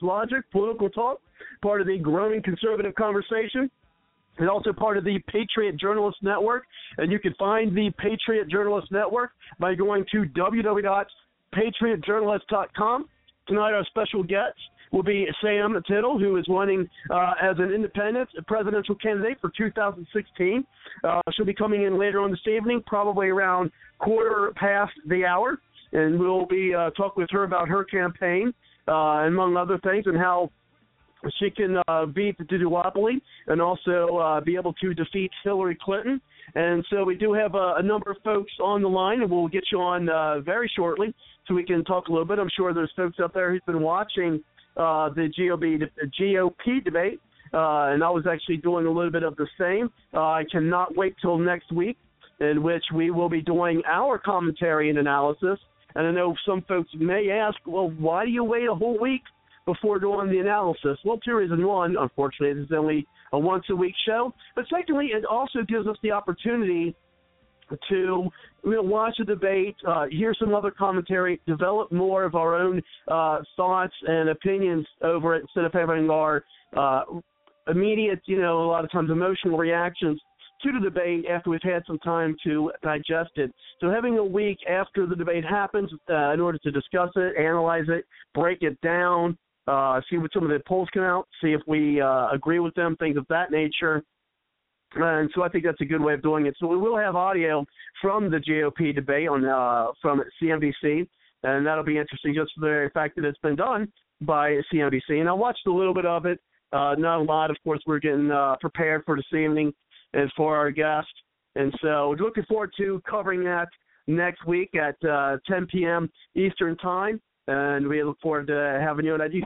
Logic Political Talk, part of the growing conservative conversation, and also part of the Patriot Journalist Network. And you can find the Patriot Journalist Network by going to www.patriotjournalist.com. Tonight, our special guest will be Samm Tittle, who is running uh, as an independent presidential candidate for 2016. Uh, she'll be coming in later on this evening, probably around quarter past the hour and we'll be uh, talking with her about her campaign, uh, among other things, and how she can uh, beat the duopoly and also uh, be able to defeat Hillary Clinton. And so we do have a, a number of folks on the line, and we'll get you on uh, very shortly so we can talk a little bit. I'm sure there's folks out there who've been watching uh, the GOP, the GOP debate, uh, and I was actually doing a little bit of the same. Uh, I cannot wait till next week in which we will be doing our commentary and analysis. And I know some folks may ask, well, why do you wait a whole week before doing the analysis? Well, two reasons. One, unfortunately, this is only a once a week show. But secondly, it also gives us the opportunity to you know, watch the debate, uh, hear some other commentary, develop more of our own uh, thoughts and opinions over it instead of having our uh, immediate, you know, a lot of times emotional reactions to the debate after we've had some time to digest it. So having a week after the debate happens uh, in order to discuss it, analyze it, break it down, uh, see what some of the polls come out, see if we uh, agree with them, things of that nature. And so I think that's a good way of doing it. So we will have audio from the GOP debate on uh, from CNBC, and that'll be interesting just for the very fact that it's been done by CNBC. And I watched a little bit of it, uh, not a lot. Of course, we're getting uh, prepared for this evening and for our guest. And so we're looking forward to covering that next week at uh, 10 p.m. Eastern Time. And we look forward to having you. And I do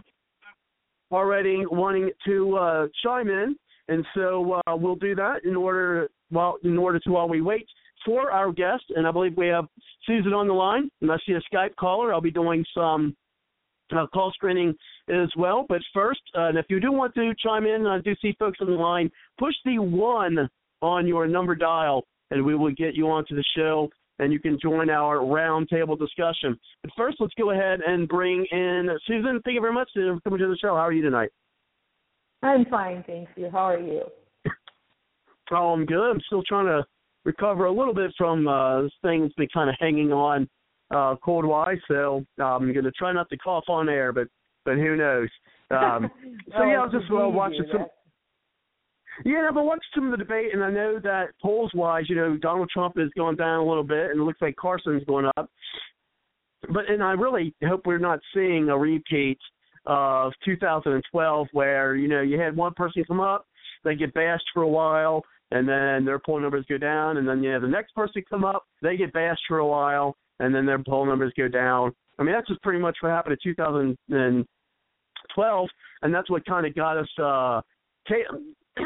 already wanting to uh, chime in, and so uh, we'll do that in order well in order to while we wait for our guest. And I believe we have Susan on the line, I see a Skype caller. I'll be doing some uh, call screening as well. But first, uh, and if you do want to chime in, I do see folks on the line. Push the one on your number dial, and we will get you onto the show and you can join our roundtable discussion. But first, let's go ahead and bring in Susan. Thank you very much for coming to the show. How are you tonight? I'm fine, thank you. How are you? Oh, I'm good. I'm still trying to recover a little bit from uh, this thing's been kind of hanging on uh, cold wise, so I'm going to try not to cough on air, but but who knows? Um, so yeah, I was just uh, watching some. Yeah, but watched some of the debate, and I know that polls wise, you know, Donald Trump has gone down a little bit, and it looks like Carson's going up. But and I really hope we're not seeing a repeat of 2012, where you know you had one person come up, they get bashed for a while, and then their poll numbers go down, and then you have the next person come up, they get bashed for a while, and then their poll numbers go down. I mean, that's just pretty much what happened in 2012, and that's what kind of got us. uh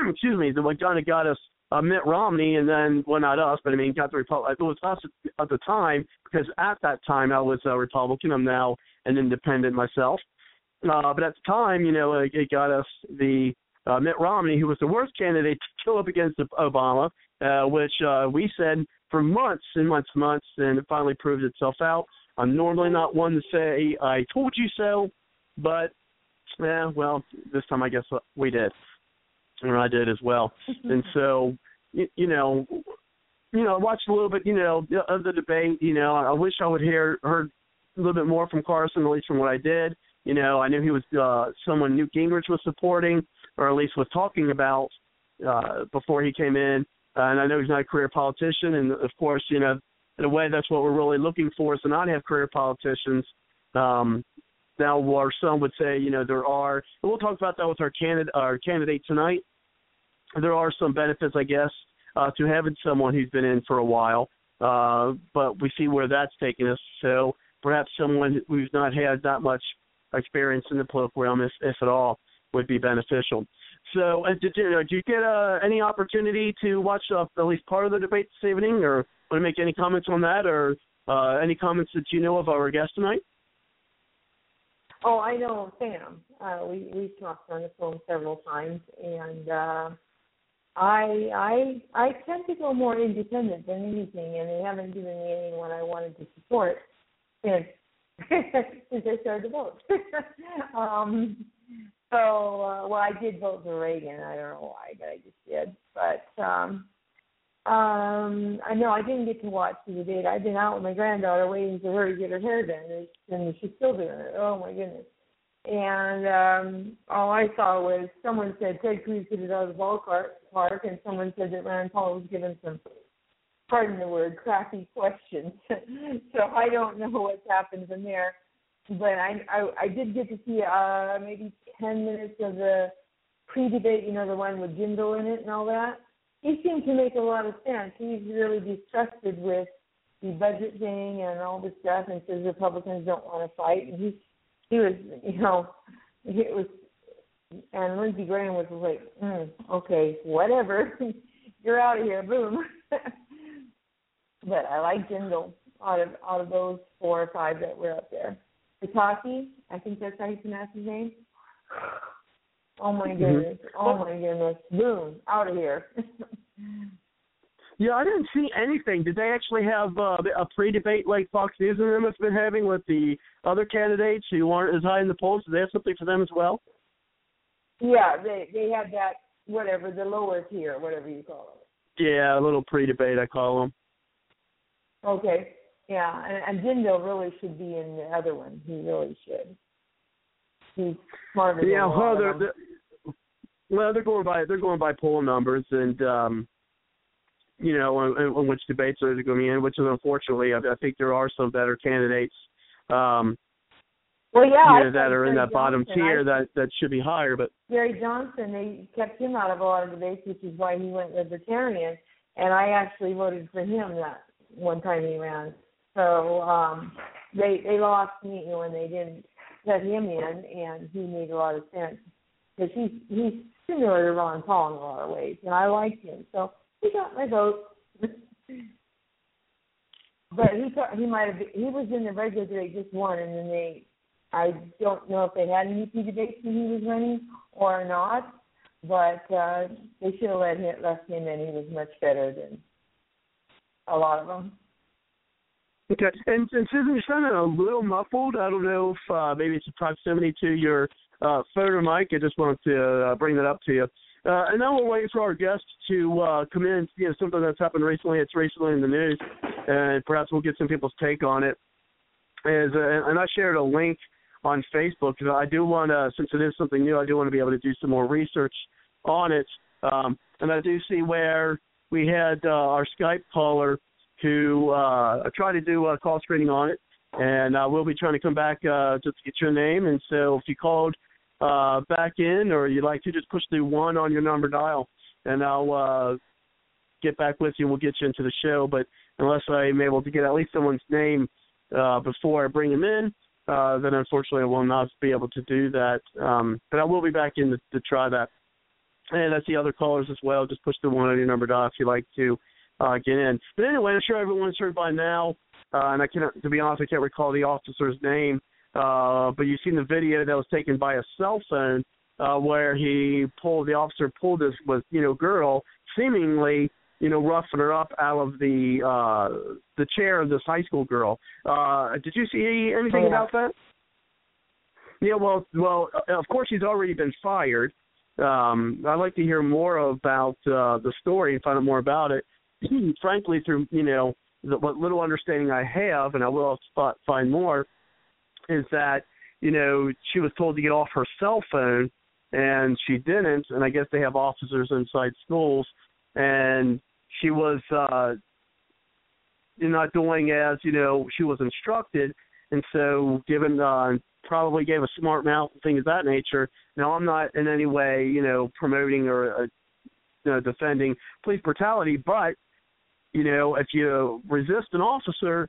excuse me, what kind of got us uh, Mitt Romney, and then well, not us, but I mean, got the Republic. It was us at the time because at that time I was a Republican. I'm now an independent myself. Uh, but at the time, you know, it, it got us the uh, Mitt Romney, who was the worst candidate to go up against Obama, uh, which uh, we said for months and months and months, and it finally proved itself out. I'm normally not one to say I told you so, but yeah, well, this time I guess we did, and I did as well. and so, you, you know, you know, I watched a little bit, you know, of the debate. You know, I wish I would hear heard a little bit more from Carson, at least from what I did. You know, I knew he was uh, someone Newt Gingrich was supporting or at least was talking about uh, before he came in. Uh, and I know he's not a career politician, and of course, you know, in a way, that's what we're really looking for is to not have career politicians. Um, now, where some would say, you know, there are, and we'll talk about that with our candidate, our candidate tonight. There are some benefits, I guess, uh, to having someone who's been in for a while, uh, but we see where that's taking us. So perhaps someone who's not had that much experience in the political realm, if, if at all, would be beneficial. So, uh, did, you, uh, did you get uh, any opportunity to watch uh, at least part of the debate this evening, or want to make any comments on that, or uh, any comments that you know of our guest tonight? Oh, I know Samm. Uh, we we talked on the phone several times, and uh, I I I tend to go more independent than anything, and they haven't given me anyone I wanted to support since since I started to vote. um, so, uh, well, I did vote for Reagan. I don't know why, but I just did. But um, um, I know I didn't get to watch the debate. I've been out with my granddaughter waiting for her to get her hair done, and she's still doing it. Oh my goodness! And um, all I saw was someone said Ted Cruz hit it out of the ballpark, and someone said that Rand Paul was given some, pardon the word, crappy questions. so I don't know what's happened from there but I, I I did get to see uh maybe ten minutes of the pre-debate, you know, the one with Jindal in it and all that. He seemed to make a lot of sense. He's really disgusted with the budget thing and all this stuff, and says Republicans don't want to fight. And he he was, you know, it was, and Lindsey Graham was like, mm, okay, whatever, you're out of here, boom. but I like Jindal out of out of those four or five that were up there. Pataki, I think that's how you pronounce his name. Oh my mm-hmm. goodness! Mm-hmm. Oh my goodness! Boom! Out of here. yeah, I didn't see anything. Did they actually have uh, a pre-debate like Fox News and them has been having with the other candidates who aren't as high in the polls? Do they have something for them as well? Yeah, they they had that whatever the lower tier, whatever you call it. Yeah, a little pre-debate, I call them. Okay. Yeah, and, and Jindal really should be in the other one. He really should. Yeah, well, they're, they're well, they're going by they're going by poll numbers, and um, you know, on, on which debates are going to be in. Which is unfortunately, I, I think there are some better candidates. Um, well, yeah, you know, that are in that bottom tier that that should be higher. But Gary Johnson, they kept him out of a lot of debates, which is why he went libertarian. And I actually voted for him that one time he ran. So um, they they lost me when they didn't let him in, and he made a lot of sense because he's he's similar Ron Paul in a lot of ways, and I liked him, so he got my vote. but he thought he might have he was in the regular debate just one, and then they I don't know if they had any UP debates when he was running or not, but uh, they should have let him left him in. He was much better than a lot of them. Okay, and, and Susan, you're sounding a little muffled. I don't know if uh, maybe it's a proximity to your uh, phone or mic. I just wanted to uh, bring that up to you. Uh, and now we're waiting for our guests to uh, come in. You know, something that's happened recently. It's recently in the news, and perhaps we'll get some people's take on it. Is uh, and I shared a link on Facebook I do want to, since it is something new, I do want to be able to do some more research on it. Um, and I do see where we had uh, our Skype caller who uh, tried to do a call screening on it, and uh, we'll be trying to come back uh, just to get your name. And so if you called uh, back in or you'd like to, just push the one on your number dial, and I'll uh, get back with you. and We'll get you into the show. But unless I'm able to get at least someone's name uh, before I bring them in, uh, then unfortunately I will not be able to do that. Um, but I will be back in to, to try that. And that's the other callers as well. Just push the one on your number dial if you'd like to uh, get in. But anyway, I'm sure everyone's heard by now, uh, and I can't, to be honest, I can't recall the officer's name. Uh, but you've seen the video that was taken by a cell phone uh, where he pulled the officer pulled this was you know girl seemingly you know roughing her up out of the uh the chair of this high school girl. Uh did you see anything yeah. about that? Yeah, well, well, of course he's already been fired. Um, I'd like to hear more about uh, the story and find out more about it. frankly, through you know the, what little understanding I have, and I will spot, find more, is that you know she was told to get off her cell phone, and she didn't. And I guess they have officers inside schools, and she was uh, not doing as you know she was instructed, and so given uh, probably gave a smart mouth and things of that nature. Now I'm not in any way you know promoting or uh, you know, defending police brutality, but you know, if you resist an officer,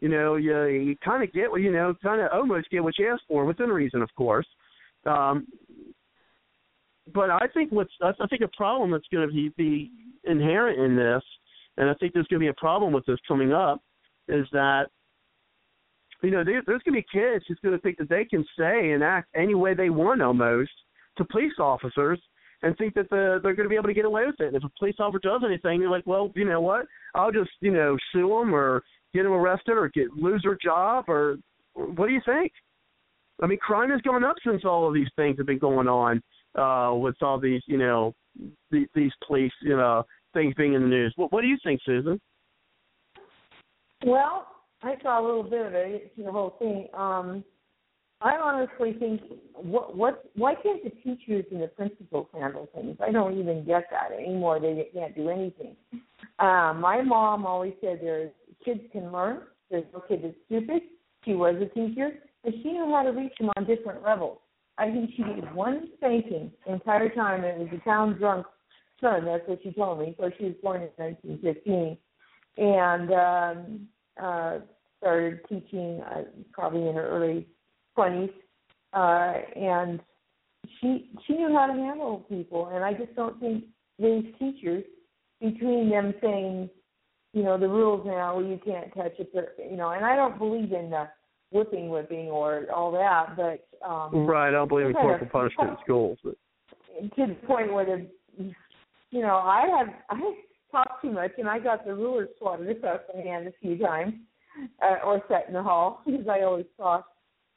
you know, you, you kind of get what you know, kind of almost get what you ask for within reason, of course. Um, but I think what's I think a problem that's going to be, be inherent in this, and I think there's going to be a problem with this coming up, is that you know there, there's going to be kids who's going to think that they can say and act any way they want almost to police officers and think that the, they're going to be able to get away with it. And if a police officer does anything, you're like, well, you know what? I'll just you know sue them or get them arrested or get lose their job or what do you think? I mean, crime has gone up since all of these things have been going on uh, with all these you know the, these police you know things being in the news. What, what do you think, Susan? Well, I saw a little bit of it, the whole thing. Um, I honestly think what what why can't the teachers and the principals handle things? I don't even get that anymore. They can't do anything. Um, my mom always said there's kids can learn. There's no kid that's stupid. She was a teacher, but she knew how to reach them on different levels. I think she gave one spanking the entire time. It was a town drunk son. That's what she told me. So she was born in 1915, and um, uh, started teaching uh, probably in her early twenties, uh, and she she knew how to handle people. And I just don't think these teachers, between them saying, you know, the rules now, you can't touch it, you know, and I don't believe in the whipping, whipping, or all that, but um, right, I don't believe in corporal punishment in schools, but to the point where the, you know, I have I talked too much, and I got the ruler swatted across my hand a few times, uh, or sat in the hall because I always talk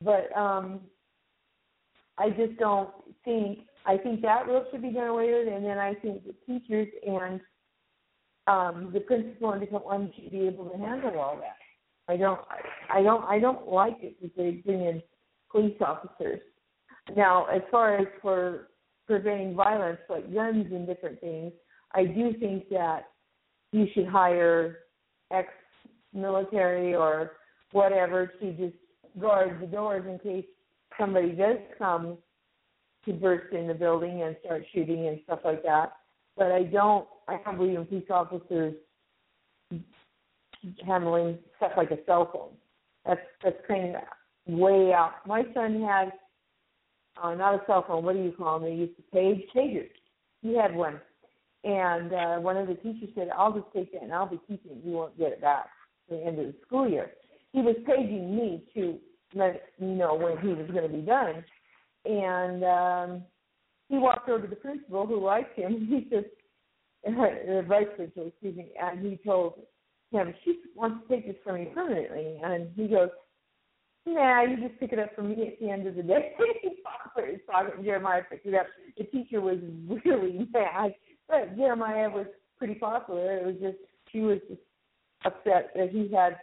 but um, I just don't think. I think that rule should be done away with, and then I think the teachers and um, the principal and different ones should be able to handle all that. I don't. I don't. I don't like it that they bring in police officers. Now, as far as for preventing violence, like guns and different things, I do think that you should hire ex-military or whatever to just guard the doors in case somebody does come to burst in the building and start shooting and stuff like that. But I don't I don't believe in police officers handling stuff like a cell phone. That's that's kind of way out. My son had uh, not a cell phone. What do you call them? They used to page pagers. He had one, and uh, one of the teachers said, "I'll just take that and I'll be keeping. You won't get it back the end of the school year." He was paging me to let me know when he was going to be done. And um, he walked over to the principal, who liked him. He said, the vice principal, excuse me, and he told but she wants to take this from me permanently. And he goes, Nah, you just pick it up from me at the end of the day. Jeremiah picked it up. The teacher was really mad, but Jeremiah was pretty popular. It was just she was just upset that he had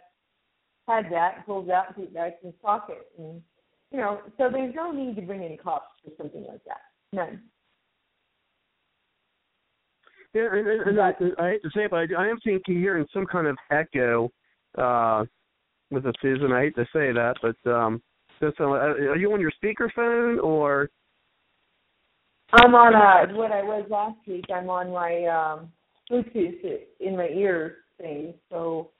had that, pulled that, and put back in his pocket, and you know. So there's no need to bring any cops for something like that. None. Yeah, and, and, and I, I hate to say it, but I, I am seeing hearing some kind of echo uh, with the Susan. I hate to say that, but um, that's, uh, are you on your speakerphone or? I'm on uh, what I was last week. I'm on my um, Bluetooth in my ear thing. So.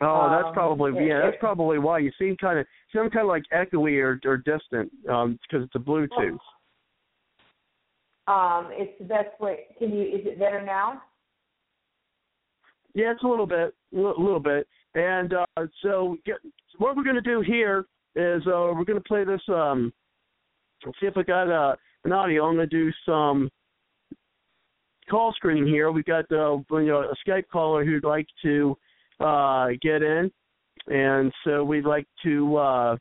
Oh, that's um, probably it, yeah. That's probably why you seem kind of seem kind of like echoey or, or distant um, because it's a Bluetooth. Um, it's the best way. Can you? Is it better now? Yeah, it's a little bit, a little, bit. And uh, so, get, what we're going to do here is uh, we're going to play this. Um, let's see if I got uh, an audio. I'm going to do some call screening here. We've got uh, you know a Skype caller who'd like to uh, get in, and so we'd like to uh,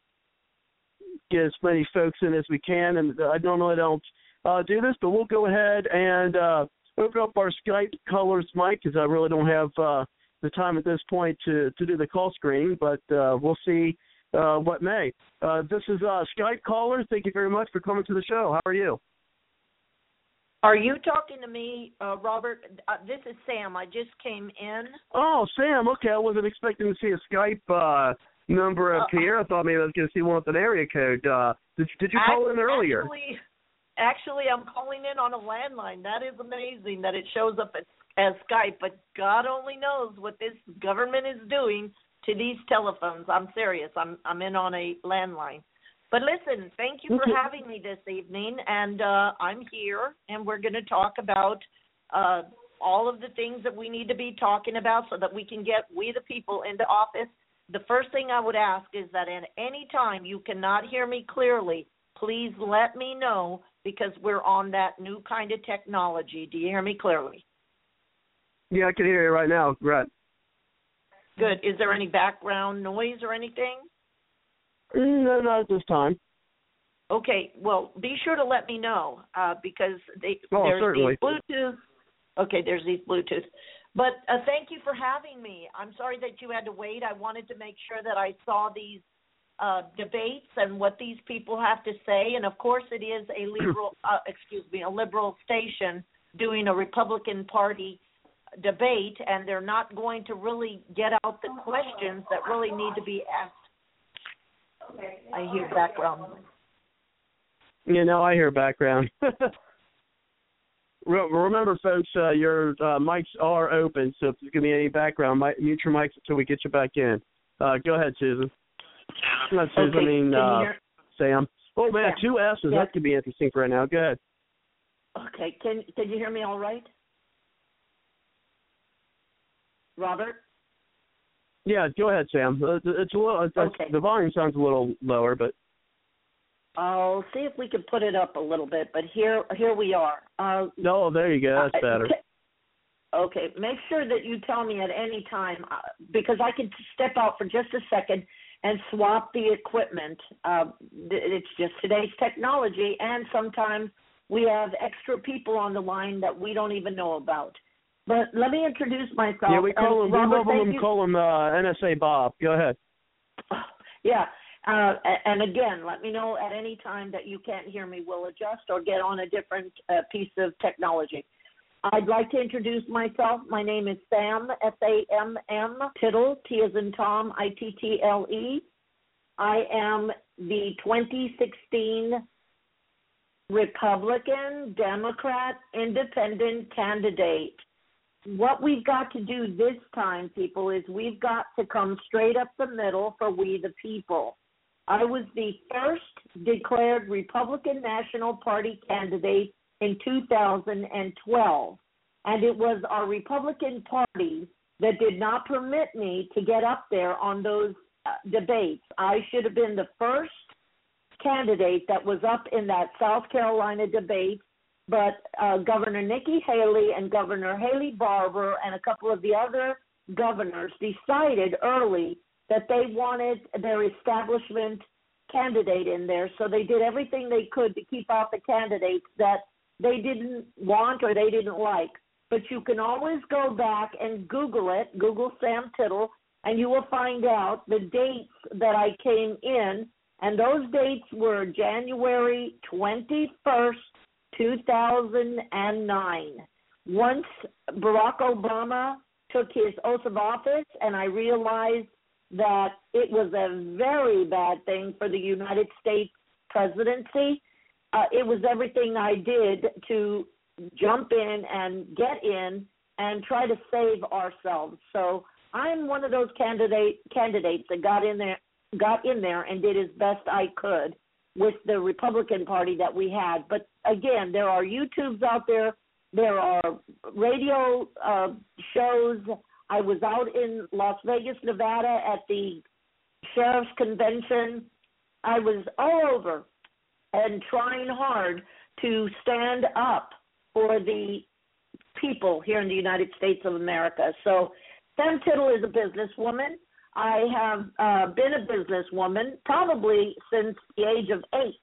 get as many folks in as we can. And I normally don't uh, do this, but we'll go ahead and uh, open up our Skype callers mic because I really don't have uh, the time at this point to to do the call screening, but uh, we'll see uh, what may. Uh, this is uh, Skype caller. Thank you very much for coming to the show. How are you? Are you talking to me, uh, Robert? Uh, this is Samm. I just came in. Oh, Samm. Okay, I wasn't expecting to see a Skype uh, number up Uh, here. I thought maybe I was going to see one with an area code. Uh, did Did you call in earlier? Actually, actually, I'm calling in on a landline. That is amazing that it shows up as, as Skype, but God only knows what this government is doing to these telephones. I'm serious. I'm I'm in on a landline. But listen, thank you for having me this evening, and uh, I'm here, and we're going to talk about uh, all of the things that we need to be talking about so that we can get we the people into office. The first thing I would ask is that at any time you cannot hear me clearly, please let me know because we're on that new kind of technology. Do you hear me clearly? Yeah, I can hear you right now. Right. Good. Is there any background noise or anything? Mm, No, not at this time. Okay, well, be sure to let me know uh, because they, Oh, there's certainly. these Bluetooth. Okay, there's these Bluetooth. But uh, thank you for having me. I'm sorry that you had to wait. I wanted to make sure that I saw these uh, debates and what these people have to say. And of course, it is a liberal, uh, excuse me, a liberal station doing a Republican Party debate, and they're not going to really get out the questions that really need to be asked. I hear background noise. You know, I hear background. Remember, folks, uh, your uh, mics are open, so if there's going to be any background, mi- mute your mics until we get you back in. Uh, go ahead, Susan. Not Susan, Okay, I mean uh, Samm. Oh, man, Yeah. two S's. Yeah. That could be interesting for right now. Go ahead. Okay, can can you hear me all right? Robert? Yeah, go ahead, Samm. Uh, It's a little. It's, Okay. The volume sounds a little lower, but I'll see if we can put it up a little bit, but here here we are. Uh, no, there you go. That's better. Okay, make sure that you tell me at any time uh, because I can step out for just a second and swap the equipment. Uh, it's just today's technology, and sometimes we have extra people on the line that we don't even know about. But let me introduce myself. Yeah, we call Uh, him. We Robert, love thank him. Call him uh, NSA Bob. Go ahead. Yeah. Uh, and again, let me know at any time that you can't hear me. We'll adjust or get on a different uh, piece of technology. I'd like to introduce myself. My name is Samm, S A M M, Tittle, T as in Tom, I T T L E. I am the 2016 Republican, Democrat, Independent candidate. What we've got to do this time, people, is we've got to come straight up the middle for we the people. I was the first declared Republican National Party candidate in 2012, and it was our Republican Party that did not permit me to get up there on those uh, debates. I should have been the first candidate that was up in that South Carolina debate, but uh, Governor Nikki Haley and Governor Haley Barbour and a couple of the other governors decided early that they wanted their establishment candidate in there, so they did everything they could to keep out the candidates that they didn't want or they didn't like. But you can always go back and Google it, Google Samm Tittle, and you will find out the dates that I came in. And those dates were January 21st, 2009. Once Barack Obama took his oath of office, and I realized that it was a very bad thing for the United States presidency. Uh, it was everything I did to jump in and get in and try to save ourselves. So I'm one of those candidate candidates that got in there got in there and did as best I could with the Republican Party that we had. But again, there are YouTubes out there, there are radio uh, shows. I was out in Las Vegas, Nevada at the sheriff's convention. I was all over and trying hard to stand up for the people here in the United States of America. So Samm is a businesswoman. I have uh, been a businesswoman probably since the age of eight.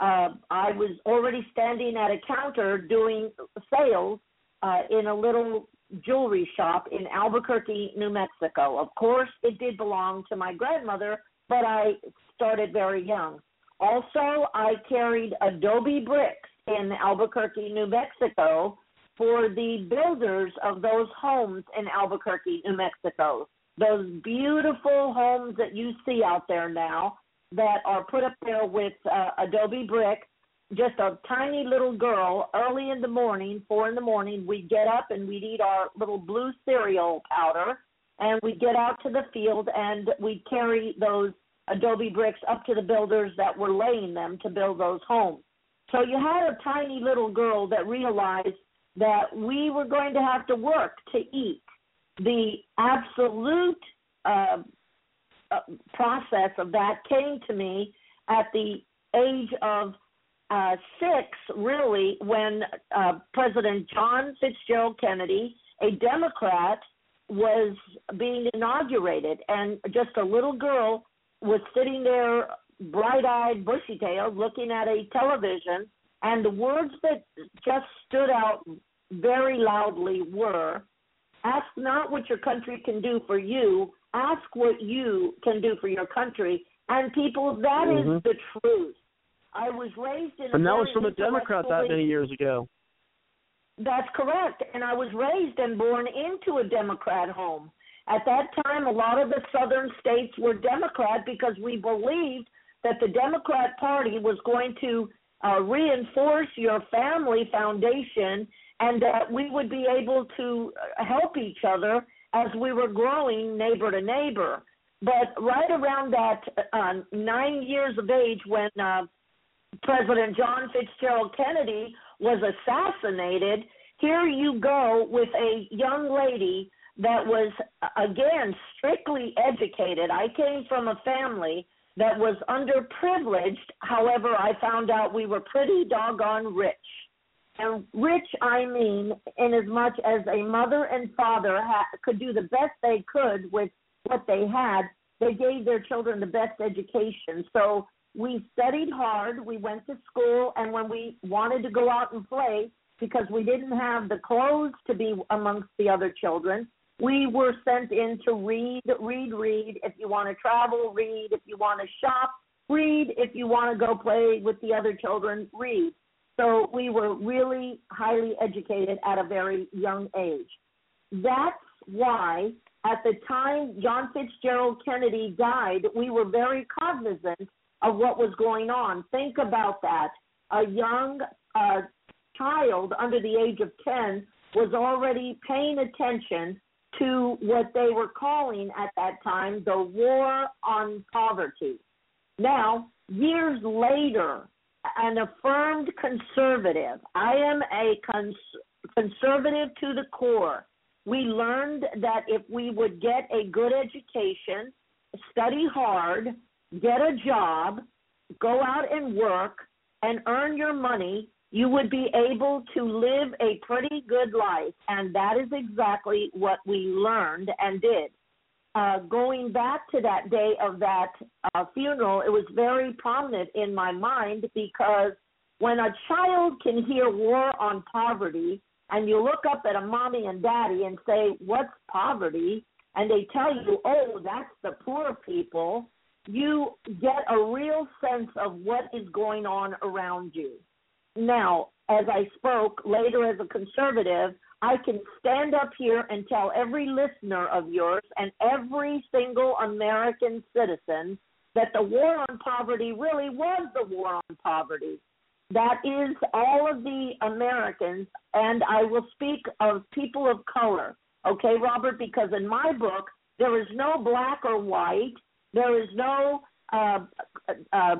Uh, I was already standing at a counter doing sales uh, in a little jewelry shop in Albuquerque, New Mexico. Of course, it did belong to my grandmother, but I started very young. Also, I carried adobe bricks in Albuquerque, New Mexico for the builders of those homes in Albuquerque, New Mexico. Those beautiful homes that you see out there now that are put up there with uh, adobe brick. Just a tiny little girl, early in the morning, four in the morning, we'd get up and we'd eat our little blue cereal powder, and we'd get out to the field and we'd carry those adobe bricks up to the builders that were laying them to build those homes. So you had a tiny little girl that realized that we were going to have to work to eat. The absolute uh, uh, process of that came to me at the age of uh, six, really, when uh, President John Fitzgerald Kennedy, a Democrat, was being inaugurated, and just a little girl was sitting there, bright eyed, bushy tailed, looking at a television, and the words that just stood out very loudly were ask not what your country can do for you, ask what you can do for your country. And people, that mm-hmm. is the truth. I was raised in And that was from a Democrat that many years ago. That's correct. And I was raised and born into a Democrat home. At that time, a lot of the southern states were Democrat because we believed that the Democrat Party was going to uh, reinforce your family foundation and that we would be able to help each other as we were growing neighbor to neighbor. But right around that uh, nine years of age, when uh, President John Fitzgerald Kennedy was assassinated, here you go with a young lady that was, again, strictly educated. I came from a family that was underprivileged. However, I found out we were pretty doggone rich. And rich, I mean, in as much as a mother and father ha- could do the best they could with what they had, they gave their children the best education. So we studied hard, we went to school, and when we wanted to go out and play, because we didn't have the clothes to be amongst the other children, we were sent in to read, read, read. If you want to travel, read. If you want to shop, read. If you want to go play with the other children, read. So we were really highly educated at a very young age. That's why at the time John Fitzgerald Kennedy died, we were very cognizant of what was going on. Think about that. A young uh, child under the age of 10 was already paying attention to what they were calling at that time the war on poverty. Now, years later, an affirmed conservative. I am a cons- conservative to the core. We learned that if we would get a good education, study hard, get a job, go out and work, and earn your money, you would be able to live a pretty good life. And that is exactly what we learned and did. Uh, going back to that day of that uh, funeral, it was very prominent in my mind because when a child can hear war on poverty, and you look up at a mommy and daddy and say, What's poverty? and they tell you, Oh, that's the poor people, you get a real sense of what is going on around you. Now, as I spoke later as a conservative, I can stand up here and tell every listener of yours and every single American citizen that the war on poverty really was the war on poverty. That is all of the Americans, and I will speak of people of color, okay, Robert, because in my book, there is no black or white, there is no uh, uh,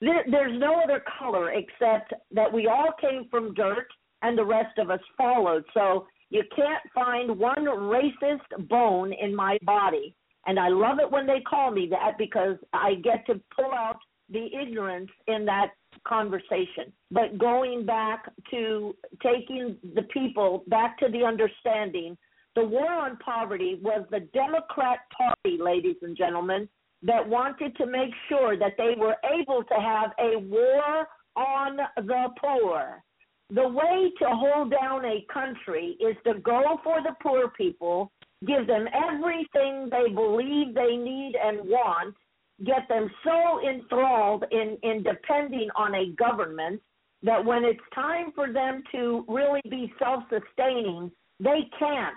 there, there's no other color except that we all came from dirt and the rest of us followed. So you can't find one racist bone in my body. And I love it when they call me that because I get to pull out the ignorance in that conversation. But going back to taking the people back to the understanding, the war on poverty was the Democrat Party, ladies and gentlemen, that wanted to make sure that they were able to have a war on the poor. The way to hold down a country is to go for the poor people, give them everything they believe they need and want, get them so enthralled in, in depending on a government that when it's time for them to really be self sustaining, they can't.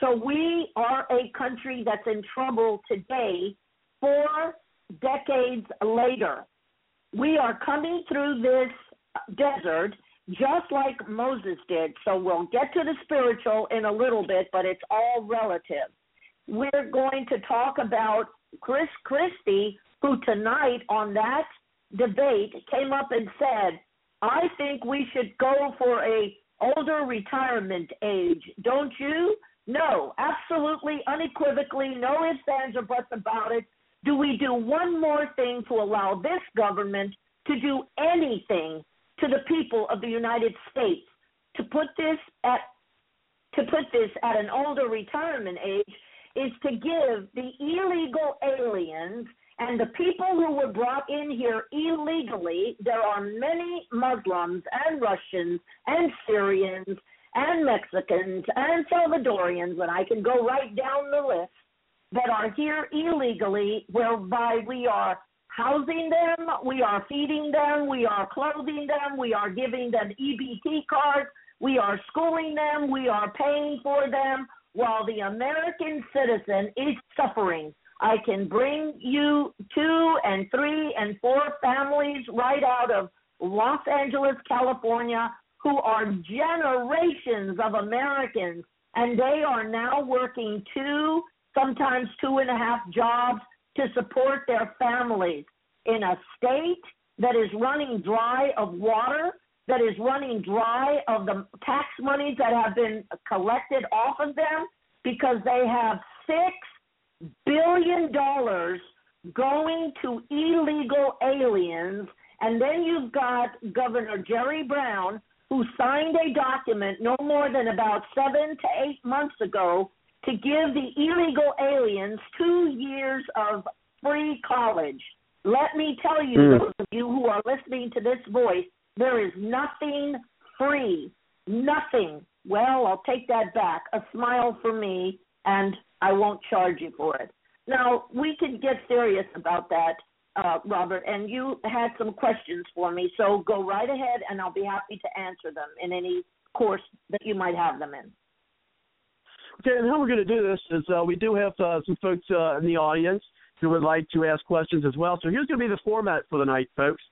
So we are a country that's in trouble today four decades later. We are coming through this desert just like Moses did. So we'll get to the spiritual in a little bit, but it's all relative. We're going to talk about Chris Christie, who tonight on that debate came up and said, I think we should go for a older retirement age. Don't you? No, absolutely, unequivocally, no ifs, ands, or buts about it do we do one more thing to allow this government to do anything to the people of the United States to put this at to put this at an older retirement age is to give the illegal aliens and the people who were brought in here illegally, there are many Muslims and Russians and Syrians and Mexicans and Salvadorians, and I can go right down the list that are here illegally, whereby we are housing them, we are feeding them, we are clothing them, we are giving them EBT cards, we are schooling them, we are paying for them, while the American citizen is suffering. I can bring you two and three and four families right out of Los Angeles, California, who are generations of Americans, and they are now working two sometimes two and a half jobs to support their families in a state that is running dry of water, that is running dry of the tax monies that have been collected off of them because they have six billion dollars going to illegal aliens. And then you've got Governor Jerry Brown, who signed a document no more than about seven to eight months ago to give the illegal aliens two years of free college. Let me tell you, mm. those of you who are listening to this voice, there is nothing free. Nothing. Well, I'll take that back. A smile for me, and I won't charge you for it. Now, we can get serious about that, uh, Robert, and you had some questions for me, so go right ahead, and I'll be happy to answer them in any course that you might have them in. Okay, and how we're going to do this is uh, we do have uh, some folks uh, in the audience who would like to ask questions as well. So here's going to be the format for the night, folks.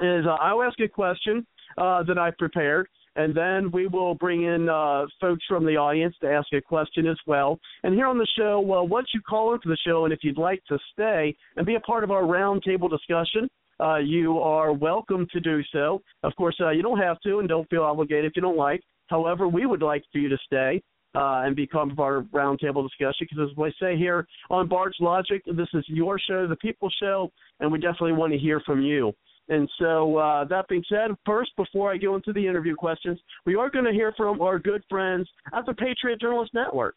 Is uh, I'll ask a question uh, that I prepared, and then we will bring in uh, folks from the audience to ask a question as well. And here on the show, well, once you call into the show, and if you'd like to stay and be a part of our roundtable discussion, uh, you are welcome to do so. Of course, uh, you don't have to and don't feel obligated if you don't like. However, we would like for you to stay uh, and become part of our roundtable discussion. Because as we say here on Bard's Logic, this is your show, the People Show, and we definitely want to hear from you. And so, uh, that being said, first, before I go into the interview questions, we are going to hear from our good friends at the Patriot Journalist Network.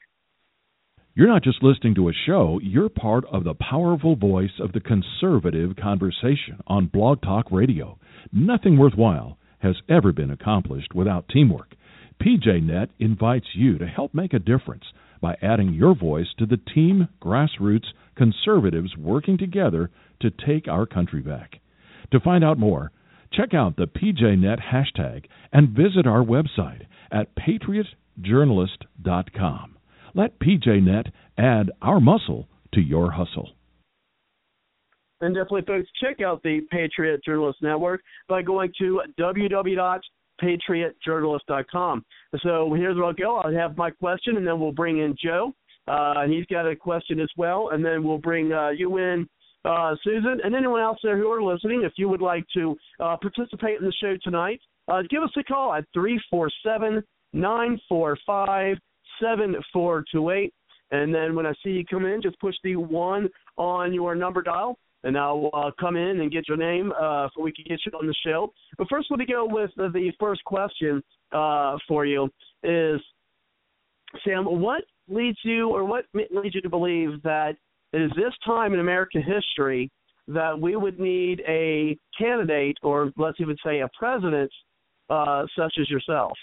You're not just listening to a show, you're part of the powerful voice of the conservative conversation on Blog Talk Radio. Nothing worthwhile has ever been accomplished without teamwork. PJNet invites you to help make a difference by adding your voice to the team grassroots conservatives working together to take our country back. To find out more, check out the PJNet hashtag and visit our website at patriotjournalist.com. Let PJNet add our muscle to your hustle. And definitely, folks, check out the Patriot Journalist Network by going to www.patriotjournalist.com. So here's where I'll go. I'll have my question, and then we'll bring in Joe. Uh, and he's got a question as well. And then we'll bring uh, you in, uh, Susan, and anyone else there who are listening. If you would like to uh, participate in the show tonight, uh, give us a call at 347 945 7428. And then when I see you come in, just push the one on your number dial, and I'll uh, come in and get your name uh, so we can get you on the show. But first, let me go with the, the first question uh, for you is, Samm, what leads you or what leads you to believe that it is this time in American history that we would need a candidate or let's even say a president uh, such as yourself?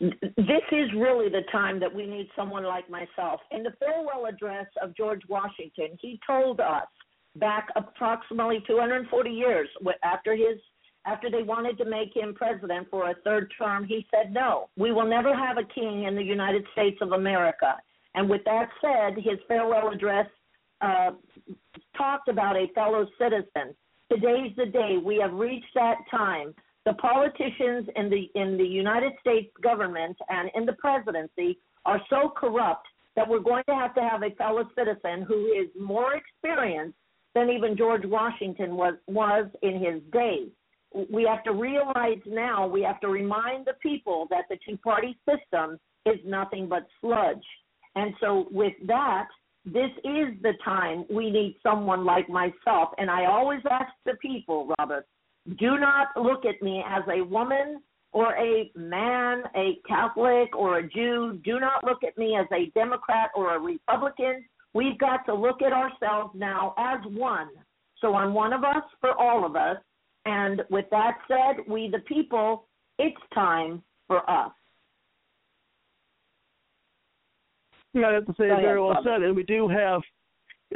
This is really the time that we need someone like myself. In the farewell address of George Washington, he told us back approximately 240 years after his after they wanted to make him president for a third term, he said, "No, we will never have a king in the United States of America." And with that said, his farewell address uh, talked about a fellow citizen. Today's the day. We have reached that time the politicians in the in the United States government and in the presidency are so corrupt that we're going to have to have a fellow citizen who is more experienced than even George Washington was was in his day. We have to realize now, we have to remind the people that the two party system is nothing but sludge. And so with that, this is the time we need someone like myself. And I always ask the people, Robert, do not look at me as a woman or a man, a Catholic or a Jew. Do not look at me as a Democrat or a Republican. We've got to look at ourselves now as one. So I'm one of us for all of us. And with that said, we the people, it's time for us. Yeah, I have to say very well said. And we do have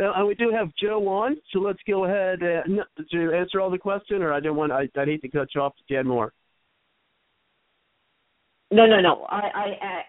uh, and we do have Joe on, so let's go ahead and to answer all the question. Or I don't want I I hate to cut you off to get more. No, no, no. I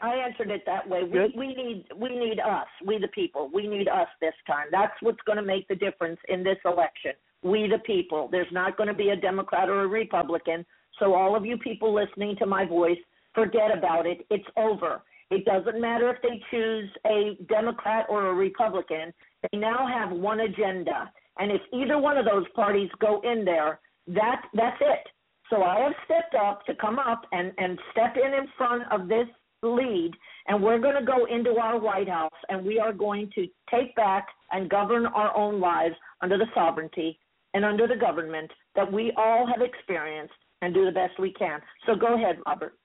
I I answered it that way. We we need we need us. We the people. We need us this time. That's what's going to make the difference in this election. We the people. There's not going to be a Democrat or a Republican. So all of you people listening to my voice, forget about it. It's over. It doesn't matter if they choose a Democrat or a Republican. They now have one agenda. And if either one of those parties go in there, that that's it. So I have stepped up to come up and, and step in in front of this lead, and we're going to go into our White House and we are going to take back and govern our own lives under the sovereignty and under the government that we all have experienced and do the best we can. So go ahead, Robert.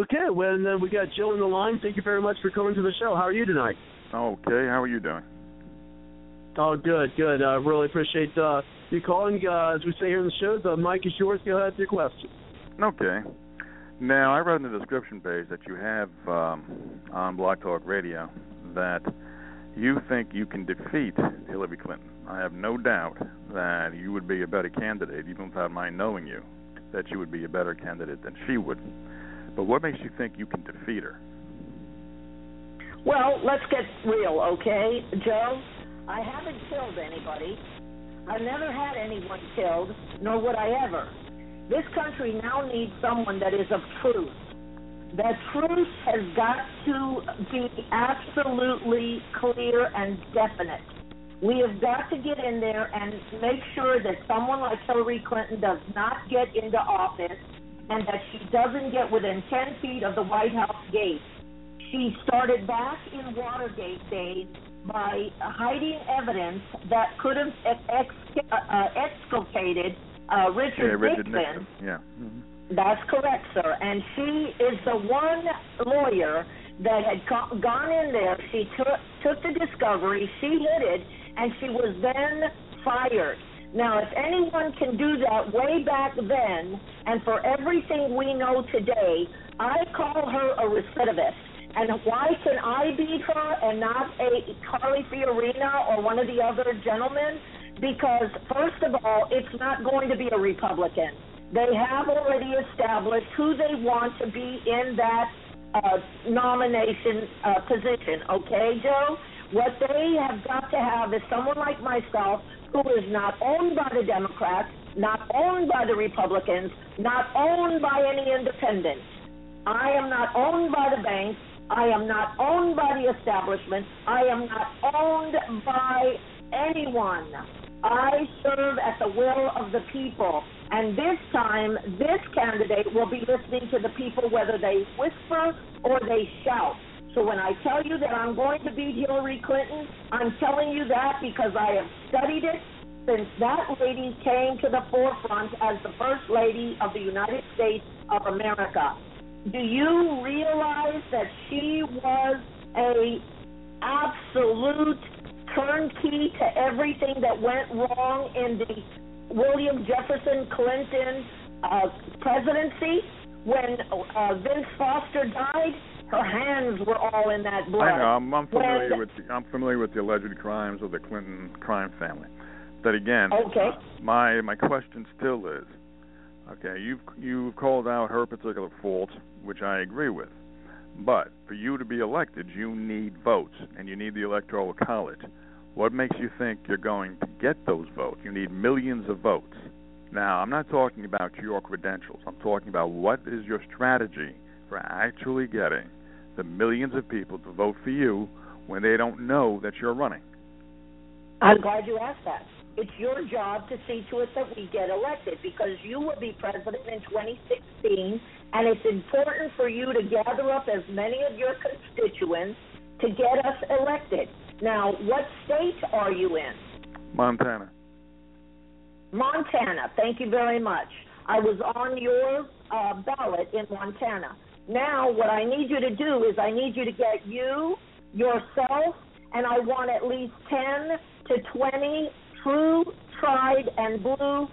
Okay, well, then we got Jill in the line. Thank you very much for coming to the show. How are you tonight? Okay, how are you doing? Oh, good, good. I uh, really appreciate uh, you calling. Uh, as we say here in the show, the mic is yours. Go ahead with your question. Okay. Now, I read in the description page that you have um, on Blog Talk Radio that you think you can defeat Hillary Clinton. I have no doubt that you would be a better candidate, even without my knowing you, that you would be a better candidate than she would. But what makes you think you can defeat her? Well, let's get real, okay, Joe? I haven't killed anybody. I've never had anyone killed, nor would I ever. This country now needs someone that is of truth. That truth has got to be absolutely clear and definite. We have got to get in there and make sure that someone like Hillary Clinton does not get into office and that she doesn't get within 10 feet of the White House gate. She started back in Watergate days by hiding evidence that could have ex- uh, exculpated uh, Richard, yeah, Richard Nixon. Nixon. Yeah. Mm-hmm. That's correct, sir. And she is the one lawyer that had co- gone in there. She took took the discovery, she hid it, and she was then fired. Now, if anyone can do that way back then, and for everything we know today, I call her a recidivist. And why can I beat her and not a Carly Fiorina or one of the other gentlemen? Because first of all, it's not going to be a Republican. They have already established who they want to be in that uh, nomination uh, position. Okay, Joe? What they have got to have is someone like myself who is not owned by the Democrats, not owned by the Republicans, not owned by any independents. I am not owned by the banks. I am not owned by the establishment. I am not owned by anyone. I serve at the will of the people. And this time, this candidate will be listening to the people whether they whisper or they shout. So when I tell you that I'm going to beat Hillary Clinton, I'm telling you that because I have studied it since that lady came to the forefront as the First Lady of the United States of America. Do you realize that she was a absolute turnkey to everything that went wrong in the William Jefferson Clinton uh, presidency when uh, Vince Foster died? Her hands were all in that blood. I know. I'm, I'm familiar when, with the, I'm familiar with the alleged crimes of the Clinton crime family. But again, okay. my my question still is, okay, you've you've called out her particular fault, which I agree with. But for you to be elected, you need votes, and you need the electoral college. What makes you think you're going to get those votes? You need millions of votes. Now, I'm not talking about your credentials. I'm talking about what is your strategy for actually getting the millions of people to vote for you when they don't know that you're running? I'm glad you asked that. It's your job to see to it that we get elected because you will be president in 2016, and it's important for you to gather up as many of your constituents to get us elected. Now, what state are you in? Montana. Montana. Thank you very much. I was on your uh, ballot in Montana. Now, what I need you to do is I need you to get you, yourself, and I want at least 10 to 20 true, tried, and blue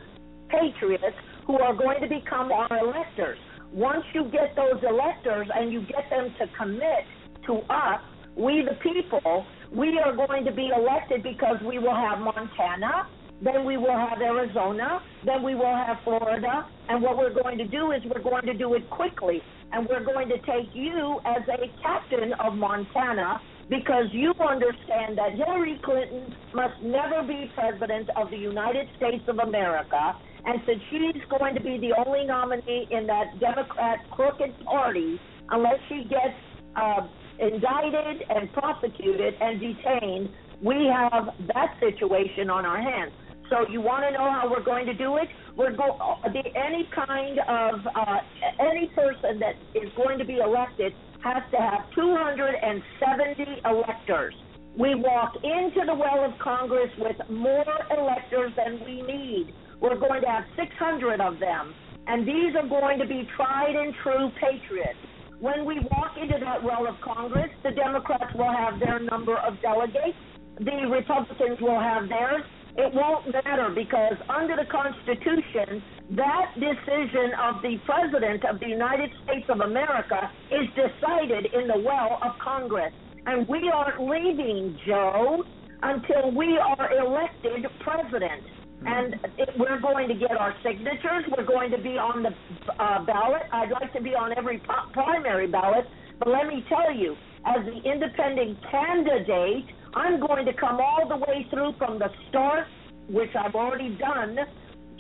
patriots who are going to become our electors. Once you get those electors and you get them to commit to us, we the people, we are going to be elected because we will have Montana, then we will have Arizona, then we will have Florida, and what we're going to do is we're going to do it quickly and we're going to take you as a captain of Montana because you understand that Hillary Clinton must never be president of the United States of America. And since she's going to be the only nominee in that Democrat crooked party, unless she gets uh, indicted and prosecuted and detained, we have that situation on our hands. So you want to know how we're going to do it? We're go any kind of uh, any person that is going to be elected has to have 270 electors. We walk into the well of Congress with more electors than we need. We're going to have 600 of them, and these are going to be tried and true patriots. When we walk into that well of Congress, the Democrats will have their number of delegates, the Republicans will have theirs, it won't matter because under the Constitution, that decision of the President of the United States of America is decided in the well of Congress. And we aren't leaving, Joe, until we are elected president. Hmm. And it, we're going to get our signatures. We're going to be on the uh, ballot. I'd like to be on every primary ballot. But let me tell you, as the independent candidate, I'm going to come all the way through from the start, which I've already done,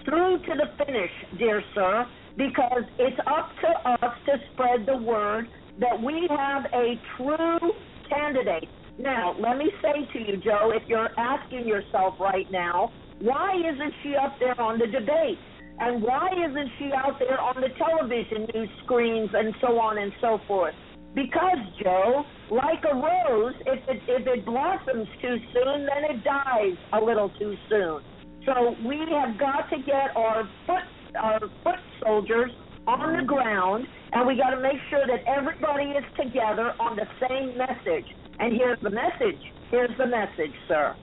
through to the finish, dear sir, because it's up to us to spread the word that we have a true candidate. Now, let me say to you, Joe, if you're asking yourself right now, why isn't she up there on the debate? And why isn't she out there on the television news screens and so on and so forth? Because, Joe, like a rose, if it, if it blossoms too soon, then it dies a little too soon. So we have got to get our foot our foot soldiers on the ground, and we got to make sure that everybody is together on the same message. And here's the message. Here's the message, sir.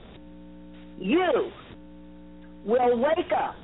You will wake up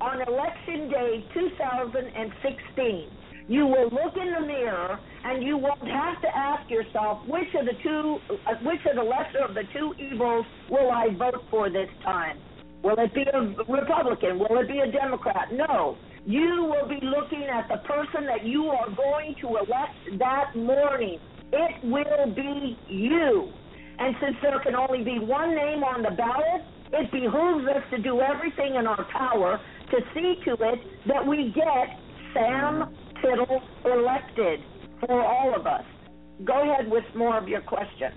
on election day 2016 you will look in the mirror and you won't have to ask yourself which of the two, uh, which of the lesser of the two evils will I vote for this time? Will it be a Republican? Will it be a Democrat? No. You will be looking at the person that you are going to elect that morning. It will be you. And since there can only be one name on the ballot, it behooves us to do everything in our power to see to it that we get Samm Tittle elected for all of us. Go ahead with more of your question.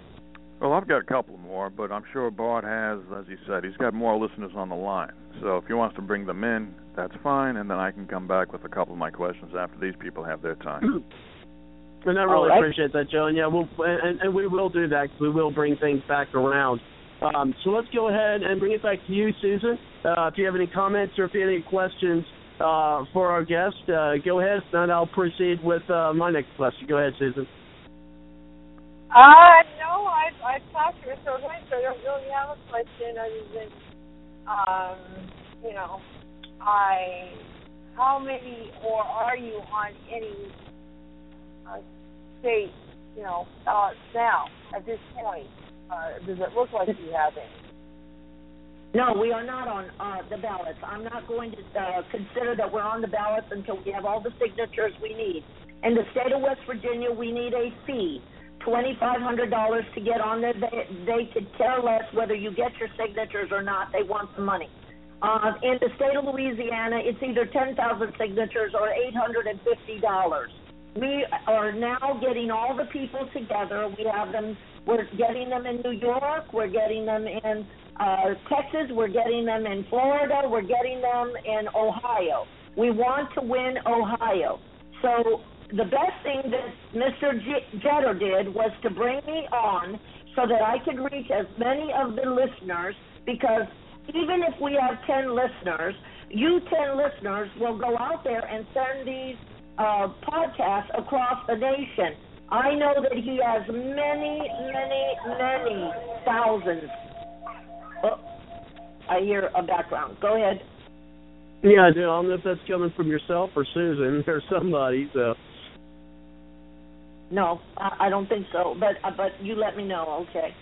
Well, I've got a couple more, but I'm sure Bart has, as he said, he's got more listeners on the line. So if he wants to bring them in, that's fine, and then I can come back with a couple of my questions after these people have their time. And I really right. appreciate that, Joe. And yeah, we'll and, and we will do that because we will bring things back around. Um, so let's go ahead and bring it back to you, Susan. Uh, if you have any comments or if you have any questions uh, for our guest. Uh, go ahead, and I'll proceed with uh, my next question. Go ahead, Susan. Uh, no, I've, I've talked to. O'Brien, so I don't really have a question other than, um, you know, I, how many or are you on any uh, state, you know, now at this point? Uh, does it look like you have any? No, we are not on uh, the ballots. I'm not going to uh, consider that we're on the ballots until we have all the signatures we need. In the state of West Virginia, we need a fee, $2,500 to get on there. They, they could care less whether you get your signatures or not. They want the money. Uh, in the state of Louisiana, it's either 10,000 signatures or $850. We are now getting all the people together. We have them. We're getting them in New York. We're getting them in uh, Texas, we're getting them in Florida, we're getting them in Ohio. We want to win Ohio. So the best thing that Mr. Jeter did was to bring me on so that I could reach as many of the listeners because even if we have 10 listeners, you 10 listeners will go out there and send these uh, podcasts across the nation. I know that he has many, many, many thousands Oh, I hear a background. Go ahead. Yeah, I do. I don't know if that's coming from yourself or Susan or somebody. So. No, I, don't think so. But uh, but you let me know, okay?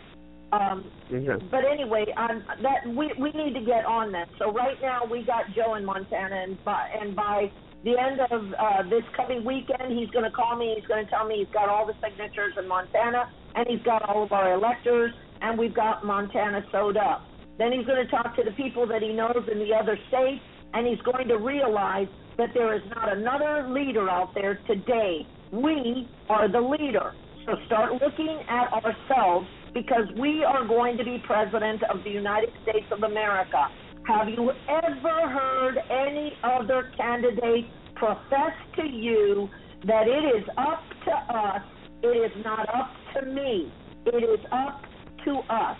Um, okay. But anyway, um, that we we need to get on that. So right now we got Joe in Montana, and by and by the end of uh, this coming weekend, he's going to call me. He's going to tell me he's got all the signatures in Montana, and he's got all of our electors, and we've got Montana sewed up. Then he's going to talk to the people that he knows in the other states, and he's going to realize that there is not another leader out there today. We are the leader. So start looking at ourselves because we are going to be president of the United States of America. Have you ever heard any other candidate profess to you that it is up to us, it is not up to me, it is up to us?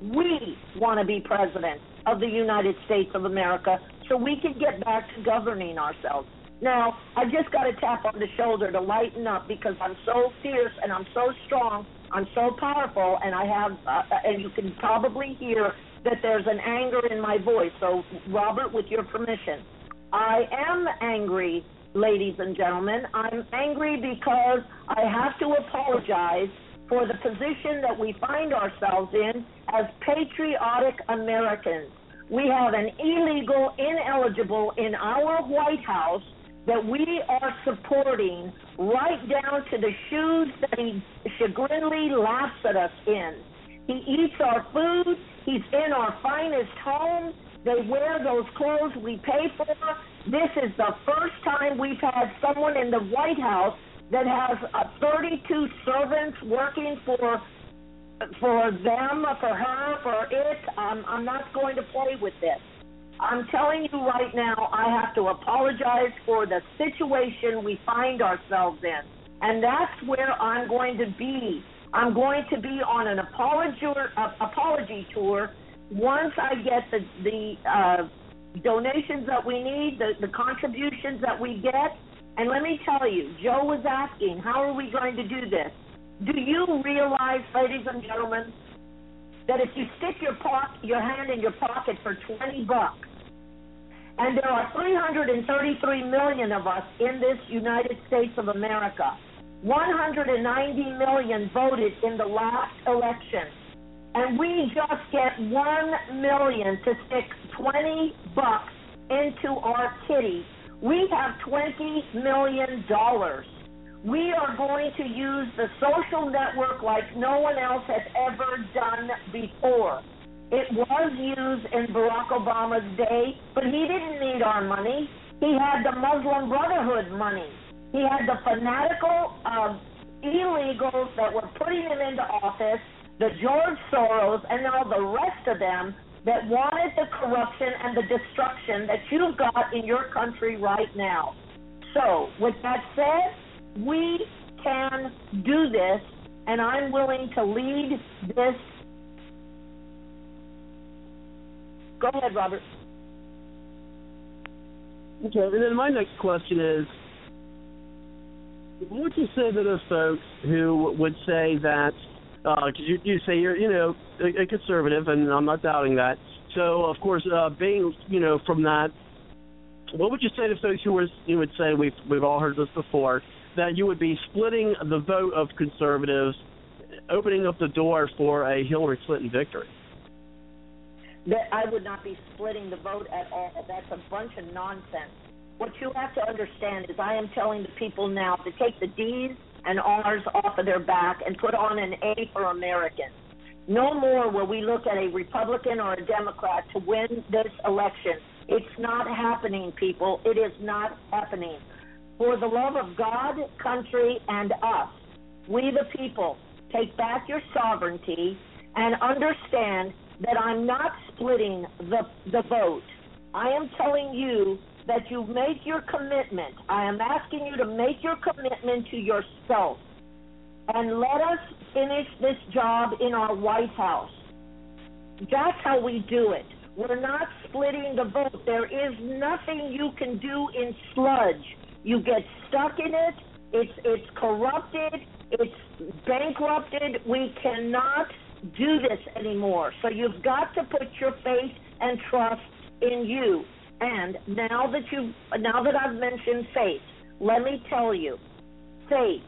We want to be president of the United States of America so we can get back to governing ourselves. Now, I just got a tap on the shoulder to lighten up because I'm so fierce and I'm so strong, I'm so powerful, and I have, uh, and you can probably hear that there's an anger in my voice. So, Robert, with your permission, I am angry, ladies and gentlemen. I'm angry because I have to apologize for the position that we find ourselves in as patriotic Americans. We have an illegal ineligible in our White House that we are supporting right down to the shoes that he chagriningly laughs at us in. He eats our food, he's in our finest homes, they wear those clothes we pay for. This is the first time we've had someone in the White House that has uh, 32 servants working for for them, for her, for it. I'm, I'm not going to play with this. I'm telling you right now, I have to apologize for the situation we find ourselves in. And that's where I'm going to be. I'm going to be on an apology uh, apology tour once I get the the uh, donations that we need, the, the contributions that we get. And let me tell you, Joe was asking, how are we going to do this? Do you realize, ladies and gentlemen, that if you stick your po- your hand in your pocket for 20 bucks, and there are 333 million of us in this United States of America, 190 million voted in the last election, and we just get 1 million to stick 20 bucks into our kitty, we have 20 million dollars we are going to use the social network like no one else has ever done before. It was used in Barack Obama's day, but he didn't need our money. He had the Muslim Brotherhood money. He had the fanatical uh, illegals that were putting him into office, the George Soros, and all the rest of them that wanted the corruption and the destruction that you've got in your country right now. So, with that said, we can do this, and I'm willing to lead this. Go ahead, Robert. Okay, and then my next question is what would you say to those folks who would say that, because uh, you, you say you're, you know, a, a conservative, and I'm not doubting that. So, of course, uh, being, you know, from that, what would you say to folks who, were, you would say, we've, we've all heard this before, that you would be splitting the vote of conservatives, opening up the door for a Hillary Clinton victory. That I would not be splitting the vote at all. That's a bunch of nonsense. What you have to understand is I am telling the people now to take the D's and R's off of their back and put on an A for Americans. No more will we look at a Republican or a Democrat to win this election. It's not happening, people. It is not happening for the love of God, country, and us, we the people take back your sovereignty and understand that I'm not splitting the, the vote. I am telling you that you make your commitment. I am asking you to make your commitment to yourself and let us finish this job in our White House. That's how we do it. We're not splitting the vote. There is nothing you can do in sludge. You get stuck in it. It's it's corrupted. It's bankrupted. We cannot do this anymore. So you've got to put your faith and trust in you. And now that you now that I've mentioned faith, let me tell you, faith.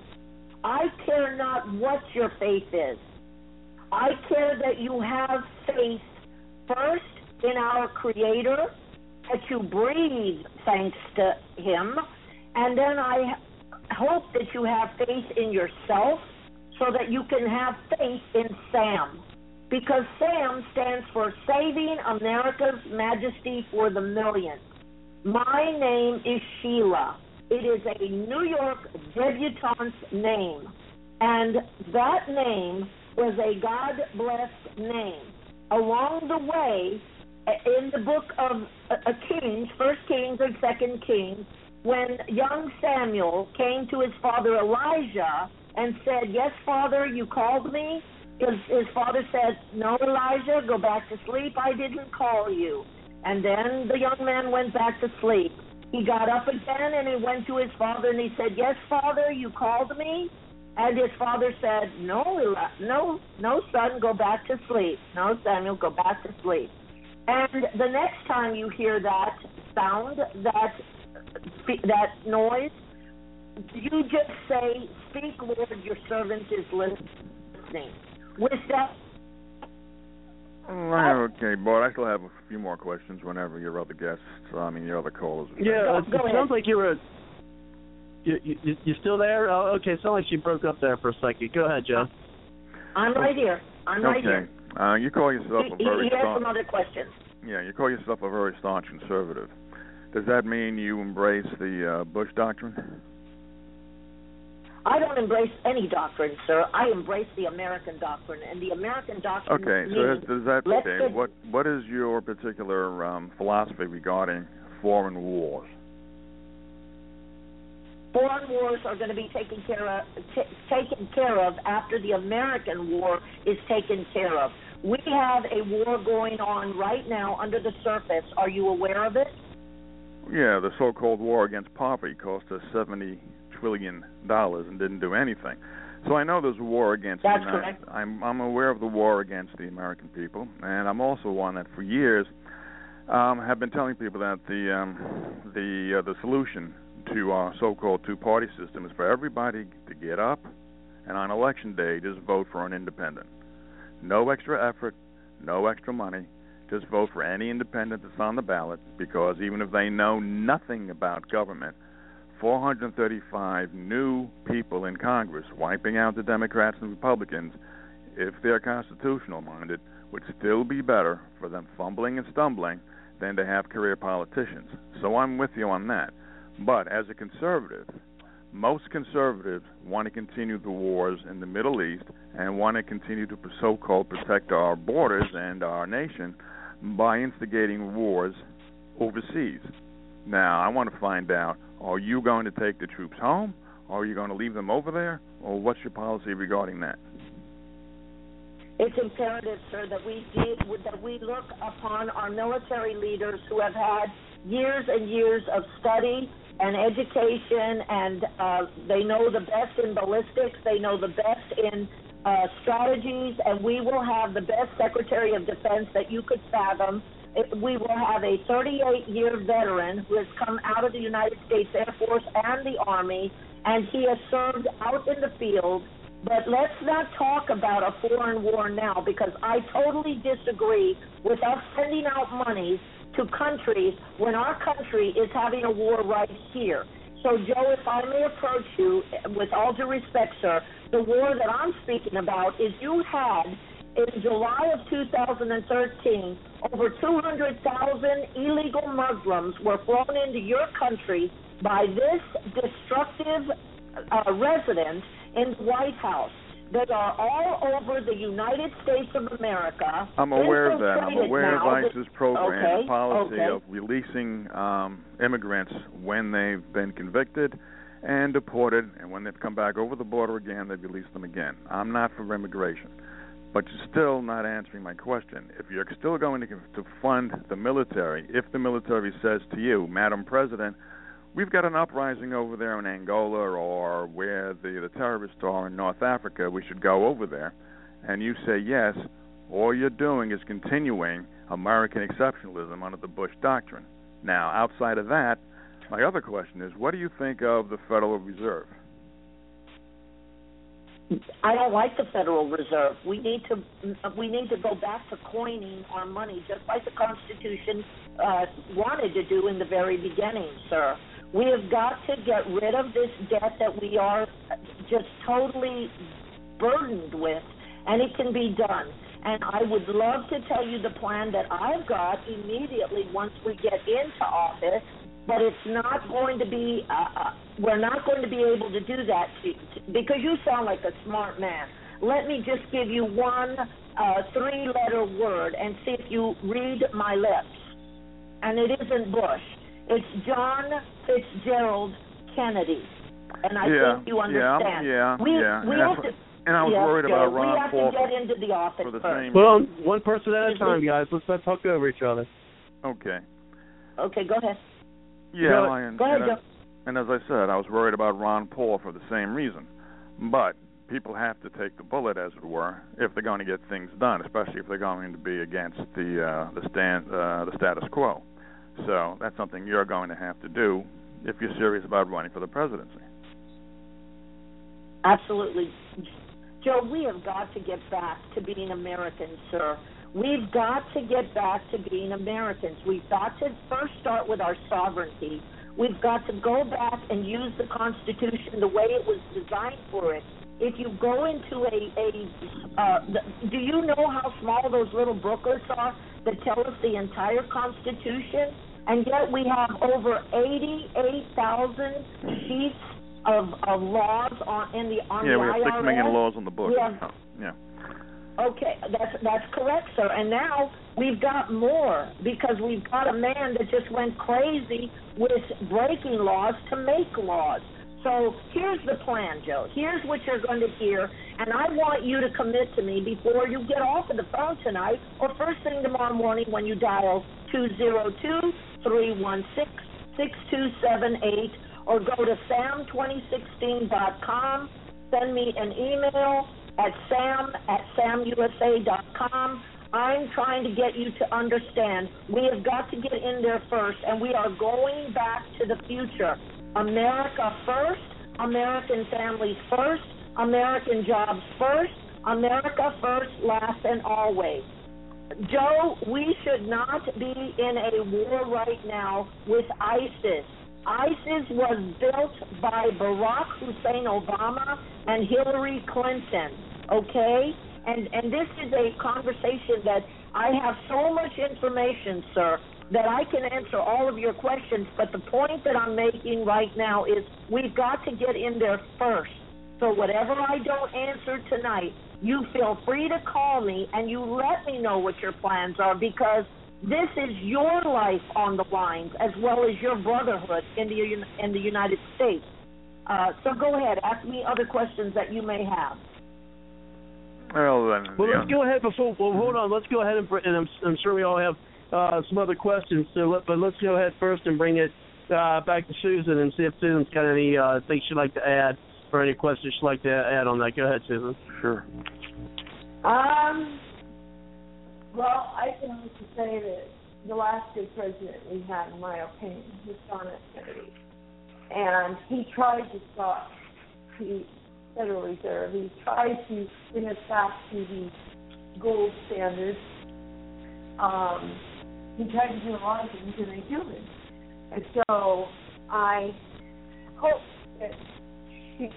I care not what your faith is. I care that you have faith first in our Creator, that you breathe thanks to Him, and then I hope that you have faith in yourself so that you can have faith in SAM. Because SAM stands for Saving America's Majesty for the Millions. My name is Sheila. It is a New York debutante's name. And that name was a God blessed name. Along the way, in the book of uh, Kings, First Kings and Second Kings, when young Samuel came to his father Elijah and said, Yes, father, you called me, his, his father said, No, Elijah, go back to sleep. I didn't call you. And then the young man went back to sleep. He got up again and he went to his father and he said, Yes, father, you called me. And his father said, No, no, no, son, go back to sleep. No, Samuel, go back to sleep. And the next time you hear that sound, that that noise, you just say, Speak, Lord, your servant is listening. With that. okay, but I still have a few more questions whenever your other guests, I mean, your other callers. Yeah, it, it sounds like you were. You, you, you still there? Oh, okay, it sounds like she broke up there for a second. Go ahead, Joe. I'm right here. I'm right okay. here. Uh, you call yourself he, a very he has staunch. some other questions. Yeah, you call yourself a very staunch conservative. Does that mean you embrace the uh, Bush doctrine? I don't embrace any doctrine, sir. I embrace the American doctrine, and the American doctrine. Okay, so does that say- what what is your particular um, philosophy regarding foreign wars? foreign wars are going to be taken care of t- taken care of after the American war is taken care of. We have a war going on right now under the surface. Are you aware of it? Yeah, the so-called war against poverty cost us seventy trillion dollars and didn't do anything. So I know there's a war against That's the United. correct. I'm I'm aware of the war against the American people, and I'm also one that for years um, have been telling people that the um, the uh, the solution to our so-called two-party system is for everybody to get up and on election day just vote for an independent. No extra effort, no extra money. Just vote for any independent that's on the ballot because even if they know nothing about government, 435 new people in Congress wiping out the Democrats and Republicans, if they're constitutional minded, would still be better for them fumbling and stumbling than to have career politicians. So I'm with you on that. But as a conservative, most conservatives want to continue the wars in the Middle East and want to continue to so called protect our borders and our nation by instigating wars overseas. Now, I want to find out are you going to take the troops home? Are you going to leave them over there? Or what's your policy regarding that? It's imperative, sir, that we did, that we look upon our military leaders who have had years and years of study and education, and uh, they know the best in ballistics, they know the best in uh, strategies, and we will have the best Secretary of Defense that you could fathom. We will have a 38 year veteran who has come out of the United States Air Force and the Army, and he has served out in the field but let's not talk about a foreign war now because I totally disagree with us sending out money to countries when our country is having a war right here. So, Joe, if I may approach you, with all due respect, sir, the war that I'm speaking about is you had in July of 2013 over 200,000 illegal Muslims were flown into your country by this destructive uh, resident in the White House. They are all over the United States of America. I'm aware of that. I'm aware of ICE's program, Okay, the policy okay. of releasing um, immigrants when they've been convicted and deported, and when they've come back over the border again, they release them again. I'm not for immigration. But you're still not answering my question. If you're still going to, to fund the military, if the military says to you, Madam President, we've got an uprising over there in Angola or where the, the terrorists are in North Africa, we should go over there, and you say yes, all you're doing is continuing American exceptionalism under the Bush Doctrine. Now, outside of that, my other question is what do you think of the Federal Reserve? I don't like the Federal Reserve. We need to we need to go back to coining our money, just like the Constitution uh, wanted to do in the very beginning, sir. We have got to get rid of this debt that we are just totally burdened with, and it can be done. And I would love to tell you the plan that I've got immediately once we get into office, but it's not going to be, uh, uh, we're not going to be able to do that to, to, because you sound like a smart man. Let me just give you one uh, three letter word and see if you read my lips. And it isn't Bush. It's John Fitzgerald Kennedy. And I yeah, think you understand. yeah, we, yeah. We and, have to, and I was yes, worried Joe, about we Ron have Paul to get into the office for the first. same. Well, one person at a time, guys. Let's not talk over each other. Okay. Okay, go ahead. Yeah, Go- I, and, Go ahead, and, I- Joe. and as I said, I was worried about Ron Paul for the same reason. But people have to take the bullet, as it were, if they're going to get things done, especially if they're going to be against the uh, the stand uh, the status quo. So that's something you're going to have to do if you're serious about running for the presidency. Absolutely. Joe, we have got to get back to being Americans, sir. We've got to get back to being Americans. We've got to first start with our sovereignty. We've got to go back and use the Constitution the way it was designed for it. If you go into a, a uh, the, do you know how small those little booklets are that tell us the entire Constitution? And yet we have over 88,000 sheets of, of laws on in the on yeah, the we have six million laws on the books. Oh, yeah. Okay, that's that's correct, sir. And now we've got more because we've got a man that just went crazy with breaking laws to make laws. So here's the plan, Joe. Here's what you're going to hear, and I want you to commit to me before you get off of the phone tonight or first thing tomorrow morning when you dial 202 316 6278 or go to samm2016.com. Send me an email at sam at samusa.com. I'm trying to get you to understand we have got to get in there first, and we are going back to the future. America first, American families first, American jobs first, America first, last and always. Joe, we should not be in a war right now with ISIS. ISIS was built by Barack Hussein Obama and Hillary Clinton, okay? And and this is a conversation that I have so much information, sir, that I can answer all of your questions, but the point that I'm making right now is we've got to get in there first. So whatever I don't answer tonight, you feel free to call me and you let me know what your plans are because this is your life on the lines as well as your brotherhood in the in the United States. Uh, so go ahead, ask me other questions that you may have. Well, then, Well, let's go ahead before. Well, hold on. Let's go ahead and, and I'm, I'm sure we all have uh, some other questions. So, let, but let's go ahead first and bring it uh, back to Susan and see if Susan's got any uh, things she'd like to add or any questions she'd like to add on that. Go ahead, Susan. Sure. Um, well, I can only say that the last good president we had, in my opinion, was John F. Kennedy. And he tried to stop the Federal Reserve. He tried to bring us back to the gold standard. Um, he tried to do a lot of things and they didn't. And so I hope that she,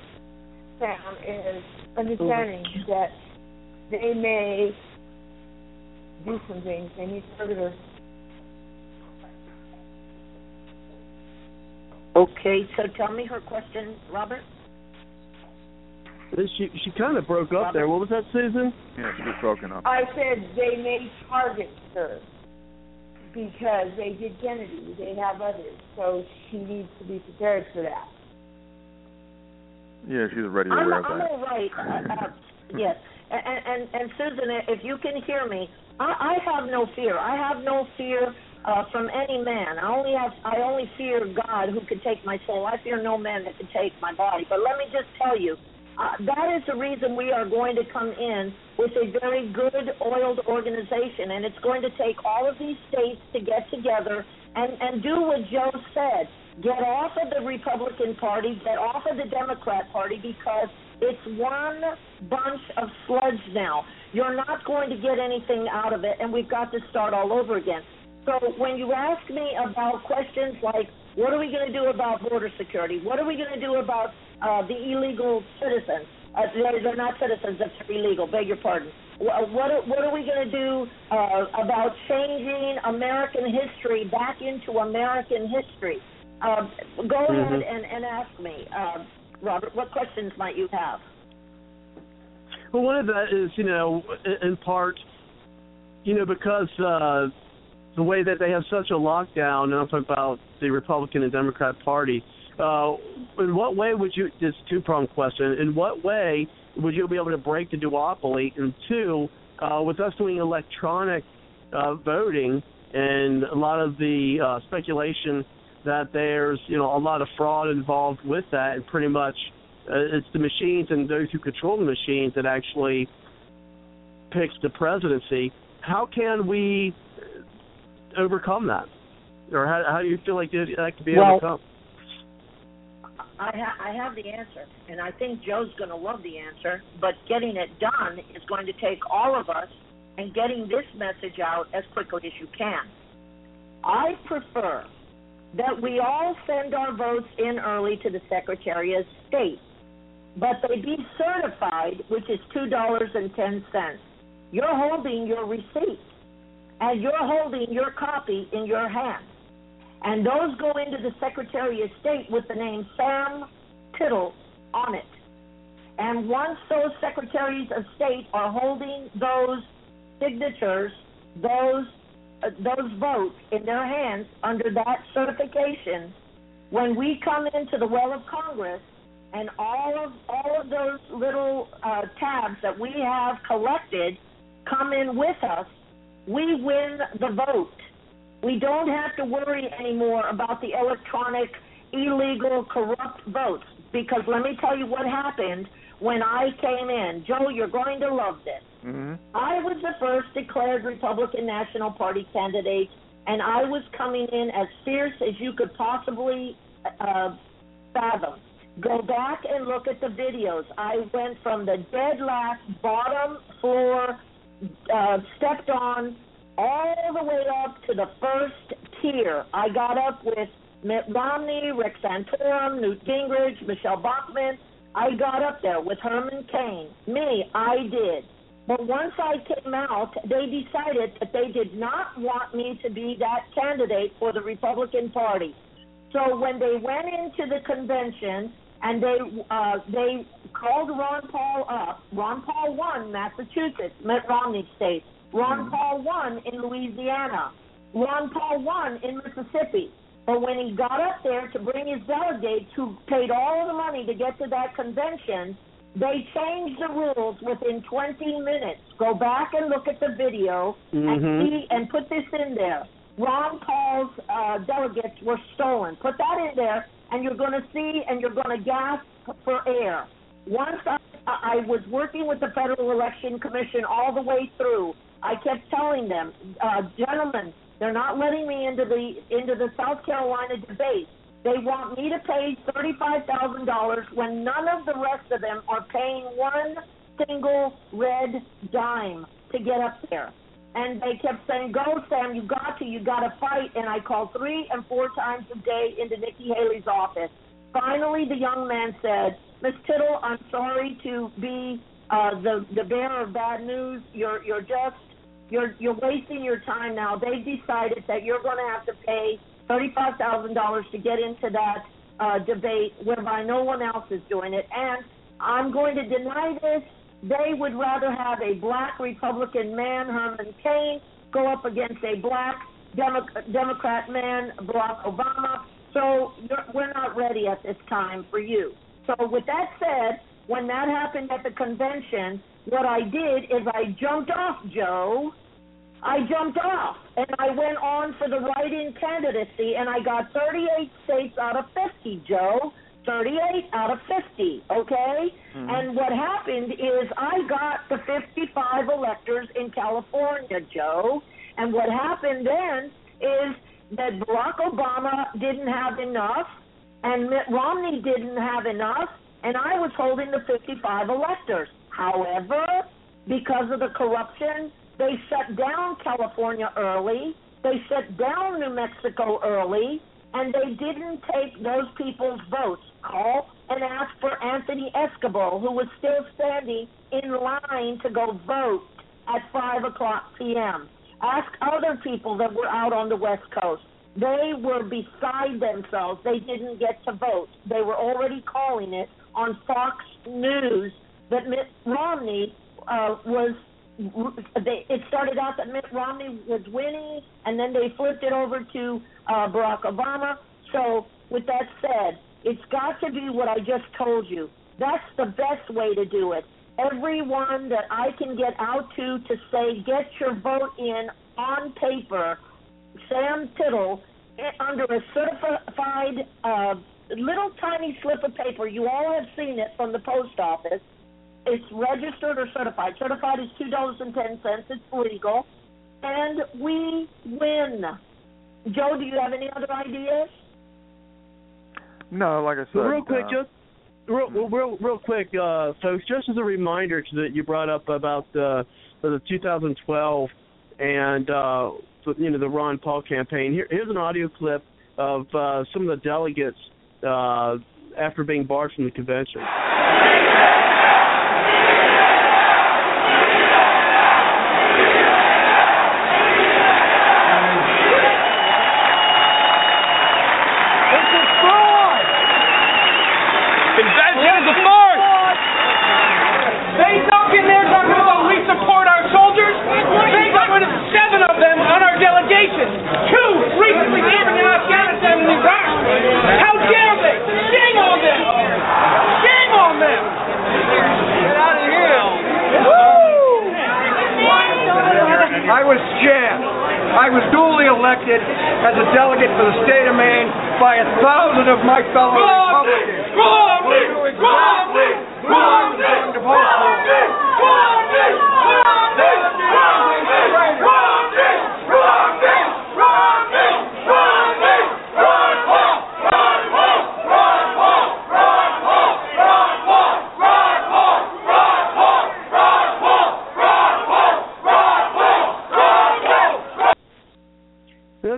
Samm is understanding that they may do some things. They need further. Okay, so tell me her question, Robert. She she kind of broke up there. What was that, Susan? Yeah, she was broken up. I said they may target her because they did Kennedy. They have others, so she needs to be prepared for that. Yeah, she's already I'm, aware of I'm that. all right. Uh, uh, yes, and, and and Susan, if you can hear me, I, I have no fear. I have no fear uh, from any man. I only have I only fear God who could take my soul. I fear no man that could take my body. But let me just tell you, uh, that is the reason we are going to come in with a very good oiled organization, and it's going to take all of these states to get together and and do what Joe said. Get off of the Republican Party, get off of the Democrat Party because it's one bunch of sludge now. You're not going to get anything out of it, and we've got to start all over again. So when you ask me about questions like, what are we going to do about border security? What are we going to do about uh, the illegal citizens? Uh, they're, they're not citizens, they're illegal, beg your pardon. Wh- What are, what are we going to do uh, about changing American history back into American history? Uh, go ahead and, and ask me, uh, Robert, what questions might you have? Well, one of that is, you know, in- in part, you know, because uh, the way that they have such a lockdown, and I'm talking about the Republican and Democrat Party. Uh, in what way would you? This two pronged question. In what way would you be able to break the duopoly? And two, uh, with us doing electronic uh, voting and a lot of the uh, speculation that there's, you know, a lot of fraud involved with that, and pretty much uh, it's the machines and those who control the machines that actually picks the presidency. How can we overcome that, or how, how do you feel like that could be Well, overcome? I, ha- I have the answer, and I think Joe's going to love the answer. But getting it done is going to take all of us, and getting this message out as quickly as you can. I prefer that we all send our votes in early to the Secretary of State, but they be certified, which is two dollars and ten cents. You're holding your receipt, and you're holding your copy in your hand and those go into the Secretary of State with the name Samm Tittle on it. And once those Secretaries of State are holding those signatures, those uh, those votes in their hands under that certification, when we come into the well of Congress, and all of all of those little uh, tabs that we have collected come in with us, we win the vote. We don't have to worry anymore about the electronic, illegal, corrupt votes. Because let me tell you what happened when I came in. Joe, you're going to love this. Mm-hmm. I was the first declared Republican National Party candidate, and I was coming in as fierce as you could possibly uh, fathom. Go back and look at the videos. I went from the dead last bottom floor, uh, stepped on, all the way up to the first tier. I got up with Mitt Romney, Rick Santorum, Newt Gingrich, Michelle Bachmann. I got up there with Herman Cain. Me, I did. But once I came out, they decided that they did not want me to be that candidate for the Republican Party. So when they went into the convention and they uh, they called Ron Paul up, Ron Paul won Massachusetts, Mitt Romney state. Ron Paul won in Louisiana. Ron Paul won in Mississippi. But when he got up there to bring his delegates who paid all the money to get to that convention, they changed the rules within 20 minutes. Go back and look at the video and Mhm. see and put this in there. Ron Paul's uh, delegates were stolen. Put that in there, and you're going to see and you're going to gasp for air. Once I, I was working with the Federal Election Commission all the way through, I kept telling them, uh, gentlemen, they're not letting me into the into the South Carolina debate. They want me to pay thirty-five thousand dollars when none of the rest of them are paying one single red dime to get up there. And they kept saying, "Go, Samm! You got to! You got to fight!" And I called three and four times a day into Nikki Haley's office. Finally, the young man said, "Miss Tittle, I'm sorry to be uh, the the bearer of bad news. You're you're just you're you're wasting your time now. They've decided that you're going to have to pay thirty-five thousand dollars to get into that uh, debate, whereby no one else is doing it. And I'm going to deny this. They would rather have a black Republican man, Herman Cain, go up against a black Demo- Democrat man, Barack Obama. So we're not ready at this time for you. So with that said, when that happened at the convention, what I did is I jumped off, Joe. I jumped off and I went on for the write-in candidacy, and I got 38 states out of 50, Joe. 38 out of 50, okay? Hmm. And what happened is I got the 55 electors in California, Joe. And what happened then is that Barack Obama didn't have enough, and Mitt Romney didn't have enough, and I was holding the 55 electors. However, because of the corruption, they shut down California early, they shut down New Mexico early, and they didn't take those people's votes. Call and ask for Anthony Escobar, who was still standing in line to go vote at 5 o'clock p.m. Ask other people that were out on the West Coast. They were beside themselves. They didn't get to vote. They were already calling it on Fox News that Mitt Romney uh, was. They, it started out that Mitt Romney was winning, and then they flipped it over to uh, Barack Obama. So, with that said, it's got to be what I just told you. That's the best way to do it. Everyone that I can get out to to say, get your vote in on paper, Samm Tittle, eh, under a certified uh, little tiny slip of paper. You all have seen it from the post office. It's registered or certified. Certified is two dollars and ten cents. It's legal, and we win. Joe, do you have any other ideas? No, like I said, real quick, uh, just real, real, real quick, uh, folks. Just as a reminder that you brought up about uh, the 2012 and uh, you know the Ron Paul campaign. Here, here's an audio clip of uh, some of the delegates uh, after being barred from the convention. Two recently serving in Afghanistan and Iraq. How dare they? Shame on them! I was jabbed. I was duly elected as a delegate for the state of Maine by a thousand of my fellow Republicans. Romney! Who knew exactly who I was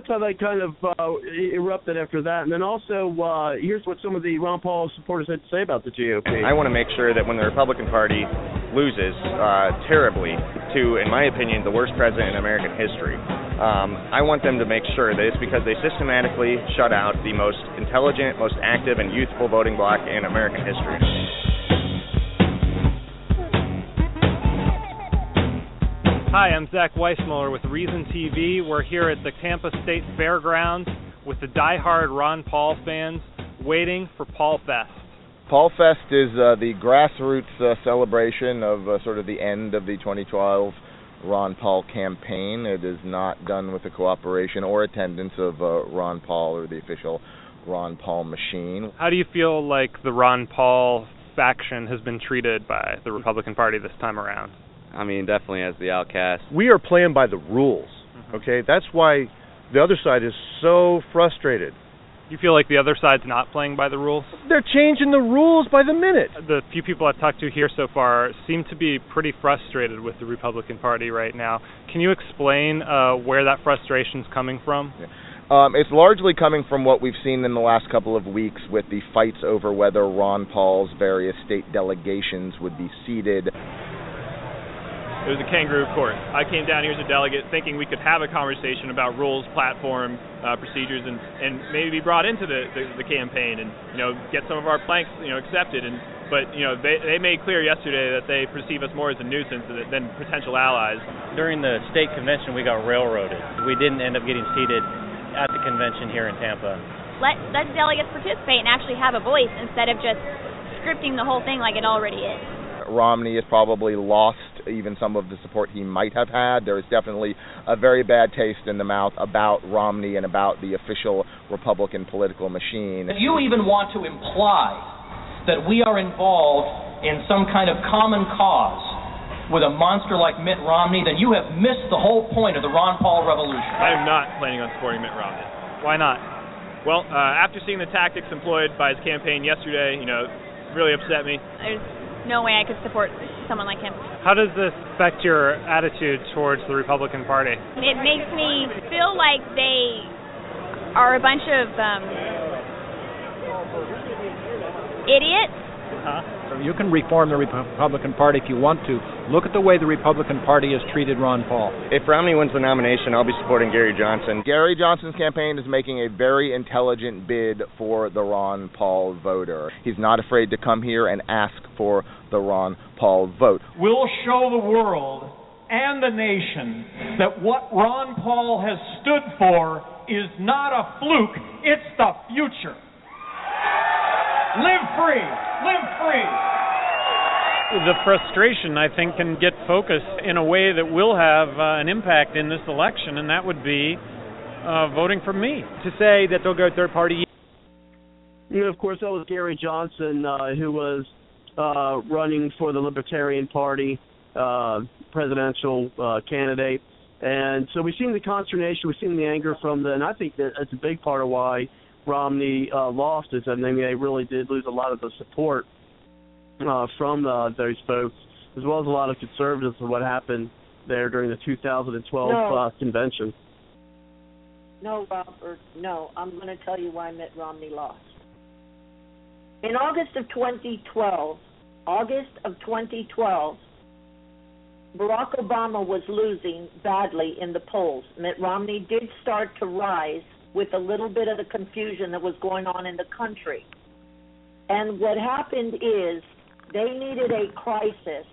That's how they kind of uh, erupted after that. And then also, uh, here's what some of the Ron Paul supporters had to say about the GOP. I want to make sure that when the Republican Party loses uh, terribly to, in my opinion, the worst president in American history, um, I want them to make sure that it's because they systematically shut out the most intelligent, most active, and youthful voting bloc in American history. Hi, I'm Zach Weissmuller with Reason TV. We're here at the Tampa State Fairgrounds with the die-hard Ron Paul fans waiting for Paul Fest. Paul Fest is uh, the grassroots uh, celebration of uh, sort of the end of the 2012 Ron Paul campaign. It is not done with the cooperation or attendance of uh, Ron Paul or the official Ron Paul machine. How do you feel like the Ron Paul faction has been treated by the Republican Party this time around? I mean, definitely as the outcast. We are playing by the rules. Okay, that's why the other side is so frustrated. You feel like the other side's not playing by the rules? They're changing the rules by the minute. The few people I've talked to here so far seem to be pretty frustrated with the Republican Party right now. Can you explain uh, where that frustration's coming from? Um, it's largely coming from what we've seen in the last couple of weeks with the fights over whether Ron Paul's various state delegations would be seated. It was a kangaroo court. I came down here as a delegate thinking we could have a conversation about rules, platform, uh, procedures, and, and maybe be brought into the, the, the campaign and you know get some of our planks you know accepted. And but you know they they made clear yesterday that they perceive us more as a nuisance than, than potential allies. During the state convention, we got railroaded. We didn't end up getting seated at the convention here in Tampa. Let let delegates participate and actually have a voice instead of just scripting the whole thing like it already is. Romney has probably lost even some of the support he might have had. There is definitely a very bad taste in the mouth about Romney and about the official Republican political machine. If you even want to imply that we are involved in some kind of common cause with a monster like Mitt Romney, then you have missed the whole point of the Ron Paul revolution. I am not planning on supporting Mitt Romney. Why not? Well, uh, after seeing the tactics employed by his campaign yesterday, you know, really upset me. There's no way I could support someone like him. How does this affect your attitude towards the Republican Party? It makes me feel like they are a bunch of um, idiots. Uh-huh. You can reform the Republican Party if you want to. Look at the way the Republican Party has treated Ron Paul. If Romney wins the nomination, I'll be supporting Gary Johnson. Gary Johnson's campaign is making a very intelligent bid for the Ron Paul voter. He's not afraid to come here and ask for the Ron Paul vote. We'll show the world and the nation that what Ron Paul has stood for is not a fluke, it's the future. Live free! Live free! The frustration, I think, can get focused in a way that will have uh, an impact in this election, and that would be uh, voting for me. To say that they'll go third party. You know, of course, that was Gary Johnson, uh, who was uh, running for the Libertarian Party uh, presidential uh, candidate. And so we've seen the consternation, we've seen the anger from the, and I think that that's a big part of why Romney uh, lost is I mean they really did lose a lot of the support uh, from uh, those folks, as well as a lot of conservatives for what happened there during the 2012 No. uh, convention. No, Robert, no. I'm going to tell you why Mitt Romney lost. In August of 2012, August of 2012, Barack Obama was losing badly in the polls. Mitt Romney did start to rise with a little bit of the confusion that was going on in the country. And what happened is they needed a crisis.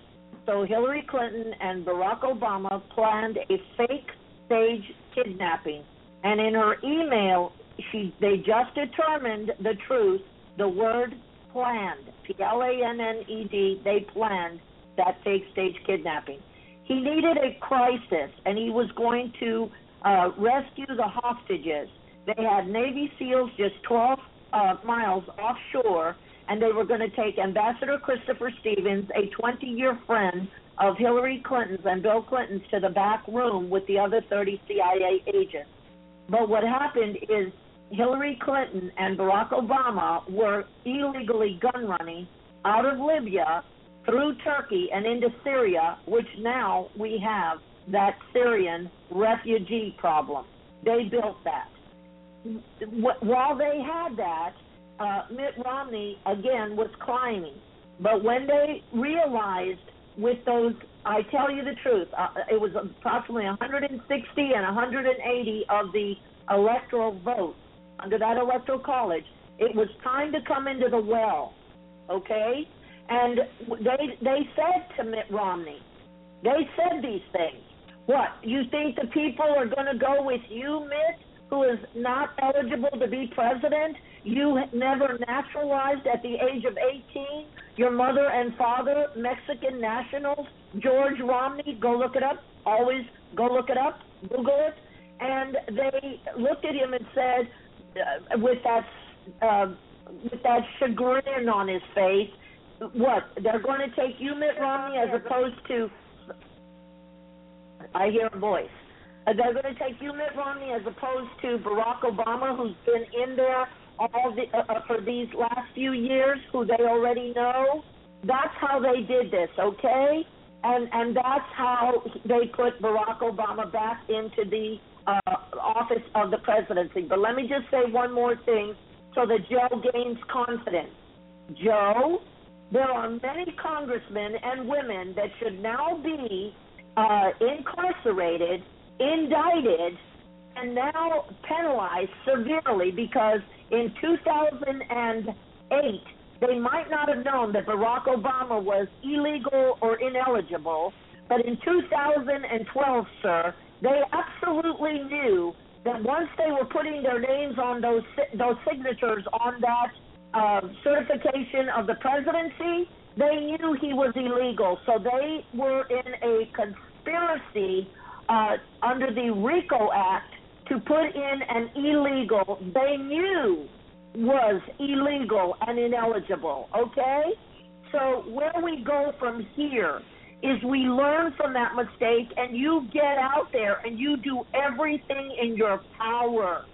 So Hillary Clinton and Barack Obama planned a fake stage kidnapping. And in her email, she they just determined the truth, the word planned, P L A N N E D, they planned that fake stage kidnapping. He needed a crisis, and he was going to uh, rescue the hostages. They had Navy SEALs just 12 uh, miles offshore, and they were going to take Ambassador Christopher Stevens, a 20 year friend of Hillary Clinton's and Bill Clinton's, to the back room with the other 30 CIA agents. But what happened is Hillary Clinton and Barack Obama were illegally gun running out of Libya through Turkey and into Syria, which now we have that Syrian refugee problem. They built that. While they had that, uh, Mitt Romney again was climbing. But when they realized with those, I tell you the truth, uh, it was approximately 160 and 180 of the electoral votes under that electoral college. It was time to come into the well, okay? And they they said to Mitt Romney, they said these things. What you think the people are going to go with you, Mitt, who is not eligible to be president? You never naturalized at the age of 18. Your mother and father, Mexican nationals. George Romney, go look it up. Always go look it up. Google it. And they looked at him and said, uh, with that uh, with that chagrin on his face, what they're going to take you, Mitt Romney, as opposed to. I hear a voice. They're going to take you, Mitt Romney, as opposed to Barack Obama, who's been in there all the, uh, uh, for these last few years, who they already know. That's how they did this, okay? And and that's how they put Barack Obama back into the uh, office of the presidency. But let me just say one more thing so that Joe gains confidence. Joe, there are many congressmen and women that should now be uh, incarcerated, indicted, and now penalized severely because in 2008 they might not have known that Barack Obama was illegal or ineligible, but in 2012, sir, they absolutely knew that once they were putting their names on those those signatures on that uh, certification of the presidency, they knew he was illegal. So they were in a conspiracy uh, under the RICO Act to put in an illegal they knew was illegal and ineligible. Okay? So where we go from here is we learn from that mistake and you get out there and you do everything in your power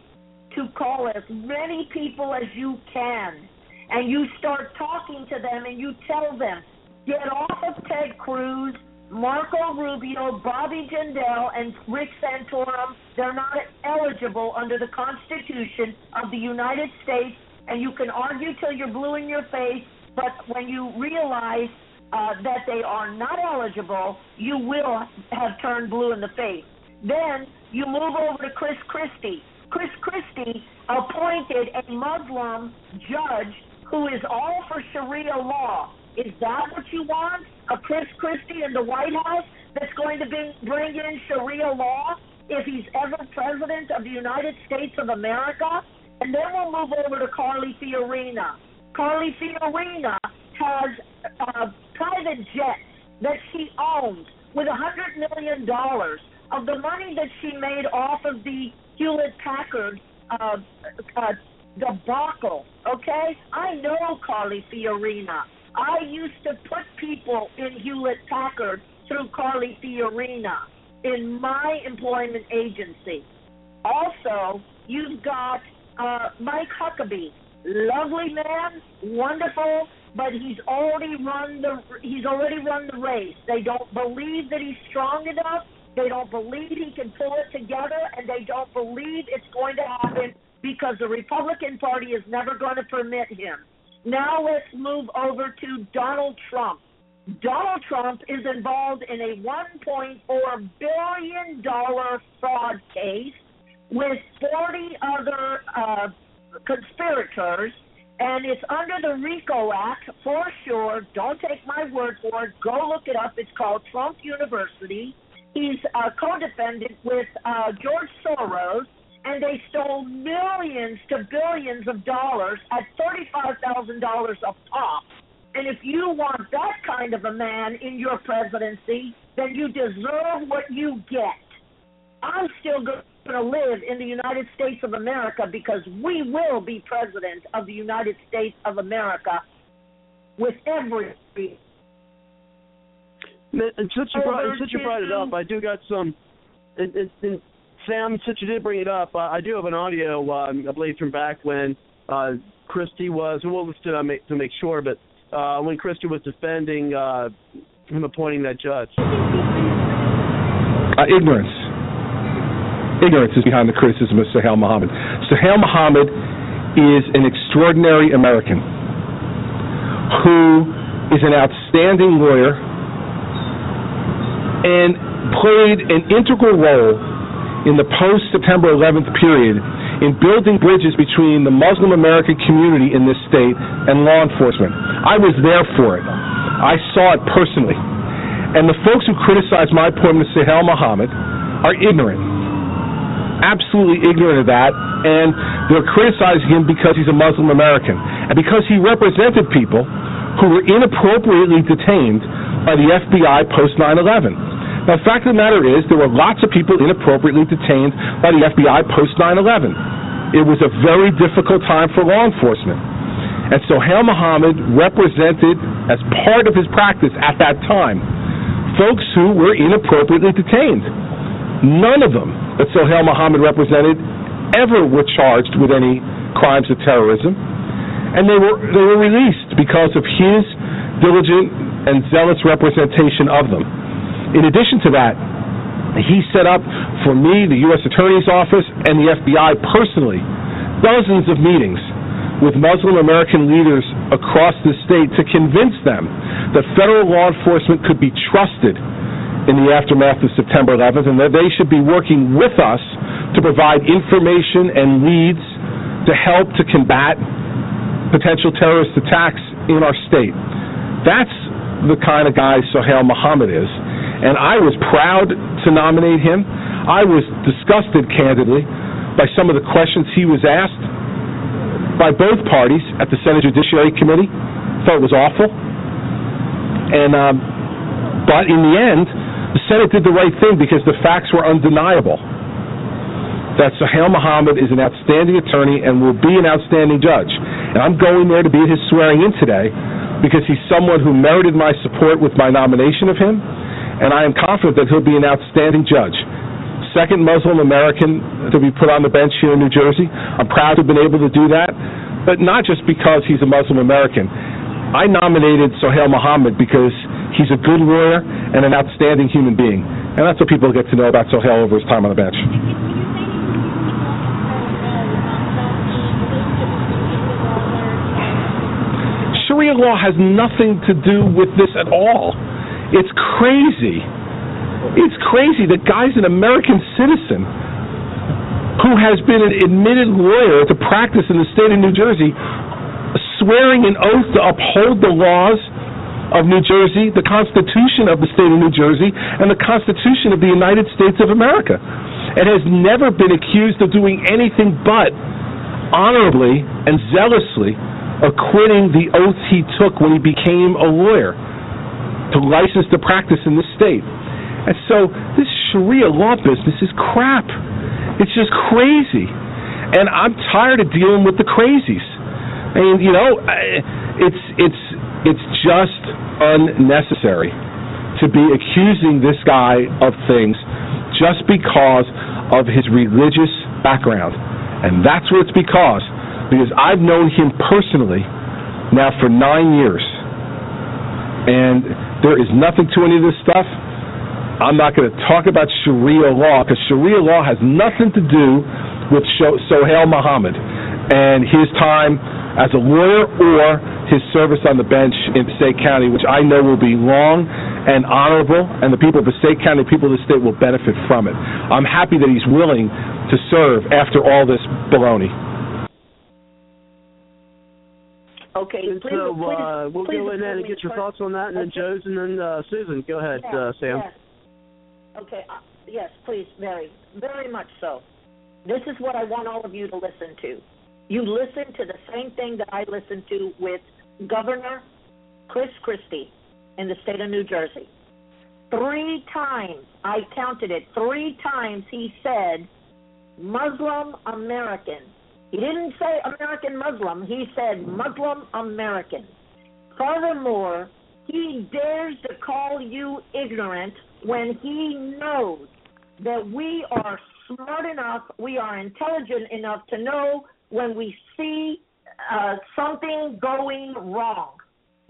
to call as many people as you can. And you start talking to them and you tell them, get off of Ted Cruz, Marco Rubio, Bobby Jindal, and Rick Santorum. They're not eligible under the Constitution of the United States. And you can argue till you're blue in your face, but when you realize uh, that they are not eligible, you will have turned blue in the face. Then you move over to Chris Christie. Chris Christie appointed a Muslim judge who is all for Sharia law. Is that what you want? A Chris Christie in the White House that's going to be, bring in Sharia law if he's ever president of the United States of America? And then we'll move over to Carly Fiorina. Carly Fiorina has uh, private jets that she owns with a hundred million dollars of the money that she made off of the Hewlett Packard uh, uh, debacle. Okay, I know Carly Fiorina. I used to put people in Hewlett Packard through Carly Fiorina in my employment agency. Also, you've got uh, Mike Huckabee, lovely man, wonderful, but he's already run the he's already run the race. They don't believe that he's strong enough. They don't believe he can pull it together, and they don't believe it's going to happen because the Republican Party is never going to permit him. Now let's move over to Donald Trump. Donald Trump is involved in a 1.4 billion dollar fraud case with 40 other uh, conspirators and it's under the RICO Act for sure. Don't take my word for it. Go look it up. It's called Trump University. He's a co-defendant with uh, George Soros, and they stole millions to billions of dollars at thirty-five thousand dollars a pop. And if you want that kind of a man in your presidency, then you deserve what you get. I'm still going to live in the United States of America because we will be president of the United States of America with every. And since you brought, since you brought it up, I do got some. And, and, and Samm, since you did bring it up, uh, I do have an audio, um, I believe, from back when uh, Christie was. We'll listen to, make, to make sure, but uh, when Christie was defending uh, him appointing that judge. Uh, ignorance. Ignorance is behind the criticism of Sohail Mohammed. Sohail Mohammed is an extraordinary American who is an outstanding lawyer and played an integral role in the post September 11th period in building bridges between the Muslim American community in this state and law enforcement. I was there for it. I saw it personally. And the folks who criticize my appointment of Sohail Mohammed are ignorant. Absolutely ignorant of that. And they're criticizing him because he's a Muslim American. And because he represented people who were inappropriately detained by the FBI post 9 11. Now, the fact of the matter is, there were lots of people inappropriately detained by the FBI post 9 11. It was a very difficult time for law enforcement. And so Sohail Mohammed represented, as part of his practice at that time, folks who were inappropriately detained. None of them that Sohail Mohammed represented ever were charged with any crimes of terrorism. And they were, they were released because of his diligent and zealous representation of them. In addition to that, he set up for me, the U.S. Attorney's Office, and the FBI personally dozens of meetings with Muslim American leaders across the state to convince them that federal law enforcement could be trusted in the aftermath of September 11th and that they should be working with us to provide information and leads to help to combat potential terrorist attacks in our state. That's the kind of guy Sohail Mohammed is. And I was proud to nominate him. I was disgusted, candidly, by some of the questions he was asked by both parties at the Senate Judiciary Committee. Thought it was awful. And um, but in the end, the Senate did the right thing because the facts were undeniable. That Sohail Mohammed is an outstanding attorney and will be an outstanding judge. And I'm going there to be at his swearing in today because he's someone who merited my support with my nomination of him, and I am confident that he'll be an outstanding judge. Second Muslim American to be put on the bench here in New Jersey. I'm proud to have been able to do that, but not just because he's a Muslim American. I nominated Sohail Mohammed because he's a good lawyer and an outstanding human being. And that's what people get to know about Sohail over his time on the bench. Sharia law has nothing to do with this at all. It's crazy. It's crazy that guy's an American citizen who has been an admitted lawyer to practice in the state of New Jersey, swearing an oath to uphold the laws of New Jersey, the Constitution of the state of New Jersey, and the Constitution of the United States of America, and has never been accused of doing anything but honorably and zealously acquitting the oath he took when he became a lawyer to license to practice in this state. And so this Sharia law business is crap. It's just crazy. And I'm tired of dealing with the crazies. I mean, you know, it's it's it's just unnecessary to be accusing this guy of things just because of his religious background. And that's what it's because because I've known him personally now for nine years. And there is nothing to any of this stuff. I'm not going to talk about Sharia law because Sharia law has nothing to do with Sohail Mohammed and his time as a lawyer or his service on the bench in Passaic County, which I know will be long and honorable, and the people of Passaic County, people of the state will benefit from it. I'm happy that he's willing to serve after all this baloney. Okay, please, so please, uh, we'll go in there and get your first. thoughts on that, and then Joe's, and then uh, Susan. Go ahead, Yes, uh, Samm. yes. Okay, uh, yes, please, Mary, very much so. This is what I want all of you to listen to. You listen to the same thing that I listen to with Governor Chris Christie, in the state of New Jersey. Three times, I counted it, three times he said Muslim American. He didn't say American Muslim, he said Muslim American. Furthermore, he dares to call you ignorant when he knows that we are smart enough, we are intelligent enough to know when we see uh, something going wrong.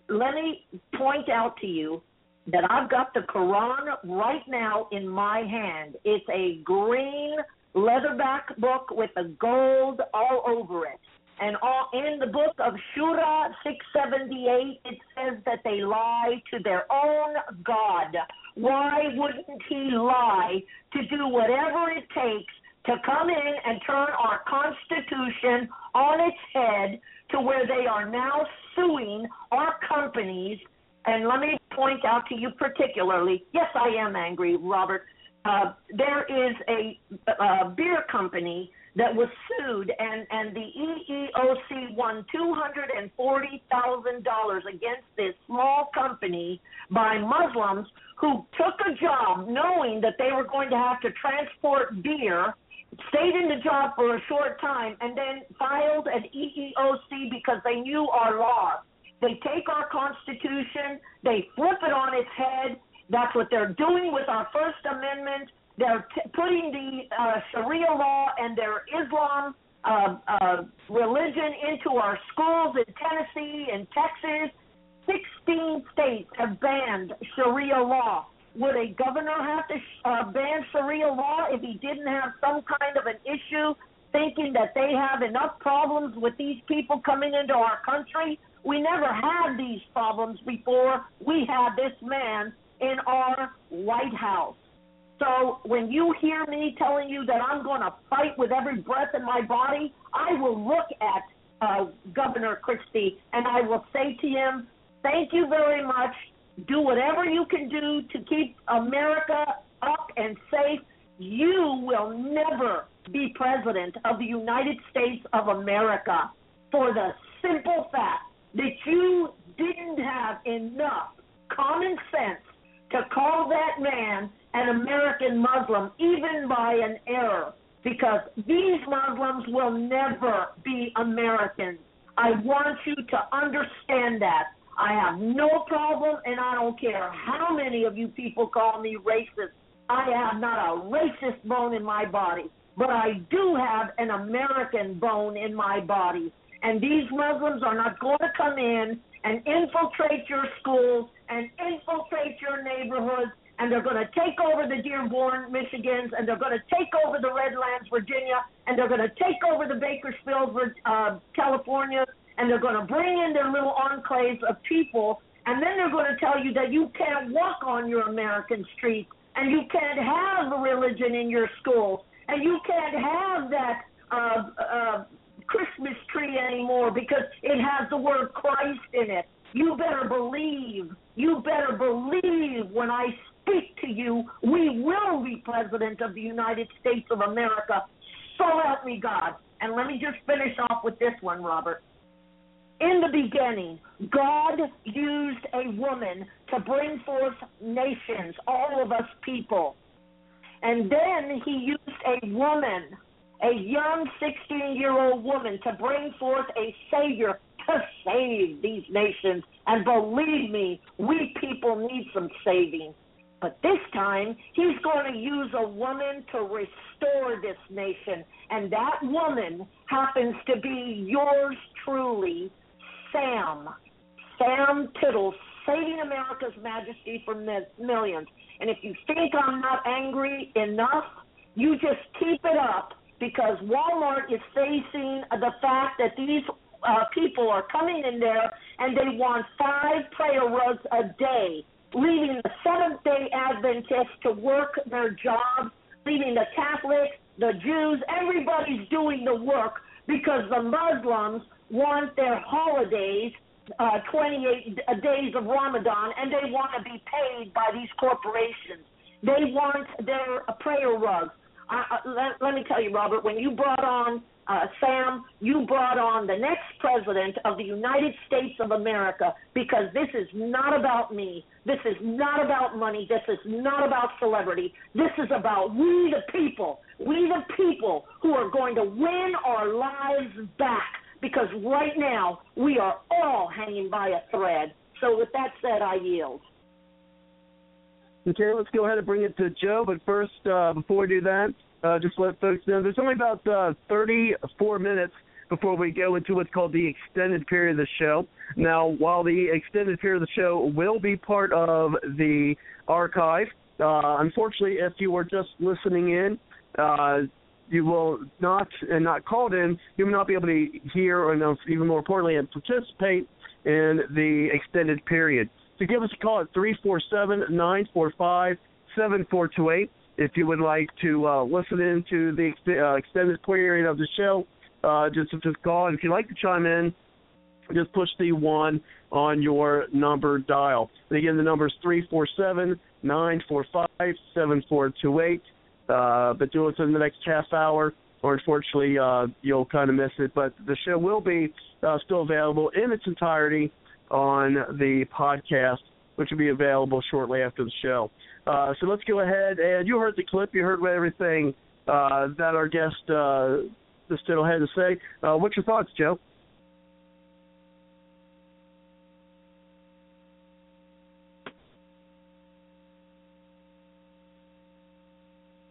Let me point out to you that I've got the Quran right now in my hand. It's a green leatherback book with the gold all over it. And all, in the book of Shura 678, it says that they lie to their own God. Why wouldn't he lie to do whatever it takes to come in and turn our Constitution on its head to where they are now suing our companies? And let me point out to you particularly yes, I am angry, Robert. Uh, there is a, a beer company that was sued, and, and the EEOC won $240,000 against this small company by Muslims who took a job knowing that they were going to have to transport beer, stayed in the job for a short time, and then filed an EEOC because they knew our laws. They take our Constitution, they flip it on its head. That's what they're doing with our First Amendment they're t- putting the uh, Sharia law and their Islam uh, uh, religion into our schools in Tennessee and Texas. 16 states have banned Sharia law. Would a governor have to uh, ban Sharia law if he didn't have some kind of an issue, thinking that they have enough problems with these people coming into our country? We never had these problems before we had this man in our White House. So when you hear me telling you that I'm going to fight with every breath in my body, I will look at uh, Governor Christie and I will say to him, thank you very much. Do whatever you can do to keep America up and safe. You will never be president of the United States of America for the simple fact that you didn't have enough common sense to call that man an American Muslim, even by an error, because these Muslims will never be Americans. I want you to understand that. I have no problem, and I don't care how many of you people call me racist. I have not a racist bone in my body, but I do have an American bone in my body. And these Muslims are not going to come in and infiltrate your schools and infiltrate your neighborhoods and they're going to take over the Dearborn, Michigans, and they're going to take over the Redlands, Virginia, and they're going to take over the Bakersfield, uh, California, and they're going to bring in their little enclaves of people, and then they're going to tell you that you can't walk on your American streets, and you can't have religion in your schools, and you can't have that uh, uh, Christmas tree anymore because it has the word Christ in it. You better believe, you better believe when I speak to you, we will be president of the United States of America. So help me God. And let me just finish off with this one, Robert. In the beginning, God used a woman to bring forth nations, all of us people. And then he used a woman, a young 16 year old woman, to bring forth a Savior to save these nations. And believe me, we people need some saving. But this time, he's going to use a woman to restore this nation. And that woman happens to be yours truly, Samm. Samm Tittle, saving America's majesty from millions. And if you think I'm not angry enough, you just keep it up because Walmart is facing the fact that these uh, people are coming in there and they want five prayer rugs a day leaving the Seventh day Adventists to work their jobs, leaving the Catholics, the Jews, everybody's doing the work because the Muslims want their holidays, uh, 28 days of Ramadan, and they want to be paid by these corporations. They want their uh, prayer rugs. Uh, let, let me tell you, Robert, when you brought on uh, Samm, you brought on the next president of the United States of America because this is not about me. This is not about money. This is not about celebrity. This is about we the people. We the people who are going to win our lives back because right now we are all hanging by a thread. So, with that said, I yield. Okay, let's go ahead and bring it to Joe. But first, uh, before we do that, uh, just let folks know there's only about uh, 34 minutes before we go into what's called the extended period of the show. Now, while the extended period of the show will be part of the archive, uh, unfortunately, if you were just listening in, uh, you will not and not called in, you will not be able to hear or even more importantly and participate in the extended period. So give us a call at 347-945-7428 if you would like to uh, listen in to the ex- uh, extended period of the show. Uh, just just call, and if you'd like to chime in, just push the one on your number dial. And again, the number is 347-945-7428. Uh, but do it in the next half hour, or unfortunately, uh, you'll kind of miss it. But the show will be uh, still available in its entirety on the podcast, which will be available shortly after the show. Uh, so let's go ahead and you heard the clip, you heard everything uh, that our guest uh, this tittle had to say. Uh, what's your thoughts, Joe?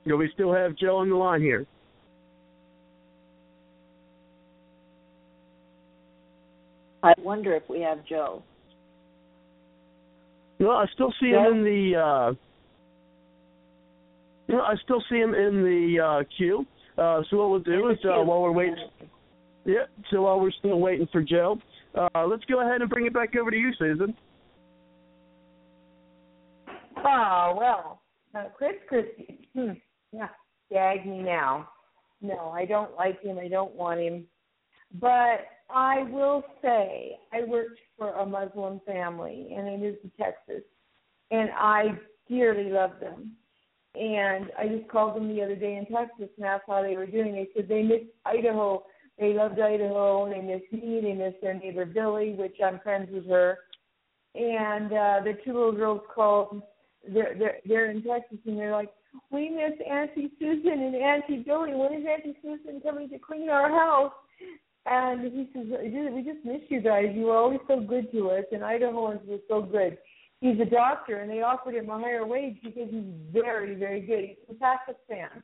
You know, we still have Joe on the line here. I wonder if we have Joe. No, I still see Joe? him in the. Uh, you know, I still see him in the uh, queue. Uh, so what we'll do is uh, while we're waiting. Yeah. So while we're still waiting for Joe, uh, let's go ahead and bring it back over to you, Susan. Oh well, uh, Chris Christie. Hmm. Yeah, gag me now. No, I don't like him. I don't want him. But I will say I worked for a Muslim family, and they moved to Texas, and I dearly love them. And I just called them the other day in Texas and asked how they were doing. They said they missed Idaho. They loved Idaho. They miss me. They miss their neighbor Billy, which I'm friends with her. And uh, the two little girls called. They're they're they're in Texas, and they're like, we miss Auntie Susan and Auntie Billy. When is Auntie Susan coming to clean our house? And he says, we just miss you guys. You were always so good to us, and Idahoans were so good. He's a doctor, and they offered him a higher wage because he's very, very good. He's from Pakistan.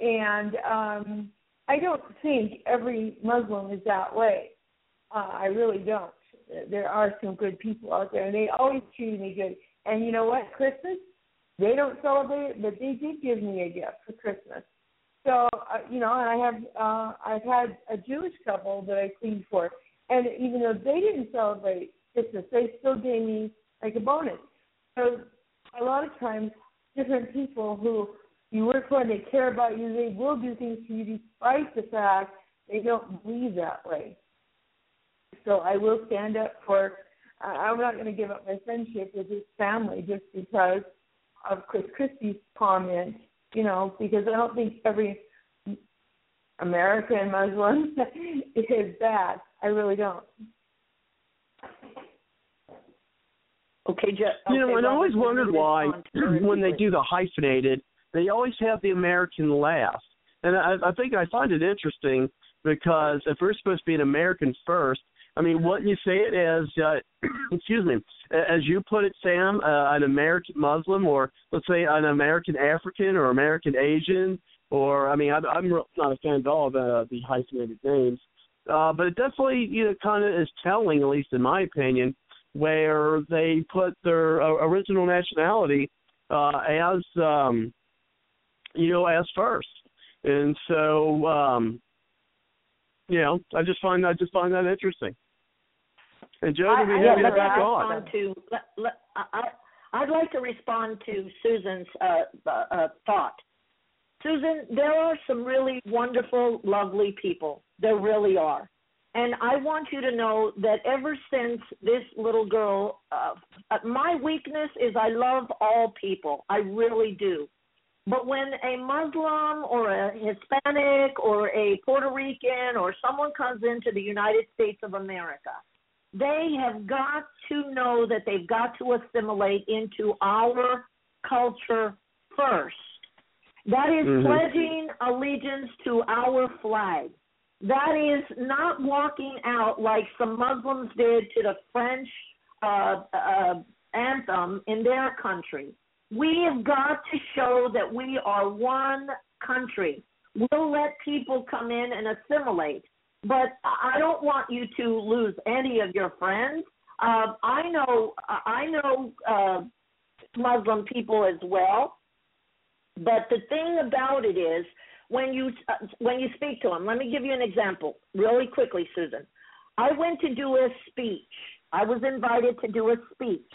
And um, I don't think every Muslim is that way. Uh, I really don't. There are some good people out there, and they always treat me good. And you know what? Christmas, they don't celebrate it, but they did give me a gift for Christmas. So uh, you know, and I have uh, I've had a Jewish couple that I cleaned for, and even though they didn't celebrate Christmas, they still gave me like a bonus. So a lot of times, different people who you work for and they care about you, they will do things for you despite the fact they don't believe that way. So I will stand up for. I'm not going to give up my friendship with his family just because of Chris Christie's comment you know, because I don't think every American Muslim is bad. I really don't. Okay, Jeff. You know, and I always wondered why when they do the hyphenated, they always have the American laugh, and I, I think I find it interesting because if we're supposed to be an American first, I mean, wouldn't you say it as, uh, excuse me, as you put it, Samm, uh, an American Muslim, or let's say an American African or American Asian, or I mean, I, I'm not a fan of all the the hyphenated names, uh, but it definitely you know kind of is telling, at least in my opinion, where they put their uh, original nationality uh, as um, you know as first, and so um, you know I just find I just find that interesting. And Joe, do we have you let me back on? to. Let, let, I, I- I'd like to respond to Susan's uh, uh, uh, thought. Susan, there are some really wonderful, lovely people. There really are. And I want you to know that ever since this little girl, uh, uh, my weakness is I love all people. I really do. But when a Muslim or a Hispanic or a Puerto Rican or someone comes into the United States of America, they have got to know that they've got to assimilate into our culture first. That is Mhm. pledging allegiance to our flag. That is not walking out like some Muslims did to the French uh, uh, anthem in their country. We have got to show that we are one country. We'll let people come in and assimilate, but I don't want you to lose any of your friends. Uh, I know I know uh, Muslim people as well, but the thing about it is when you uh, when you speak to them. Let me give you an example really quickly, Susan. I went to do a speech. I was invited to do a speech,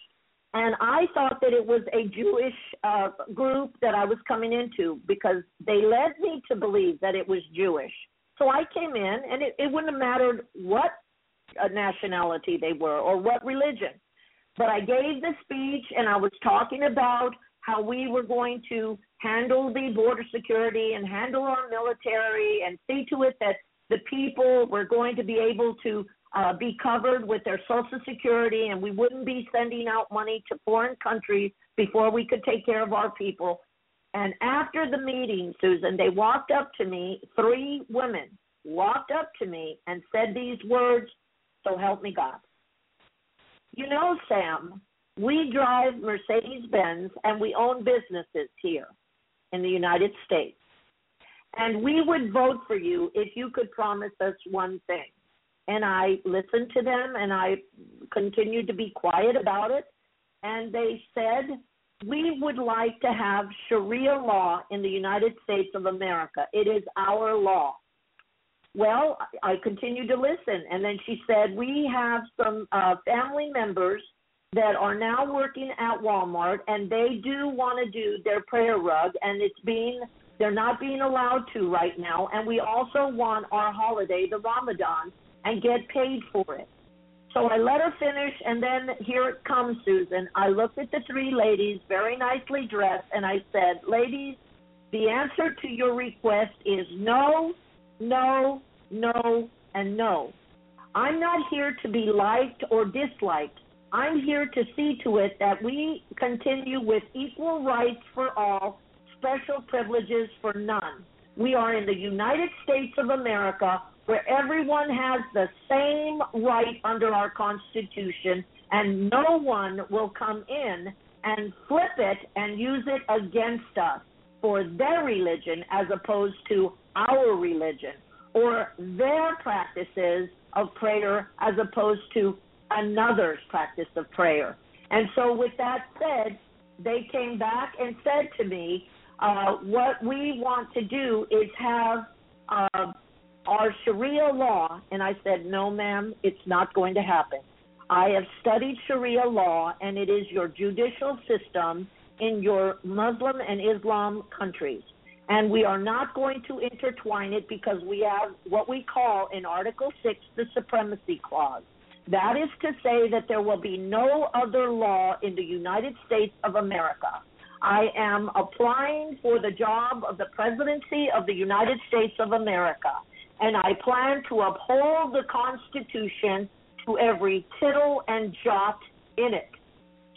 and I thought that it was a Jewish uh, group that I was coming into because they led me to believe that it was Jewish. So I came in, and it, it wouldn't have mattered what uh, nationality they were or what religion. But I gave the speech, and I was talking about how we were going to handle the border security and handle our military and see to it that the people were going to be able to uh, be covered with their social security and we wouldn't be sending out money to foreign countries before we could take care of our people. And after the meeting, Susan, they walked up to me, three women walked up to me and said these words, So help me God. You know, Samm, we drive Mercedes Benz and we own businesses here in the United States. And we would vote for you if you could promise us one thing. And I listened to them and I continued to be quiet about it. And they said, We would like to have Sharia law in the United States of America. It is our law. Well, I continued to listen. And then she said, We have some uh, family members that are now working at Walmart and they do want to do their prayer rug and it's being they're not being allowed to right now and we also want our holiday the Ramadan and get paid for it. So I let her finish and then here it comes Susan. I looked at the three ladies very nicely dressed and I said, "Ladies, the answer to your request is no, no, no, and no. I'm not here to be liked or disliked. I'm here to see to it that we continue with equal rights for all, special privileges for none. We are in the United States of America where everyone has the same right under our Constitution, and no one will come in and flip it and use it against us for their religion as opposed to our religion, or their practices of prayer as opposed to another's practice of prayer. And so, with that said, they came back and said to me, uh, What we want to do is have uh, our Sharia law. And I said, No, ma'am, it's not going to happen. I have studied Sharia law, and it is your judicial system in your Muslim and Islam countries. And we are not going to intertwine it because we have what we call in Article 6 the Supremacy Clause. That is to say that there will be no other law in the United States of America. I am applying for the job of the presidency of the United States of America, and I plan to uphold the Constitution to every tittle and jot in it.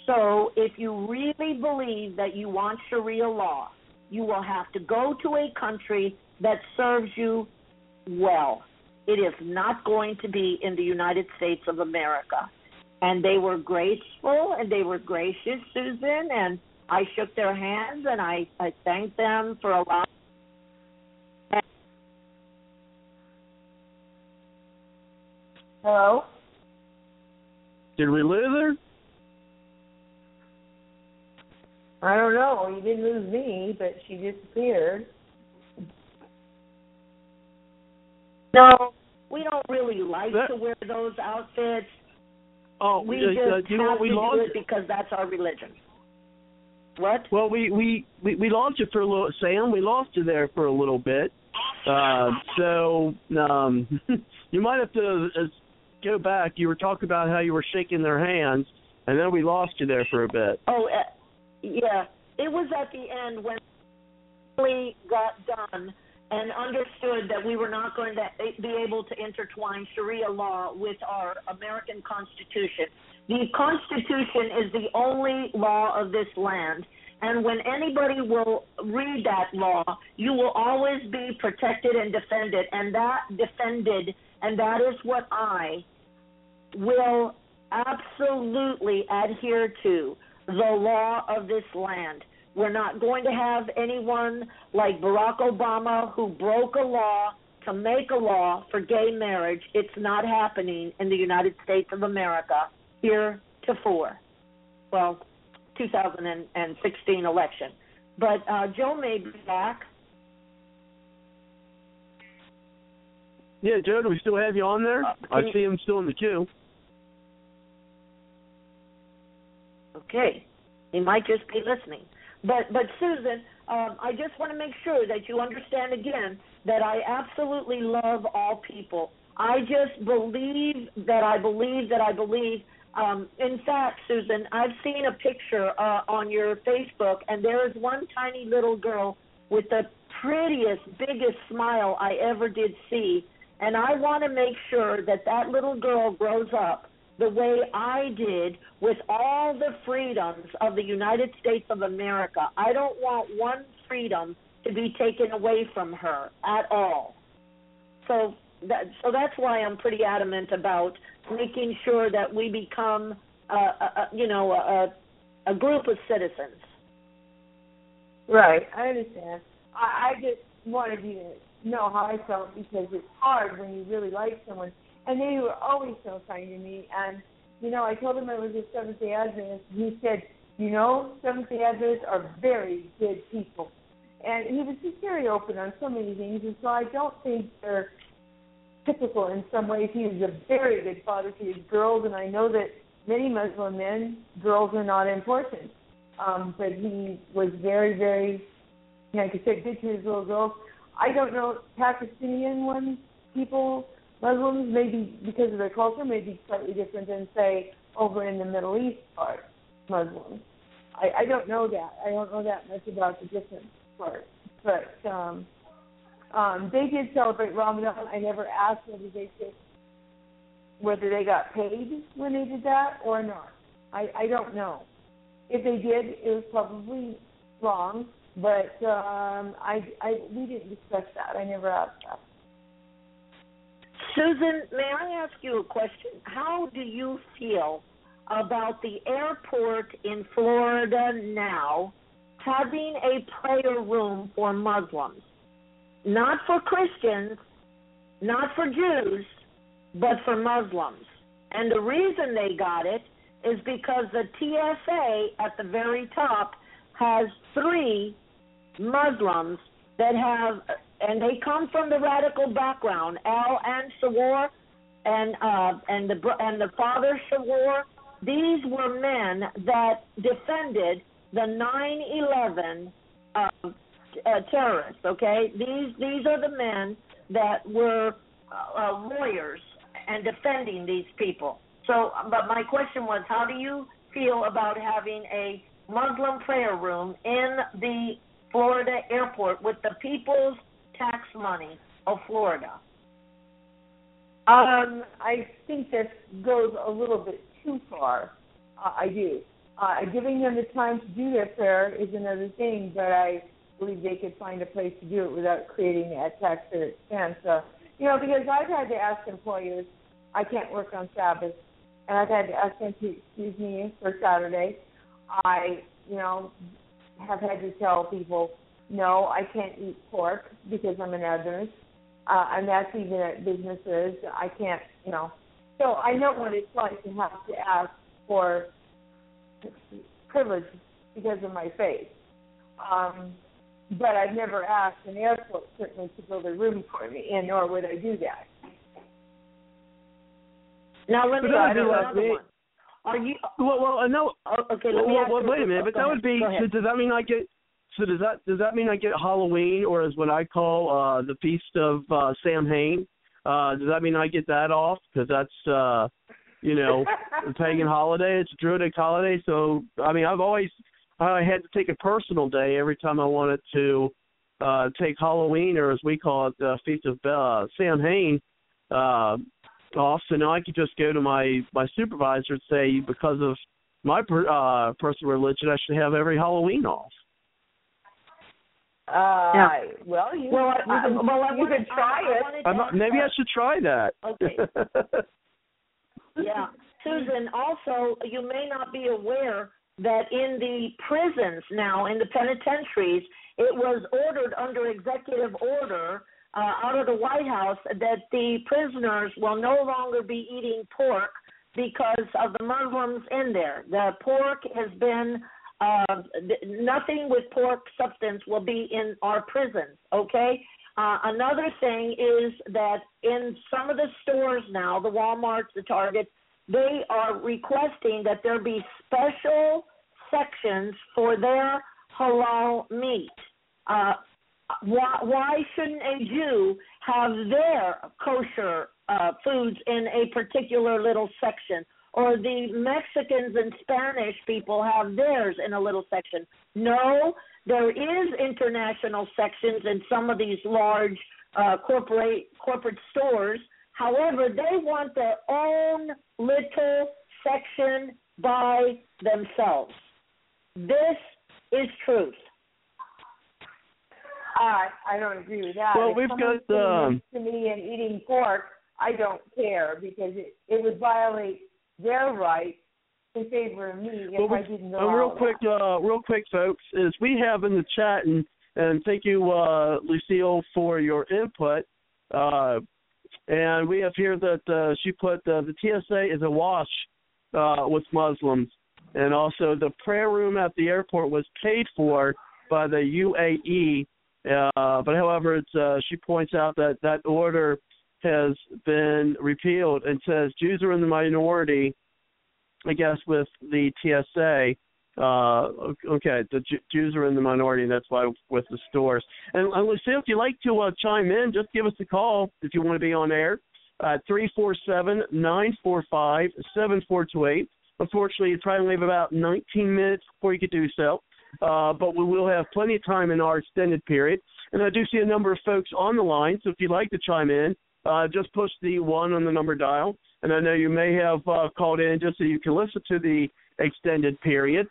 So, if you really believe that you want Sharia law, you will have to go to a country that serves you well. It is not going to be in the United States of America. And they were graceful and they were gracious, Susan, and I shook their hands and I, I thanked them for a allowing. Hello? Did we lose her? I don't know. You didn't lose me, but she disappeared. No, we don't really like to wear those outfits. Oh, we uh, uh, just you know have what we to do it because that's our religion. What? Well, we we we, we lost you for a little, Samm. We lost you there for a little bit. Uh, so um, you might have to uh, go back. You were talking about how you were shaking their hands, and then we lost you there for a bit. Oh, uh, yeah. It was at the end when we got done and understood that we were not going to be able to intertwine Sharia law with our American Constitution. The Constitution is the only law of this land. And when anybody will read that law, you will always be protected and defended. And that defended, and that is what I will absolutely adhere to the law of this land. We're not going to have anyone like Barack Obama who broke a law to make a law for gay marriage. It's not happening in the United States of America here to heretofore. Well, 2016 election. But uh, Joe may be back. Yeah, Joe, do we still have you on there? Uh, I you- see him still in the queue. Okay, he might just be listening. But but Susan, um, I just want to make sure that you understand again that I absolutely love all people. I just believe that I believe that I believe. Um, in fact, Susan, I've seen a picture uh, on your Facebook, and there is one tiny little girl with the prettiest, biggest smile I ever did see. And I want to make sure that that little girl grows up the way I did with all the freedoms of the United States of America. I don't want one freedom to be taken away from her at all. So that so that's why I'm pretty adamant about making sure that we become, uh, a, a, you know, a, a group of citizens. Right, I understand. I, I just wanted you to know how I felt because it's hard when you really like someone. And they were always so kind to me. And, you know, I told him I was a Seventh day Adventist. He said, you know, Seventh day Adventists are very good people. And he was just very open on so many things. And so I don't think they're typical in some ways. He was a very good father to his girls. And I know that many Muslim men, girls are not important. Um, but he was very, very, like I said, good to his little girls. I don't know Pakistani ones, people, Muslims, maybe because of their culture, may be slightly different than say over in the Middle East part Muslims. I, I don't know that. I don't know that much about the different parts, but um, um, they did celebrate Ramadan. I never asked whether they did, whether they got paid when they did that or not. I, I don't know. If they did, it was probably wrong, but um, I, I we didn't discuss that. I never asked that. Susan, may I ask you a question? How do you feel about the airport in Florida now having a prayer room for Muslims? Not for Christians, not for Jews, but for Muslims. And the reason they got it is because the TSA at the very top has three Muslims that have, and they come from the radical background. Al and Shawar, and uh, and the and the father Shawar. These were men that defended the 9/11 uh, uh, terrorists. Okay, these these are the men that were uh, uh, lawyers and defending these people. So, but my question was, how do you feel about having a Muslim prayer room in the Florida airport with the people's tax money of Florida? Um, I think this goes a little bit too far. Uh, I do. Uh, giving them the time to do their prayer is another thing, but I believe they could find a place to do it without creating a taxpayer expense. So, you know, because I've had to ask employers, I can't work on Sabbath, and I've had to ask them to excuse me for Saturday. I, you know, have had to tell people, no, I can't eat pork because I'm an Adventist, uh, and that's even at businesses. I can't, you know. So I know what it's like to have to ask for privilege because of my faith. Um, but I've never asked an airport certainly to build a room for me, and nor would I do that. Now let me But ask you another one. Are you Well, well, no. okay? Let me well, ask well, wait a minute, but that would be. So does that mean I get? So does that does that mean I get Halloween, or as what I call uh the feast of uh Samhain? Uh, does that mean I get that off? Because that's uh, you know, a pagan holiday. It's a Druidic holiday. So I mean, I've always I had to take a personal day every time I wanted to uh, take Halloween, or as we call it, the Feast of uh, Samhain, uh, off. So now I could just go to my my supervisor and say, because of my per, uh, personal religion, I should have every Halloween off. Uh, Yeah. well, you, Well, you I- can, well, I you wanted- could try I- I it. wanted I'm not, maybe I should try that. Okay. Yeah. Susan, also, you may not be aware that in the prisons now, in the penitentiaries, it was ordered under executive order uh, out of the White House that the prisoners will no longer be eating pork because of the Muslims in there. The pork has been uh, th- nothing with pork substance will be in our prisons. Okay. Uh, another thing is that in some of the stores now, the WalMarts, the Targets, they are requesting that there be special sections for their halal meat. Uh, why, why shouldn't a Jew have their kosher uh, foods in a particular little section? Or the Mexicans and Spanish people have theirs in a little section? No, there is international sections in some of these large uh, corporate corporate stores. However, they want their own little section by themselves. This is truth. I I don't agree with that. Well, if we've got, sitting um, to me and eating pork, I don't care because it it would violate their right in favor of me if Well, I didn't uh, real quick, uh, real quick, folks, is we have in the chat, and and thank you, uh, Lucille, for your input. Uh, and we have here that uh, she put uh, the TSA is awash uh, with Muslims, and also the prayer room at the airport was paid for by the UAE. Uh, but however, it's, uh, she points out that that order has been repealed and says Jews are in the minority I guess with the TSA, uh, okay, the Ju- Jews are in the minority, and that's why with the stores. And, and Lucille, if you'd like to uh, chime in, just give us a call if you want to be on air. Seven four two eight. Unfortunately, you probably have about 19 minutes before you could do so, uh, but we will have plenty of time in our extended period. And I do see a number of folks on the line, so if you'd like to chime in, uh, just push the one on the number dial. And I know you may have uh, called in just so you can listen to the extended period,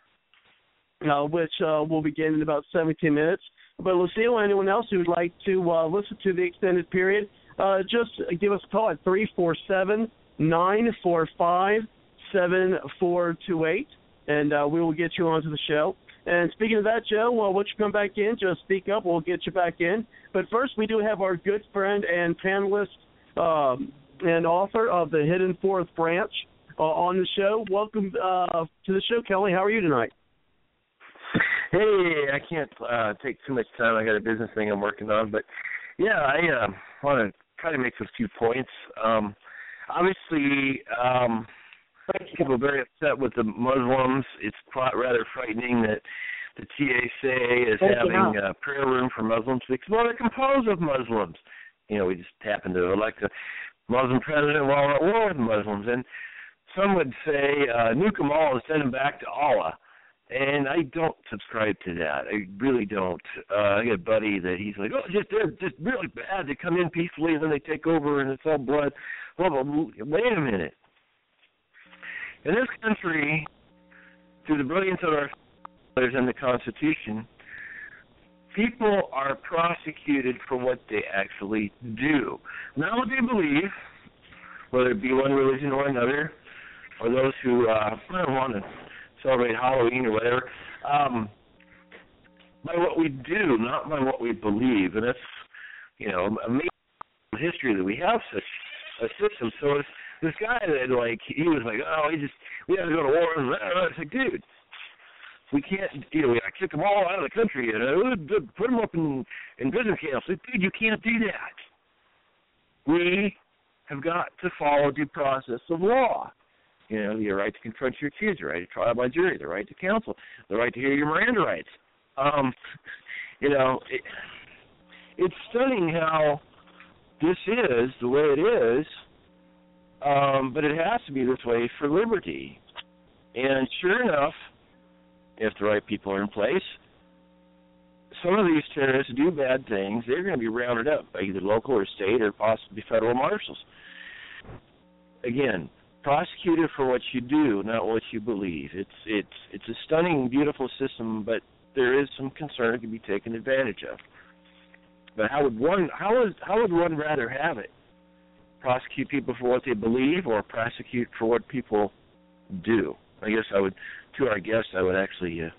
uh, which uh, will begin in about 17 minutes. But Lucille, anyone else who would like to uh, listen to the extended period, uh, just give us a call at 347 945 7428, and uh, we will get you onto the show. And speaking of that, Joe, well, once you come back in, just speak up. We'll get you back in. But first, we do have our good friend and panelist um, and author of the Hidden Fourth Branch uh, on the show. Welcome uh, to the show, Kelly. How are you tonight? Hey, I can't uh, take too much time. I got a business thing I'm working on, but yeah, I uh, want to try to make a few points. Um, obviously, um, people are very upset with the Muslims. It's quite rather frightening that the TSA is Thank having a prayer room for Muslims because well, they're composed of Muslims. You know, we just happened to elect a Muslim president while we're at war with Muslims, and some would say uh, nuke them all and send them back to Allah. And I don't subscribe to that. I really don't. Uh, I got a buddy that he's like, oh, just they're just really bad. They come in peacefully and then they take over and it's all blood. Well, but wait a minute. In this country, through the brilliance of our fathers and the Constitution, people are prosecuted for what they actually do, not what they believe, whether it be one religion or another, or those who uh, want to celebrate Halloween or whatever, um, by what we do, not by what we believe, and that's you know amazing history that we have such a system. So it's this guy that like he was like, oh, he just we have to go to war. It's like, dude, we can't, you know, we gotta kick them all out of the country and uh, put them up in in prison camps. Like, dude, you can't do that. We have got to follow due process of law. You know, your right to confront your accused, your right to trial by jury, the right to counsel, the right to hear your Miranda rights. Um, you know, it, it's stunning how this is the way it is, um, but it has to be this way for liberty. And sure enough, if the right people are in place, some of these terrorists do bad things, they're going to be rounded up by either local or state or possibly federal marshals. Again, prosecuted for what you do, not what you believe. It's it's it's a stunning, beautiful system, but there is some concern it can be taken advantage of. But how would one how would how would one rather have it? Prosecute people for what they believe, or prosecute for what people do? I guess I would to our guests I would actually uh,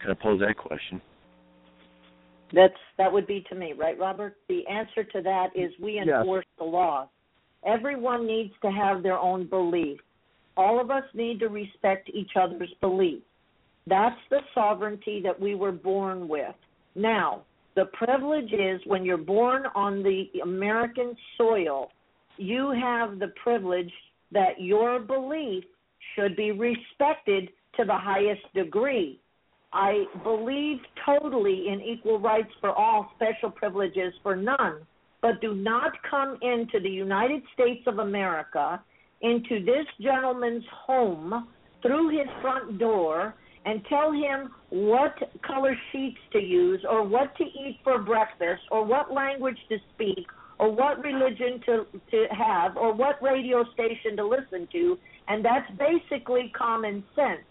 kind of pose that question. That's that would be to me, right, Robert? The answer to that is we Yes. enforce the law. Everyone needs to have their own belief. All of us need to respect each other's beliefs. That's the sovereignty that we were born with. Now, the privilege is when you're born on the American soil, you have the privilege that your belief should be respected to the highest degree. I believe totally in equal rights for all, special privileges for none. But do not come into the United States of America, into this gentleman's home, through his front door, and tell him what color sheets to use, or what to eat for breakfast, or what language to speak, or what religion to, to have, or what radio station to listen to. And that's basically common sense.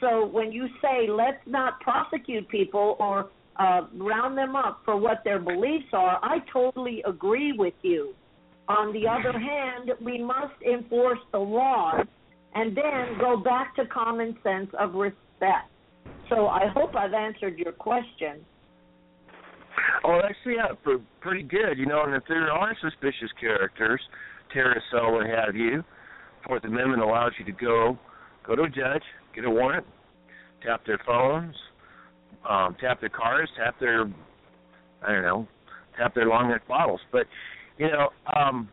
So when you say let's not prosecute people or uh, round them up for what their beliefs are, I totally agree with you. On the other hand, we must enforce the laws and then go back to common sense of respect. So I hope I've answered your question. Oh, actually, yeah, pr- pretty good. You know, and if there are suspicious characters, terrorist cell, what have you, Fourth Amendment allows you to go go to a judge, get a warrant, tap their phones, um, tap their cars, tap their I don't know, tap their long neck bottles. But you know, um,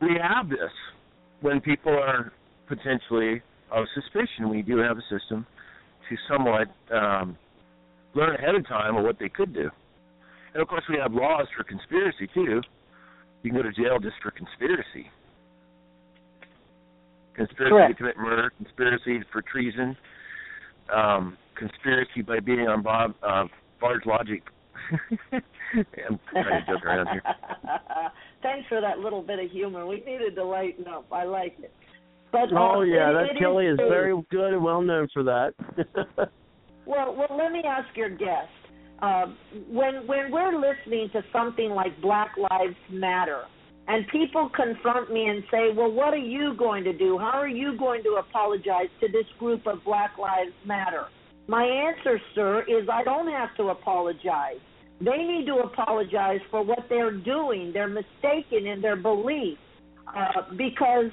we have this when people are potentially of suspicion. We do have a system to somewhat um, learn ahead of time of what they could do. And of course, we have laws for conspiracy too. You can go to jail just for conspiracy. Conspiracy Correct. to commit murder, conspiracy for treason, um, conspiracy by being on Bob uh, Bard's Logic. I'm trying to joke around here. Thanks for that little bit of humor. We needed to lighten up. I like it. But Oh uh, yeah, it- that Kelly is true. very good and well known for that. Well, well, let me ask your guest. Uh, when when we're listening to something like Black Lives Matter, and people confront me and say, "Well, what are you going to do? How are you going to apologize to this group of Black Lives Matter?" My answer, sir, is I don't have to apologize. They need to apologize for what they're doing. They're mistaken in their belief uh, because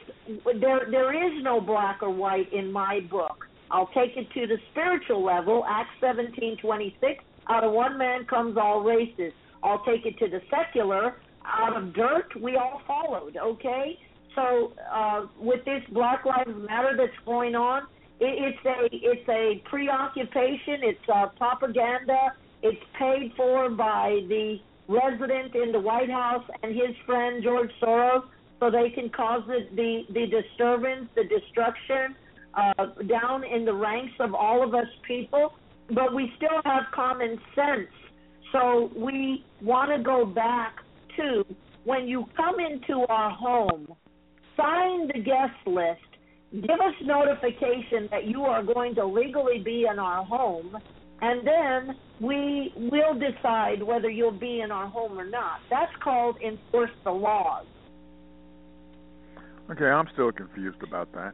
there there is no black or white in my book. I'll take it to the spiritual level. Acts seventeen twenty six. Out of one man comes all races. I'll take it to the secular. Out of dirt, we all followed. Okay. So uh, with this Black Lives Matter that's going on, it, it's a it's a preoccupation. It's uh, propaganda. It's paid for by the resident in the White House and his friend George Soros, so they can cause the the, the disturbance, the destruction uh, down in the ranks of all of us people. But we still have common sense. So we want to go back to when you come into our home, sign the guest list, give us notification that you are going to legally be in our home, and then we will decide whether you'll be in our home or not. That's called enforce the laws. Okay, I'm still confused about that.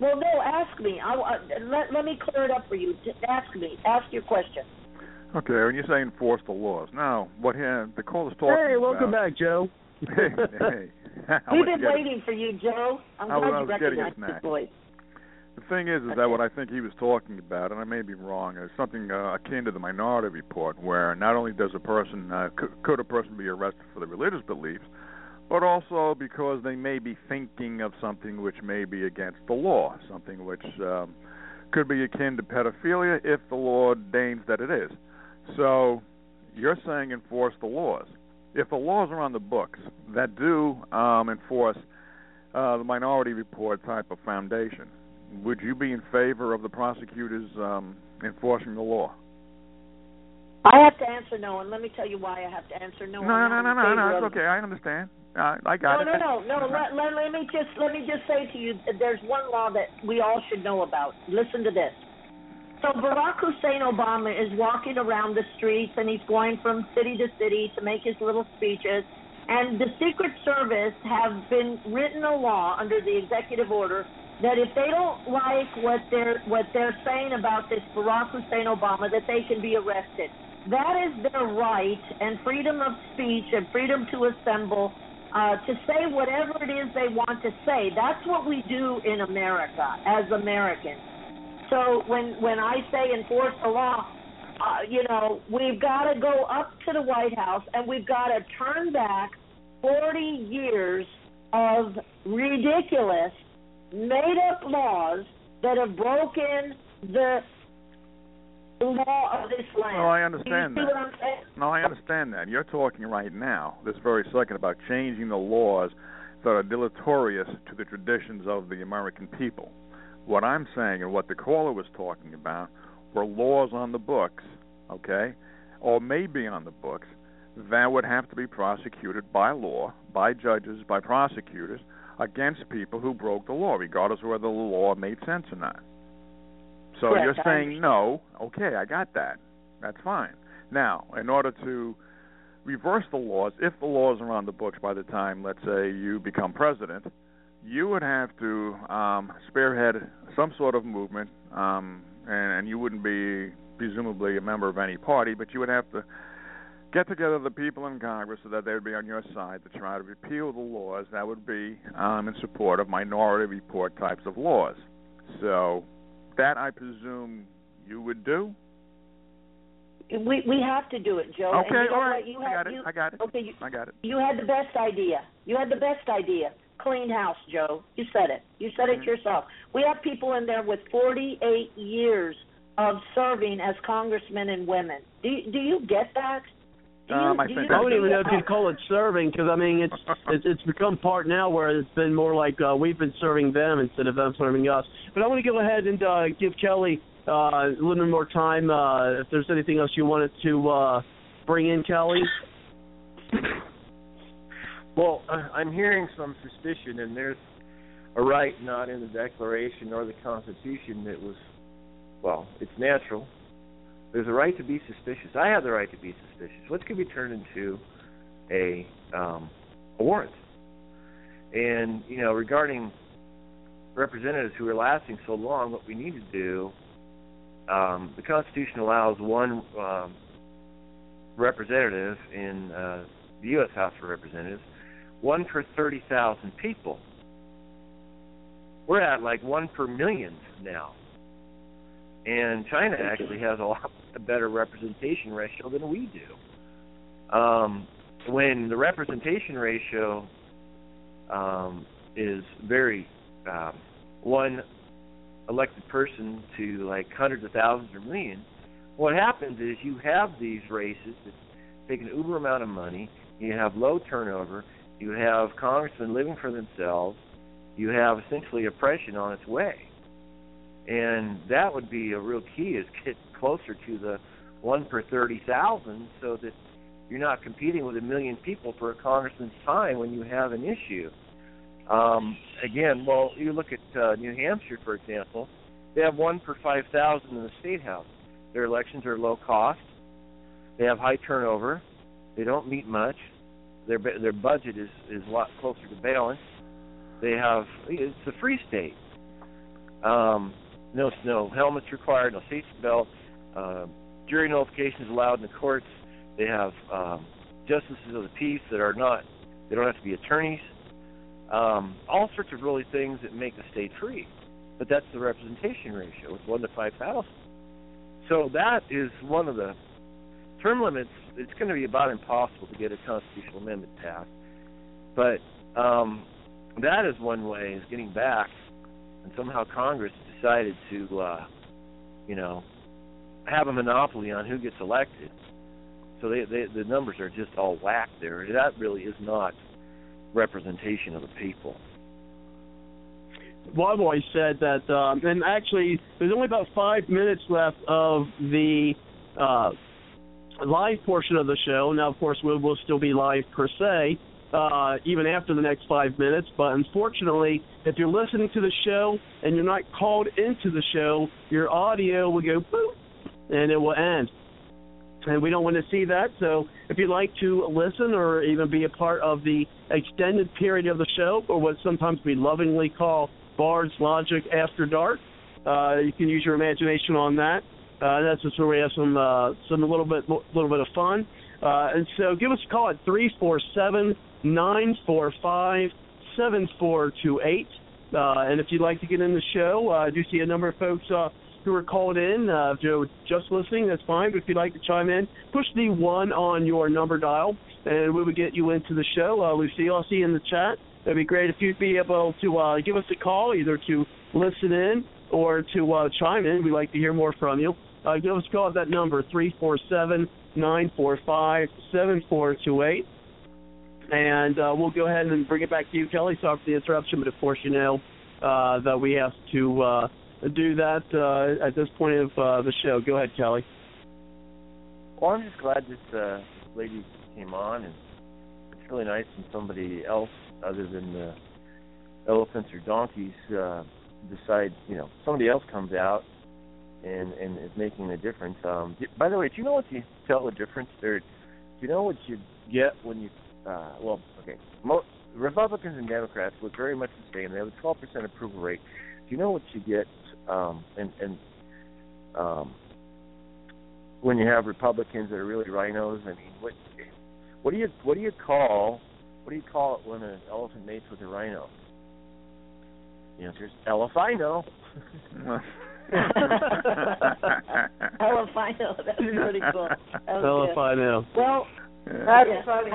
Well, no, ask me. I, I, let, let me clear it up for you. Just ask me. Ask your question. Okay, when you say enforce the laws, now what here the call is talking hey, welcome about? back, Joe. hey, hey. We've been getting- waiting for you, Joe. I'm I glad I you was getting recognized snack. voice. The thing is, is that what I think he was talking about, and I may be wrong, is something uh, akin to the Minority Report, where not only does a person uh, could, could a person be arrested for their religious beliefs, but also because they may be thinking of something which may be against the law, something which um, could be akin to pedophilia if the law deigns that it is. So you're saying enforce the laws. If the laws are on the books that do um, enforce uh, the Minority Report type of foundation, would you be in favor of the prosecutors um, enforcing the law? I have to answer no, and let me tell you why I have to answer no. No, no, no, no, no, no. It's okay. I understand. I got no, it. no, no, no. Let, let, let me just let me just say to you, that there's one law that we all should know about. Listen to this. So Barack Hussein Obama is walking around the streets and he's going from city to city to make his little speeches. And the Secret Service have been written a law under the executive order that if they don't like what they're what they're saying about this Barack Hussein Obama, that they can be arrested. That is their right and freedom of speech and freedom to assemble uh, to say whatever it is they want to say. That's what we do in America as Americans. So when when I say enforce the law, uh, you know we've got to go up to the White House and we've got to turn back 40 years of ridiculous, made-up laws that have broken the law of this land. Well, I understand that. what I'm saying? No, I understand that. You're talking right now, this very second, about changing the laws that are deleterious to the traditions of the American people. What I'm saying and what the caller was talking about were laws on the books, okay, or may be on the books, that would have to be prosecuted by law, by judges, by prosecutors, against people who broke the law, regardless of whether the law made sense or not. So Correct, you're saying no. Okay, I got that. That's fine. Now, in order to reverse the laws, if the laws are on the books by the time, let's say, you become president, you would have to um, spearhead some sort of movement, um, and, and you wouldn't be presumably a member of any party, but you would have to get together the people in Congress so that they would be on your side to try to repeal the laws that would be um, in support of minority report types of laws. So that I presume you would do. We we have to do it, Joe. Okay, you know all right. I got it. You, I got it. Okay, you, I got it. you had the best idea. You had the best idea. Clean house, Joe. You said it. You said Mm-hmm. it yourself. We have people in there with 48 years of serving as congressmen and women. Do you, do you get that? Do you, Um, I do think you I don't even know if you'd call it serving because I mean it's it's it's become part now where it's been more like uh, we've been serving them instead of them serving us. But I want to go ahead and uh, give Kelly uh, a little bit more time. Uh, if there's anything else you wanted to uh, bring in, Kelly. Well, I- I'm hearing some suspicion, and there's a right not in the Declaration or the Constitution that was, well, it's natural. There's a right to be suspicious. I have the right to be suspicious. What could be turned into a um, a warrant? And you know, regarding representatives who are lasting so long, what we need to do, um, the Constitution allows one um, representative in uh, the U.S. House of Representatives, one per 30,000 people. We're at like one per million now. And China actually has a lot a better representation ratio than we do. Um, when the representation ratio um, is very um, one elected person to like hundreds of thousands or millions, what happens is you have these races that take an uber amount of money, you have low turnover, you have congressmen living for themselves, you have essentially oppression on its way. And that would be a real key is get closer to the one per thirty thousand so that you're not competing with a million people for a congressman's time when you have an issue. Um, again, well, you look at uh, New Hampshire, for example, they have one per 5,000 in the state house. Their elections are low cost. They have high turnover. They don't meet much. Their their budget is is a lot closer to balance. They have it's a free state. Um, no no helmets required, no safety belt. Uh, jury notifications allowed in the courts. They have um, justices of the peace that are not. They don't have to be attorneys. Um, all sorts of really things that make the state free. But that's the representation ratio. It's one to five thousand. So that is one of the term limits. It's going to be about impossible to get a constitutional amendment passed. But um, that is one way is getting back, and somehow Congress decided to, uh, you know, have a monopoly on who gets elected. So they, they, the numbers are just all whacked there. That really is not representation of the people. Well, I've always said that, um, and actually, there's only about five minutes left of the uh, live portion of the show. Now, of course, we will still be live per se, uh, even after the next five minutes. But unfortunately, if you're listening to the show and you're not called into the show, your audio will go boop and it will end. And we don't want to see that. So if you'd like to listen or even be a part of the extended period of the show, or what sometimes we lovingly call Bard's Logic After Dark, uh, you can use your imagination on that. Uh, that's just where we have some uh, some a little bit little bit of fun. Uh, and so give us a call at three four seven nine four five seven four two eight. Uh, and if you'd like to get in the show, uh, I do see a number of folks uh, who are called in. Uh, if you're just listening, that's fine. But if you'd like to chime in, push the one on your number dial, and we would get you into the show. Uh, Lucy, I'll see you in the chat. It'd be great if you'd be able to uh, give us a call, either to listen in or to uh, chime in. We'd like to hear more from you. Uh, give us a call at that number, 347 945 7428. And uh, we'll go ahead and bring it back to you, Kelly. Sorry for the interruption, but of course, you know uh, that we have to uh, do that uh, at this point of uh, the show. Go ahead, Kelly. Well, I'm just glad this uh, lady came on, and it's really nice when somebody else other than the elephants or donkeys uh, decide, you know, somebody else comes out and and is making a difference. Um, by the way, do you know what you tell the difference there? Do you know what you get when you? Uh, well, okay, Mo- Republicans and Democrats look very much the same. They have a 12% approval rate. Do you know what you get? Um, and and um, when you have Republicans that are really rhinos, I mean, what what do you what do you call what do you call it when an elephant mates with a rhino? The answer is elephino. Elephino, that's pretty cool. That was good. Elephino. Well, That's yeah, funny.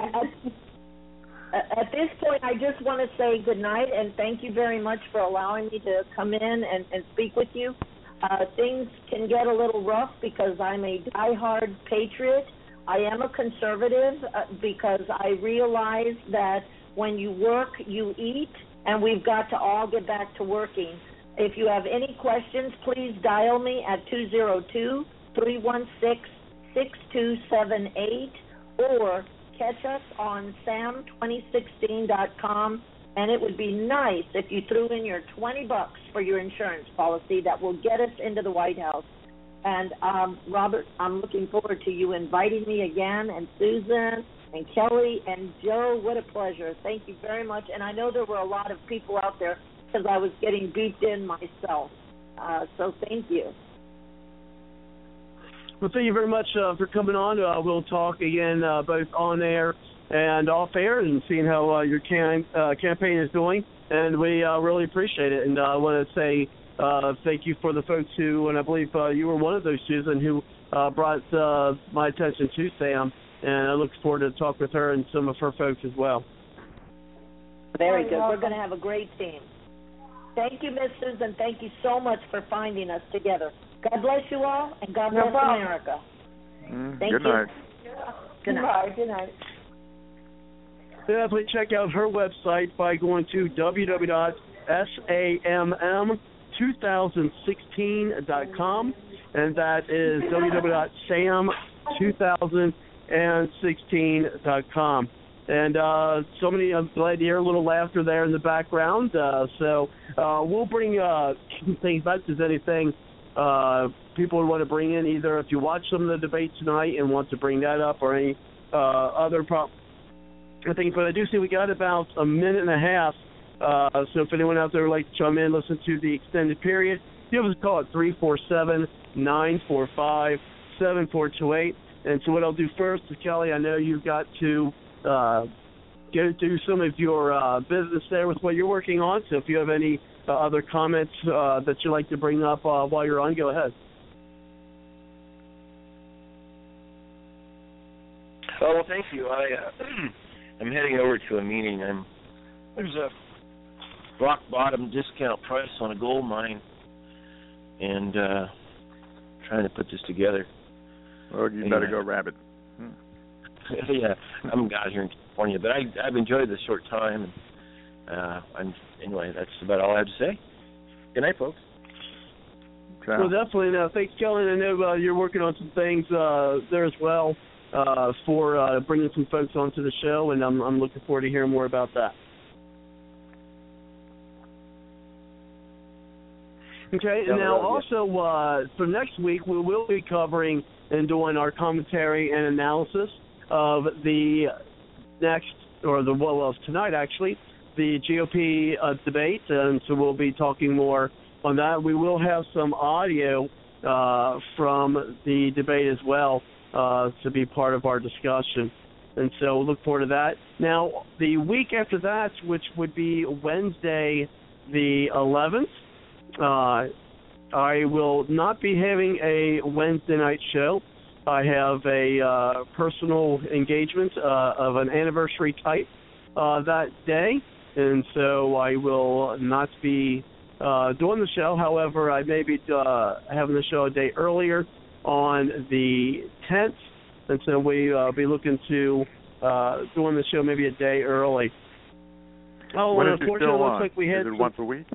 At, at this point, I just want to say good night and thank you very much for allowing me to come in and, and speak with you. Uh, things can get a little rough because I'm a diehard patriot. I am a conservative uh, because I realize that when you work, you eat, and we've got to all get back to working. If you have any questions, please dial me at 202 316 6278 or catch us on samm2016.com. And it would be nice if you threw in your 20 bucks for your insurance policy that will get us into the White House. And um, Robert, I'm looking forward to you inviting me again, and Susan, and Kelly, and Joe. What a pleasure. Thank you very much. And I know there were a lot of people out there because I was getting beeped in myself. Uh, so thank you. Well, thank you very much uh, for coming on. Uh, we'll talk again uh, both on air and off air and seeing how uh, your cam- uh, campaign is doing. And we uh, really appreciate it. And uh, I want to say uh, thank you for the folks who, and I believe uh, you were one of those, Susan, who uh, brought uh, my attention to Samm. And I look forward to talk with her and some of her folks as well. Very good. We're going to have a great team. Thank you, Miss Susan. Thank you so much for finding us together. God bless you all, and God bless problem. America. Mm, Thank good you. night. Good night. Bye. Good night. Definitely check out her website by going to www.samm2016.com, and that is www.samm2016.com. And uh, so many, I'm glad to hear a little laughter there in the background. Uh, so uh, we'll bring uh, things back. If there's anything uh, people would want to bring in, either if you watch some of the debate tonight and want to bring that up, or any uh, other pro- I think, but I do see we got about a minute and a half. Uh, so if anyone out there would like to chime in, listen to the extended period, give us a call at three four seven nine four five seven four two eight. And so what I'll do first is, Kelly, I know you've got to uh, go do some of your uh, business there with what you're working on. So if you have any uh, other comments uh, that you'd like to bring up uh, while you're on, go ahead. Oh well, thank you. I uh, I'm heading over to a meeting. I'm there's a rock bottom discount price on a gold mine, and uh trying to put this together. Well, you And, better uh, go rabbit. yeah, I'm out here in California, but I I've enjoyed this short time. And, uh, I'm anyway. That's about all I have to say. Good night, folks. Well, definitely. No, thanks, Kelly. I know uh, you're working on some things uh, there as well. uh, for uh, bringing some folks onto the show, and I'm, I'm looking forward to hearing more about that. Okay, Yeah, now also uh, for next week we will be covering and doing our commentary and analysis of the next, or the well, well tonight actually, the GOP uh, debate, and so we'll be talking more on that. We will have some audio uh, from the debate as well uh, to be part of our discussion. And so we'll look forward to that. Now, the week after that, which would be Wednesday the 11th, uh, I will not be having a Wednesday night show. I have a uh, personal engagement uh, of an anniversary type uh, that day, and so I will not be uh, doing the show. However, I may be uh, having the show a day earlier on the 10th, and so we uh, be looking to uh, doing the show maybe a day early. Oh, when and unfortunately, it looks like we had Is it once a week?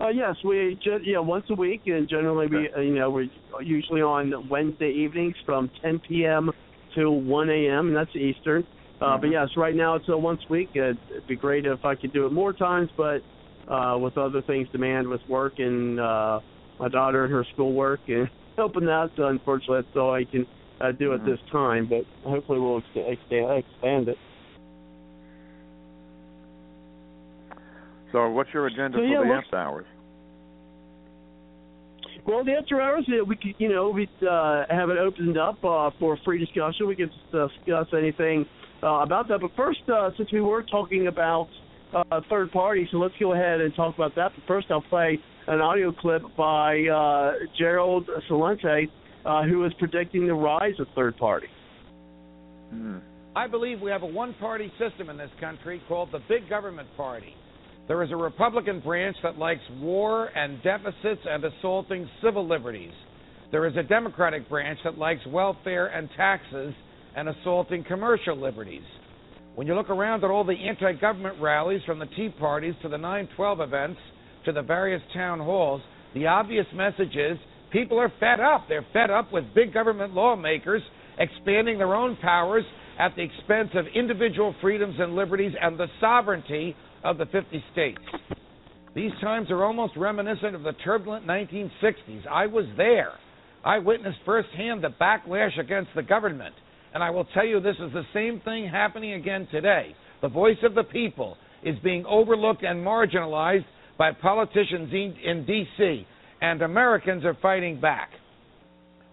uh, yes, we gen- yeah once a week, and generally we uh, you know we're usually on Wednesday evenings from 10 p.m. to 1 a.m. and that's Eastern. Uh, But yes, right now it's a once a week. It'd, it'd be great if I could do it more times, but uh, with other things demand with work and uh, my daughter and her schoolwork and helping out, so unfortunately that's all I can uh, do at this time. But hopefully we'll ex- expand, expand it. So what's your agenda So, for yeah, the well- after hours? Well, the after hours, uh, we could, you know, we uh, have it opened up uh, for free discussion. We can discuss anything uh, about that. But first, uh, since we were talking about uh, third parties, so let's go ahead and talk about that. But first, I'll play an audio clip by uh, Gerald Celente, uh, who is predicting the rise of third party. I believe we have a one party system in this country called the big government party. There is a Republican branch that likes war and deficits and assaulting civil liberties. There is a Democratic branch that likes welfare and taxes and assaulting commercial liberties. When you look around at all the anti government rallies from the Tea Parties to the 912 events to the various town halls, the obvious message is people are fed up. They're fed up with big government lawmakers expanding their own powers at the expense of individual freedoms and liberties and the sovereignty of the 50 states. These times are almost reminiscent of the turbulent 1960s. I was there. I witnessed firsthand the backlash against the government. And I will tell you this is the same thing happening again today. The voice of the people is being overlooked and marginalized by politicians in, D.C., and Americans are fighting back.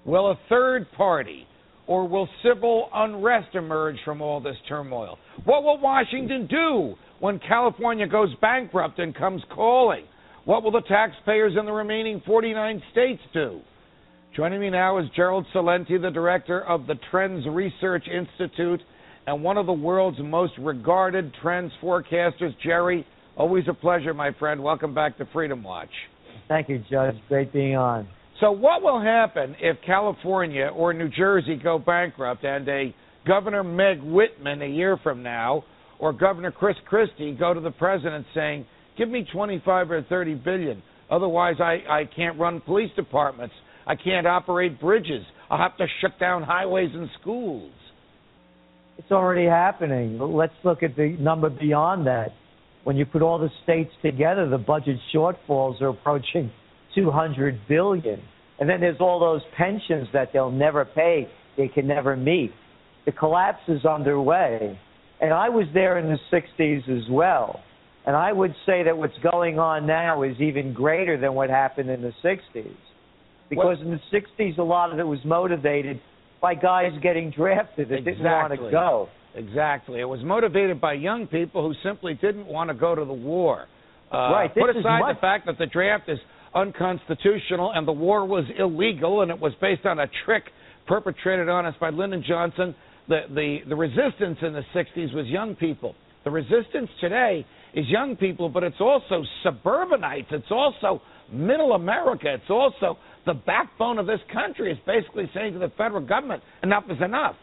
Will a third party or will civil unrest emerge from all this turmoil? What will Washington do when California goes bankrupt and comes calling? What will the taxpayers in the remaining 49 states do? Joining me now is Gerald Celente, the director of the Trends Research Institute and one of the world's most regarded trends forecasters. Jerry, always a pleasure, my friend. Welcome back to Freedom Watch. Thank you, Judge. Great being on. So, what will happen if California or New Jersey go bankrupt and a Governor Meg Whitman a year from now or Governor Chris Christie go to the president saying, "Give me 25 or 30 billion, otherwise I I can't run police departments, I can't operate bridges, I'll have to shut down highways and schools." It's already happening. Let's look at the number beyond that. When you put all the states together, the budget shortfalls are approaching 200 billion. And then there's all those pensions that they'll never pay, they can never meet. The collapse is underway. And I was there in the 60s as well. And I would say that what's going on now is even greater than what happened in the 60s. Because in the 60s, a lot of it was motivated by guys getting drafted that didn't want to Exactly. go. Exactly. It was motivated by young people who simply didn't want to go to the war. Uh, Right, Put this is aside the fact that the draft is unconstitutional and the war was illegal and it was based on a trick perpetrated on us by Lyndon Johnson. The, the, the resistance in the 60s was young people. The resistance today is young people, but it's also suburbanites. It's also middle America. It's also the backbone of this country. is basically saying to the federal government, enough is enough.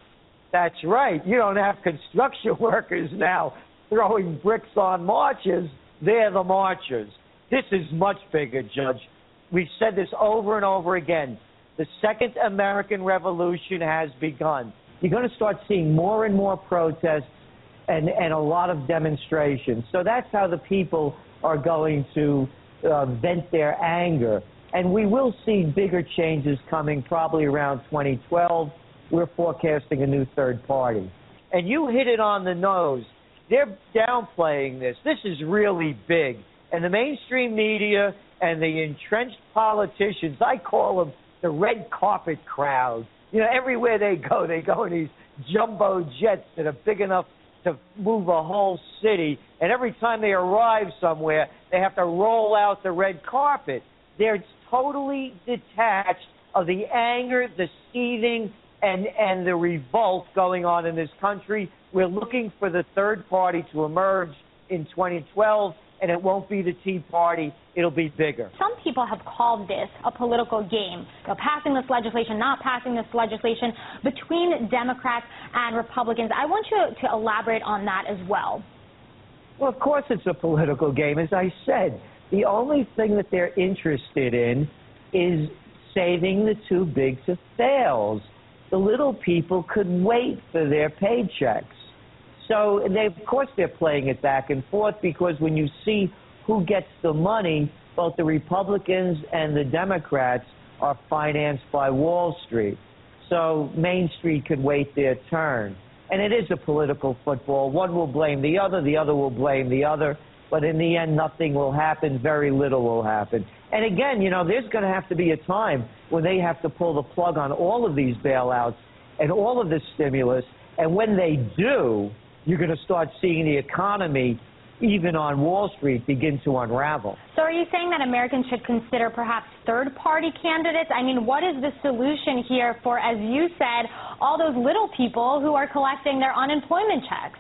That's right. You don't have construction workers now throwing bricks on marches. They're the marchers. This is much bigger, Judge. We've said this over and over again. The second American Revolution has begun. You're going to start seeing more and more protests and, and a lot of demonstrations. So that's how the people are going to uh, vent their anger. And we will see bigger changes coming probably around 2012. We're forecasting a new third party. And you hit it on the nose. They're downplaying this. This is really big. And the mainstream media and the entrenched politicians, I call them the red carpet crowd. You know, everywhere they go, they go in these jumbo jets that are big enough to move a whole city. And every time they arrive somewhere, they have to roll out the red carpet. They're totally detached of the anger, the seething, and, and the revolt going on in this country. We're looking for the third party to emerge in 2012 and it won't be the Tea Party. It'll be bigger. Some people have called this a political game. You know, passing this legislation, not passing this legislation between Democrats and Republicans. I want you to elaborate on that as well. Well, of course it's a political game. As I said, the only thing that they're interested in is saving the too big to fails. The little people could wait for their paychecks. So they, of course, they're playing it back and forth because when you see who gets the money, both the Republicans and the Democrats are financed by Wall Street. So Main Street could wait their turn. And it is a political football. One will blame the other, the other will blame the other. But in the end, nothing will happen. Very little will happen. And again, you know, there's going to have to be a time when they have to pull the plug on all of these bailouts and all of this stimulus. And when they do, you're going to start seeing the economy, even on Wall Street, begin to unravel. So, are you saying that Americans should consider perhaps third party candidates? I mean, what is the solution here for, as you said, all those little people who are collecting their unemployment checks?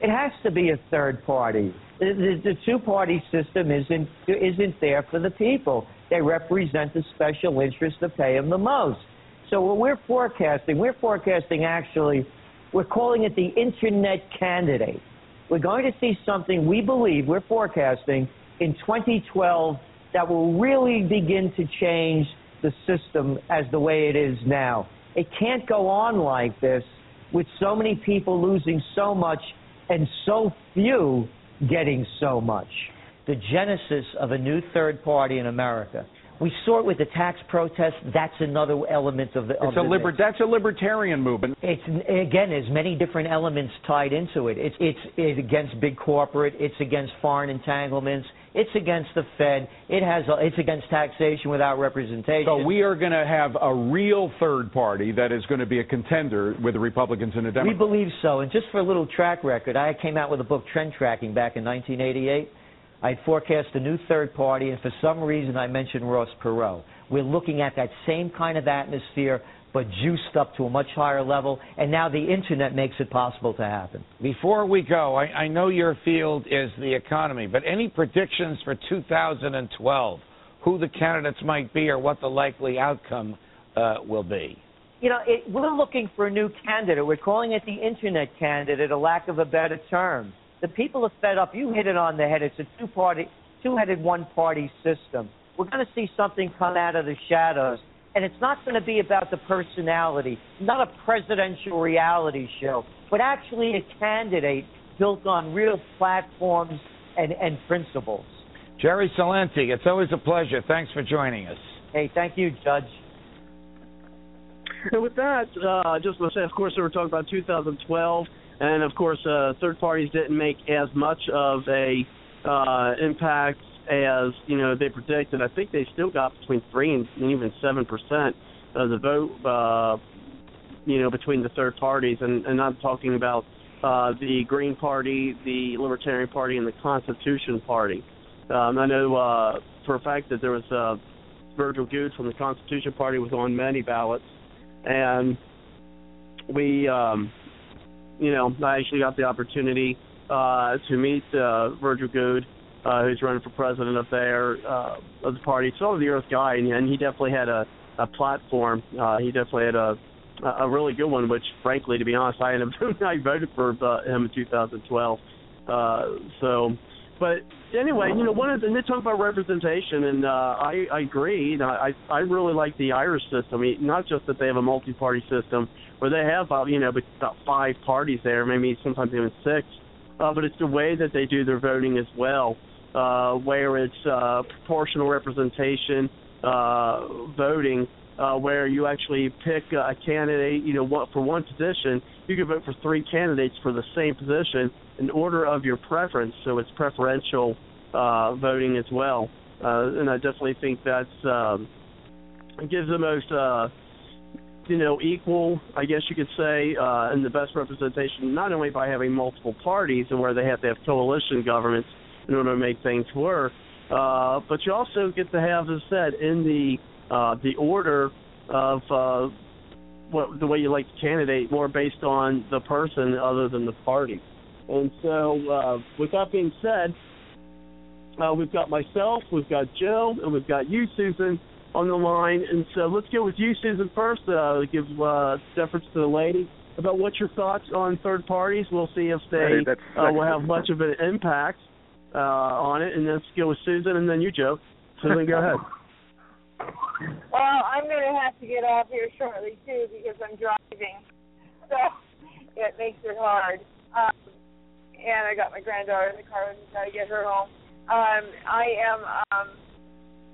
It has to be a third party. The, the, the two party system isn't, isn't there for the people. They represent the special interests that pay them the most. So, what we're forecasting, we're forecasting actually we're calling it the Internet candidate. We're going to see something we believe, we're forecasting, in 2012 that will really begin to change the system as the way it is now. It can't go on like this with so many people losing so much and so few getting so much. The genesis of a new third party in America we saw it with the tax protest. That's another element of the. It's of a liber- That's a libertarian movement. It's again, there's many different elements tied into it. It's it's, it's against big corporate. It's against foreign entanglements. It's against the Fed. It has. A, it's against taxation without representation. So we are going to have a real third party that is going to be a contender with the Republicans and the Democrats. We believe so. And just for a little track record, I came out with a book, Trend Tracking, back in 1988. I forecast a new third party, and for some reason I mentioned Ross Perot. We're looking at that same kind of atmosphere, but juiced up to a much higher level, and now the internet makes it possible to happen. Before we go, I, I know your field is the economy, but any predictions for 2012? Who the candidates might be, or what the likely outcome uh, will be? You know, it, we're looking for a new candidate. We're calling it the internet candidate, a lack of a better term the people are fed up. You hit it on the head. It's a two-party, two-headed, one-party system. We're going to see something come out of the shadows, and it's not going to be about the personality, not a presidential reality show, but actually a candidate built on real platforms and, and principles. Jerry Celente, it's always a pleasure. Thanks for joining us. Hey, thank you, Judge. And with that, uh, I just want to say, of course, we were talking about 2012 and of course, uh, third parties didn't make as much of a uh, impact as you know they predicted. I think they still got between three and even seven percent of the vote, uh, you know, between the third parties, and, and I'm talking about uh, the Green Party, the Libertarian Party, and the Constitution Party. Um, I know uh, for a fact that there was uh, Virgil Goode from the Constitution Party was on many ballots, and we um, you know, I actually got the opportunity uh, to meet uh, Virgil Goode, uh, who's running for president up there uh, of the party. So of the Earth guy, and, and he definitely had a, a platform. Uh, he definitely had a a really good one, which frankly, to be honest, I ended up I voted for uh, him in 2012. Uh, so, but anyway, you know, one of the, and they talk about representation, and uh, I I agree. And I I really like the Irish system. I mean, not just that they have a multi-party system where they have about you know about five parties there, maybe sometimes even six, uh, but it's the way that they do their voting as well, uh, where it's uh, proportional representation uh, voting. Uh, where you actually pick a candidate, you know, for one position, you can vote for three candidates for the same position in order of your preference. So it's preferential uh, voting as well, uh, and I definitely think that's um, gives the most, uh, you know, equal, I guess you could say, uh, and the best representation, not only by having multiple parties and where they have to have coalition governments in order to make things work, uh, but you also get to have, as I said, in the uh, the order of uh, what the way you like the candidate more based on the person other than the party. And so, uh, with that being said, uh, we've got myself, we've got Joe, and we've got you, Susan, on the line. And so, let's go with you, Susan, first. Uh, give uh, deference to the lady about what's your thoughts on third parties. We'll see if they Hey, uh, will have much of an impact uh, on it. And let's go with Susan, and then you, Joe. Susan, go ahead. Well, I'm going to have to get off here shortly too because I'm driving, so it makes it hard. Um, and I got my granddaughter in the car and got to get her home. Um, I am, um,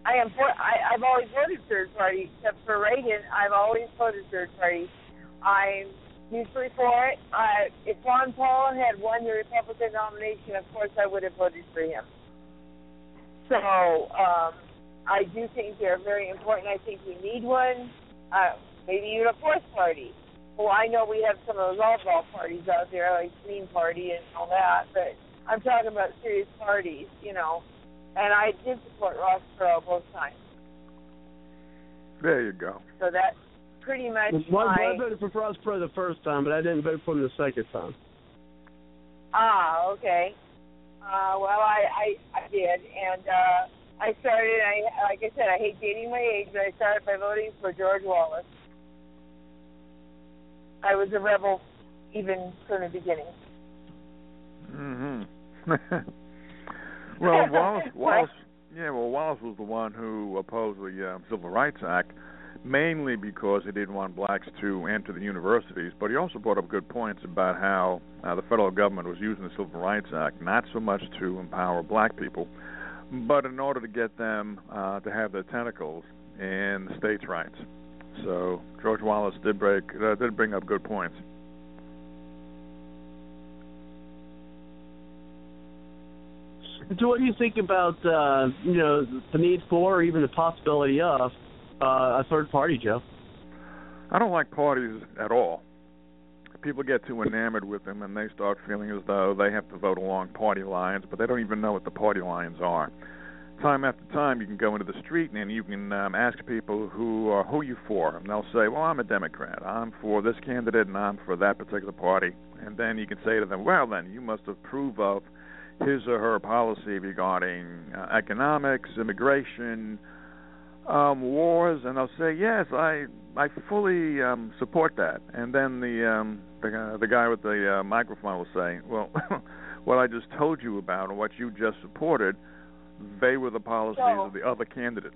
I am for. I, I've always voted third party, except for Reagan. I've always voted third party. I'm usually for it. Uh, if Ron Paul had won the Republican nomination, of course I would have voted for him. So um, I do think they're very important. I think we need one, uh, maybe even a fourth party. Well, I know we have some of those oddball parties out there, like Green Party and all that, but I'm talking about serious parties, you know. And I did support Ross Perot both times. There you go. So that's pretty much Well, my. I voted for Ross Perot the first time, but I didn't vote for him the second time. Ah, okay. Uh, well, I, I I did, and uh, I started. I like I said, I hate dating my age, but I started by voting for George Wallace. I was a rebel even from the beginning. hmm well, Wallace, Wallace, yeah, well, Wallace was the one who opposed the uh, Civil Rights Act, mainly because he didn't want blacks to enter the universities. But he also brought up good points about how uh, the federal government was using the Civil Rights Act not so much to empower black people, but in order to get them uh, to have their tentacles in the states' rights. So George Wallace did break uh, did bring up good points. So, what do you think about uh, you know the need for, or even the possibility of, uh, a third party, Joe? I don't like parties at all. People get too enamored with them and they start feeling as though they have to vote along party lines, but they don't even know what the party lines are. Time after time, you can go into the street and you can um, ask people who are who you for, and they'll say, "Well, I'm a Democrat. I'm for this candidate, and I'm for that particular party." And then you can say to them, "Well, then you must approve of his or her policy regarding uh, economics, immigration, um, wars, and I'll say yes, I I fully um, support that. And then the um, the, guy- the guy with the uh, microphone will say, well, what I just told you about and what you just supported, they were the policies of the other candidate.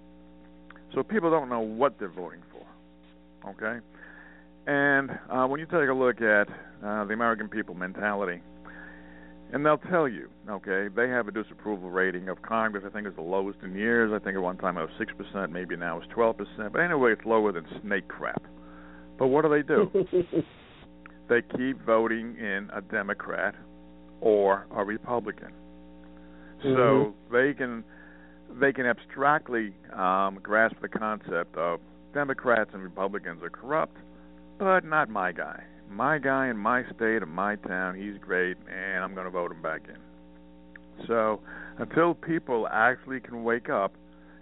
So people don't know what they're voting for. Okay, and uh, when you take a look at uh, the American people mentality, and they'll tell you, okay, they have a disapproval rating of Congress. I think it's the lowest in years. I think at one time it was six percent, maybe now it's twelve percent. But anyway, it's lower than snake crap. But what do they do? they keep voting in a Democrat or a Republican. So they can they can abstractly um, grasp the concept of Democrats and Republicans are corrupt, but not my guy. My guy in my state and my town, he's great, and I'm going to vote him back in. So until people actually can wake up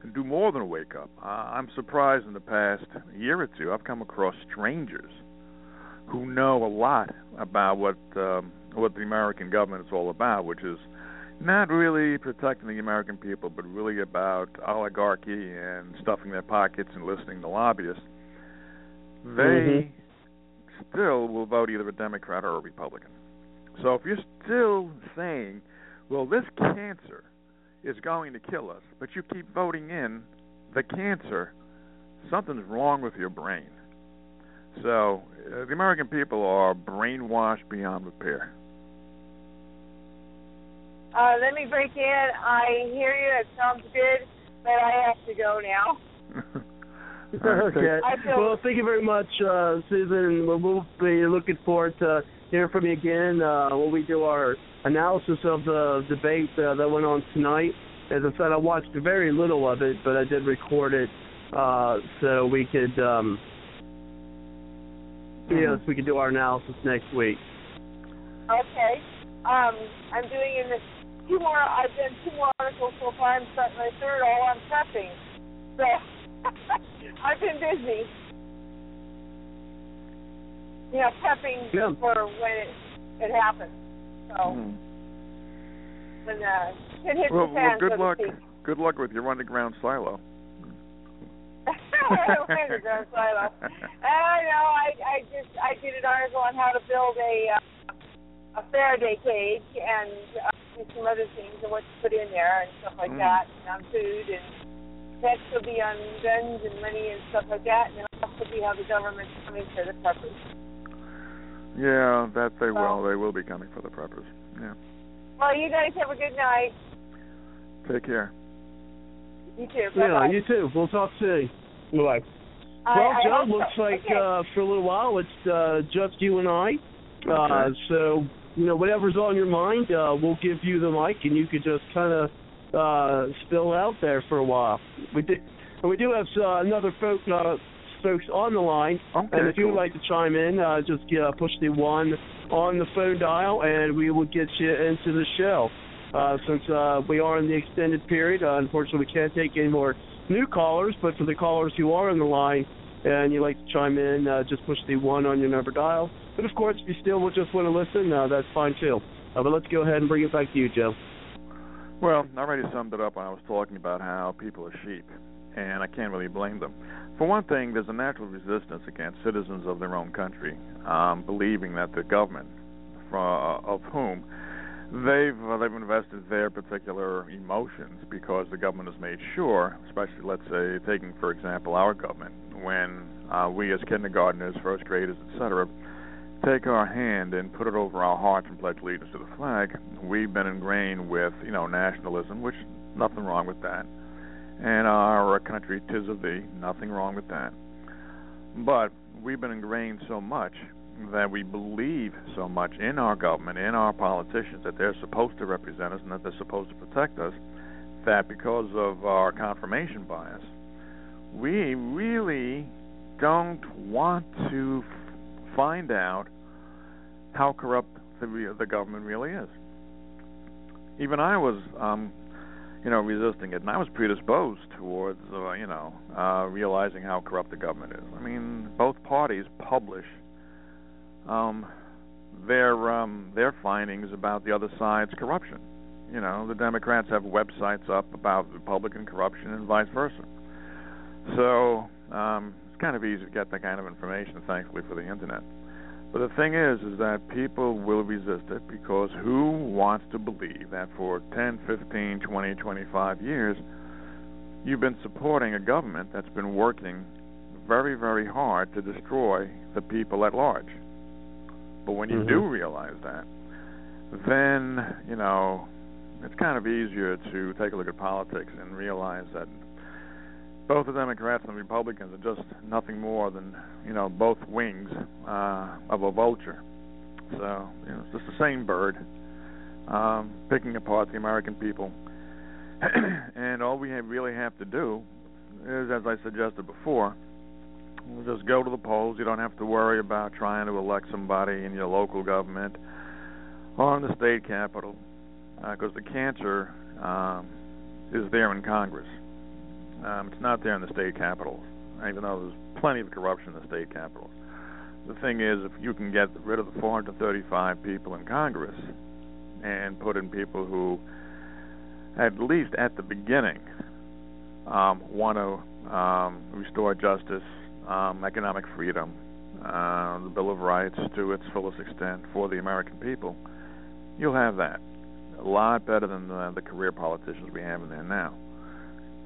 and do more than wake up, I'm surprised in the past year or two I've come across strangers who know a lot about what um, what the American government is all about, which is not really protecting the American people, but really about oligarchy and stuffing their pockets and listening to lobbyists. They still will vote either a Democrat or a Republican. So if you're still saying, well, this cancer is going to kill us, but you keep voting in the cancer, something's wrong with your brain. So uh, the American people are brainwashed beyond repair. Uh, let me break in. I hear you. It sounds good, but I have to go now. okay. Well, thank you very much, uh, Susan. We'll, we'll be looking forward to hearing from you again uh, when we do our analysis of the debate uh, that went on tonight. As I said, I watched very little of it, but I did record it uh, so we could, um, Mm-hmm. yes, we could do our analysis next week. Okay. Um, I'm doing in this two more. I've done two more articles so far. I'm starting my third all on prepping. So I've been busy. You know, prepping Yeah. for when it it happens. So Hmm. when uh, it hits Well, the well, good so luck. Good luck with your underground silo. Underground silo. I know. I I just I did an article on how to build a uh, a Faraday cage and uh, some other things and what to put in there and stuff like Mm. that and on food and text will be on guns and money and stuff like that and it'll also be how the government's coming for the preppers. Yeah, that they Well- will. They will be coming for the preppers. Yeah. Well, you guys have a good night. Take care. You too. Yeah, Bye-bye. you too. We'll talk soon. Bye. I- Well, I Joe, hope so. looks like Okay. uh, for a little while it's uh, just you and I. Uh, Okay. so, you know, whatever's on your mind, uh, we'll give you the mic, and you could just kind of uh, spill out there for a while. We did, and we do have uh, another folk, uh, folks on the line. Okay, and if you would cool. like to chime in, uh, just uh, push the one on the phone dial, and we will get you into the show. Uh, since uh, we are in the extended period, uh, unfortunately, we can't take any more new callers. But for the callers who are on the line and you'd like to chime in, uh, just push the one on your number dial. But of course, if you still would just want to listen, uh, that's fine too. Uh, but let's go ahead and bring it back to you, Joe. Well, I already summed it up when I was talking about how people are sheep, and I can't really blame them. For one thing, there's a natural resistance against citizens of their own country um, believing that the government, for, uh, of whom they've uh, they've invested their particular emotions because the government has made sure, especially let's say taking for example our government, when uh, we as kindergartners, first graders, etc., take our hand and put it over our hearts and pledge allegiance to the flag, we've been ingrained with you know nationalism, which nothing wrong with that, and our country tis of thee, nothing wrong with that, but we've been ingrained so much that we believe so much in our government, in our politicians, that they're supposed to represent us and that they're supposed to protect us, that because of our confirmation bias, we really don't want to find out how corrupt the, the government really is. Even I was, um, you know, resisting it, and I was predisposed towards, uh, you know, uh, realizing how corrupt the government is. I mean, both parties publish um, their um, their findings about the other side's corruption. You know, the Democrats have websites up about Republican corruption and vice versa. So um, it's kind of easy to get that kind of information, thankfully for the internet. But the thing is, is that people will resist it because who wants to believe that for 10, 15, 20, 25 years you've been supporting a government that's been working very, very hard to destroy the people at large? But when you Mhm. do realize that, then, you know, it's kind of easier to take a look at politics and realize that both the Democrats and the Republicans are just nothing more than, you know, both wings uh, of a vulture. So, you know, it's just the same bird um, picking apart the American people. and all we have, really have to do is, as I suggested before, we'll just go to the polls. You don't have to worry about trying to elect somebody in your local government or in the state capital because the cancer um, is there in Congress. Um, it's not there in the state capitals, even though there's plenty of corruption in the state capitals. The thing is, if you can get rid of the 435 people in Congress and put in people who, at least at the beginning, um, want to um, restore justice, um, economic freedom, uh, the Bill of Rights to its fullest extent for the American people, you'll have that. a lot better than the, the career politicians we have in there now.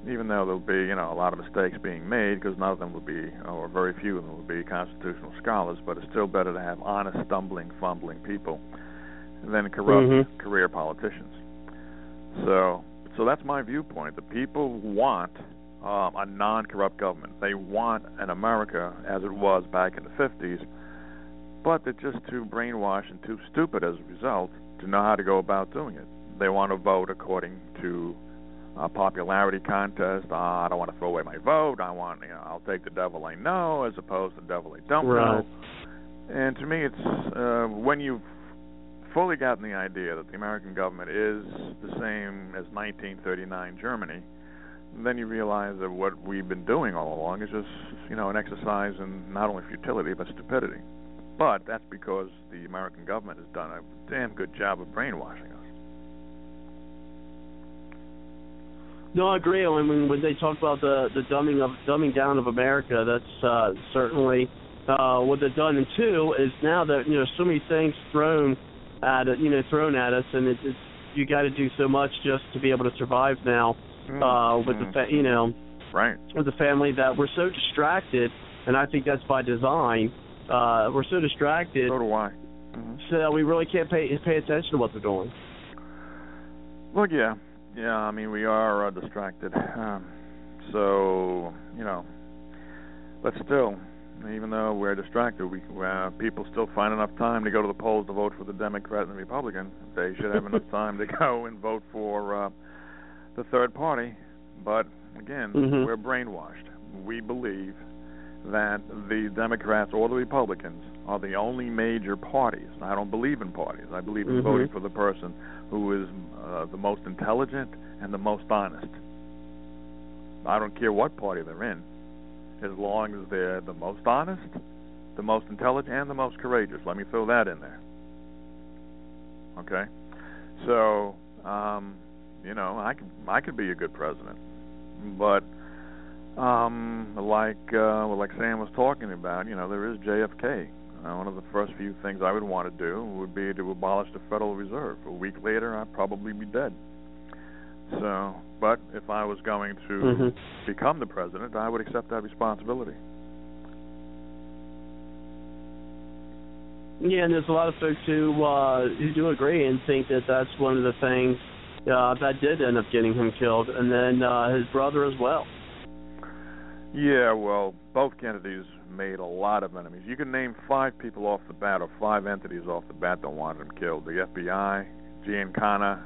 Even though there'll be, you know, a lot of mistakes being made, because none of them will be, or very few of them will be constitutional scholars, but it's still better to have honest, stumbling, fumbling people than corrupt Mhm. career politicians. So, so that's my viewpoint. The people want um, a non-corrupt government. They want an America as it was back in the 50s, but they're just too brainwashed and too stupid as a result to know how to go about doing it. They want to vote according to a popularity contest. Uh, I don't want to throw away my vote. I want, you know, I'll take the devil I know as opposed to the devil I don't Right. know. And to me, it's uh, when you've fully gotten the idea that the American government is the same as 1939 Germany, then you realize that what we've been doing all along is just, you know, an exercise in not only futility but stupidity. But that's because the American government has done a damn good job of brainwashing No, I agree. I mean, when they talk about the the dumbing of dumbing down of America, that's uh, certainly uh, what they've done. And two is now that you know so many things thrown at you know, thrown at us, and it, it's you got to do so much just to be able to survive now uh, with the fa- you know right with the family that we're so distracted, and I think that's by design. Uh, we're so distracted. So do I. So that we really can't pay pay attention to what they're doing. Well, yeah, yeah. I mean, we are uh, distracted. Um, so you know, but still, even though we're distracted, we uh, people still find enough time to go to the polls to vote for the Democrat and the Republican. They should have enough time to go and vote for uh, the third party. But again, Mhm. we're brainwashed. We believe that the Democrats or the Republicans are the only major parties. I don't believe in parties. I believe in Mhm. voting for the person who is uh, the most intelligent and the most honest. I don't care what party they're in, as long as they're the most honest, the most intelligent, and the most courageous. Let me throw that in there. Okay, so um, you know, I could I could be a good president, but um, like uh, well, like Sam was talking about, you know, there is JFK. Uh, one of the first few things I would want to do would be to abolish the Federal Reserve. A week later, I'd probably be dead. So, but if I was going to Mhm. become the president, I would accept that responsibility. Yeah, and there's a lot of folks who uh, who do agree and think that that's one of the things uh, that did end up getting him killed, and then uh, his brother as well. Yeah, well, both Kennedys made a lot of enemies. You can name five people off the bat, or five entities off the bat that wanted him killed: the FBI, Giancana,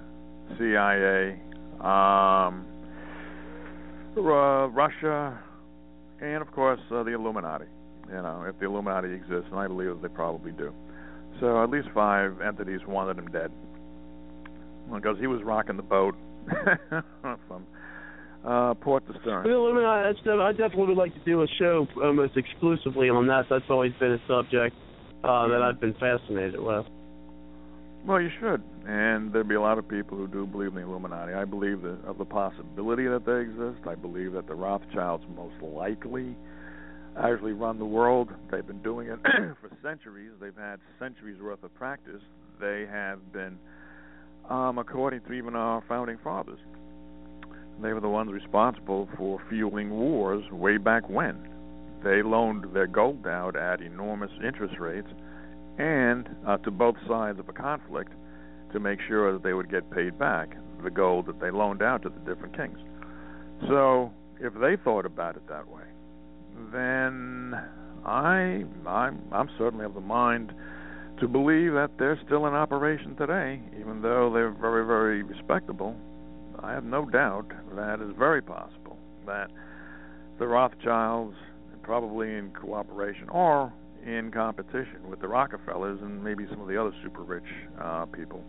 CIA, um, uh, Russia, and of course uh, the Illuminati. You know, if the Illuminati exists, and I believe they probably do. So at least five entities wanted him dead because he was rocking the boat from uh, port to stern. Well, I, mean, I, I definitely would like to do a show almost exclusively on that. That's always been a subject uh, that I've been fascinated with. Well, you should, and there'd be a lot of people who do believe in the Illuminati. I believe that of the possibility that they exist. I believe that the Rothschilds most likely actually run the world. They've been doing it for centuries. They've had centuries worth of practice. They have been, um, according to even our founding fathers, they were the ones responsible for fueling wars way back when. They loaned their gold out at enormous interest rates and uh, to both sides of a conflict to make sure that they would get paid back the gold that they loaned out to the different kings. So, if they thought about it that way, then I I'm I'm certainly of the mind to believe that they're still in operation today, even though they're very very respectable. I have no doubt that is very possible that the Rothschilds, probably in cooperation or in competition with the Rockefellers and maybe some of the other super rich uh, people,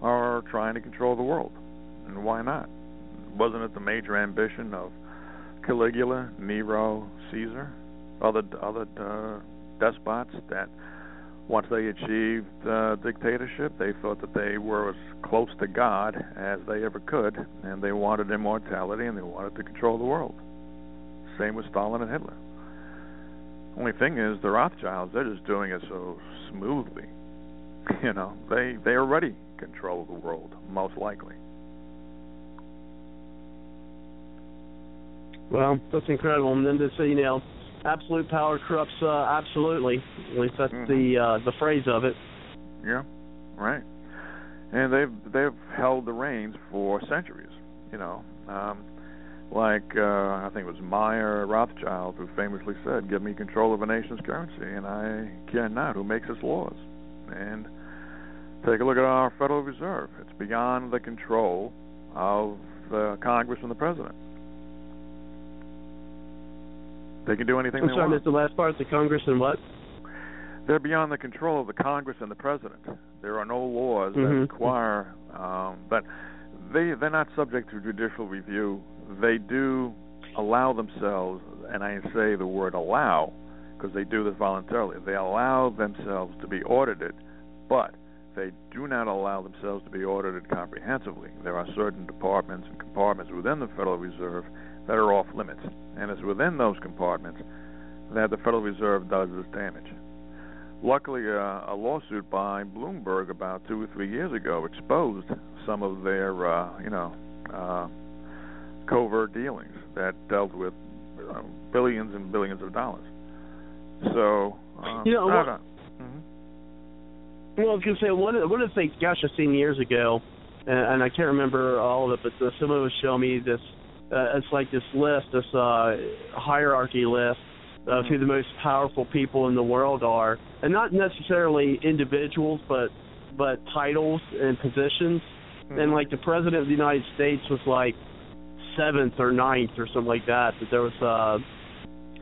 are trying to control the world. And why not? Wasn't it the major ambition of Caligula, Nero, Caesar, other other uh, despots that once they achieved uh, dictatorship, they thought that they were as close to God as they ever could, and they wanted immortality and they wanted to control the world. Same with Stalin and Hitler. Only thing is, the Rothschilds, they're just doing it so smoothly. You know, they they already control the world, most likely. Well, that's incredible. And then to say, you know, absolute power corrupts uh, absolutely. At least that's Mhm. the uh, the phrase of it. Yeah, right. And they've they've held the reins for centuries. You know, um, like uh, I think it was Meyer Rothschild who famously said, "Give me control of a nation's currency, and I care not who makes its laws." And take a look at our Federal Reserve; it's beyond the control of the Congress and the President. They can do anything I'm they sorry, want. missed the last part. The Congress and what? They're beyond the control of the Congress and the President. There are no laws that Mhm. require um, that they they're not subject to judicial review. They do allow themselves, and I say the word allow because they do this voluntarily. They allow themselves to be audited, but they do not allow themselves to be audited comprehensively. There are certain departments and compartments within the Federal Reserve that are off limits, and it's within those compartments that the Federal Reserve does this damage. Luckily, uh, a lawsuit by Bloomberg about two or three years ago exposed some of their, uh, you know, uh, covert dealings that dealt with uh, billions and billions of dollars. So, uh, You know, I what- don't- Well, I was gonna say one of, one of the things, gosh, I've seen years ago, and, and I can't remember all of it, but uh, someone was showing me this. Uh, it's like this list, this uh, hierarchy list of who the most powerful people in the world are, and not necessarily individuals, but but titles and positions. And like the president of the United States was like seventh or ninth or something like that. But there was, uh,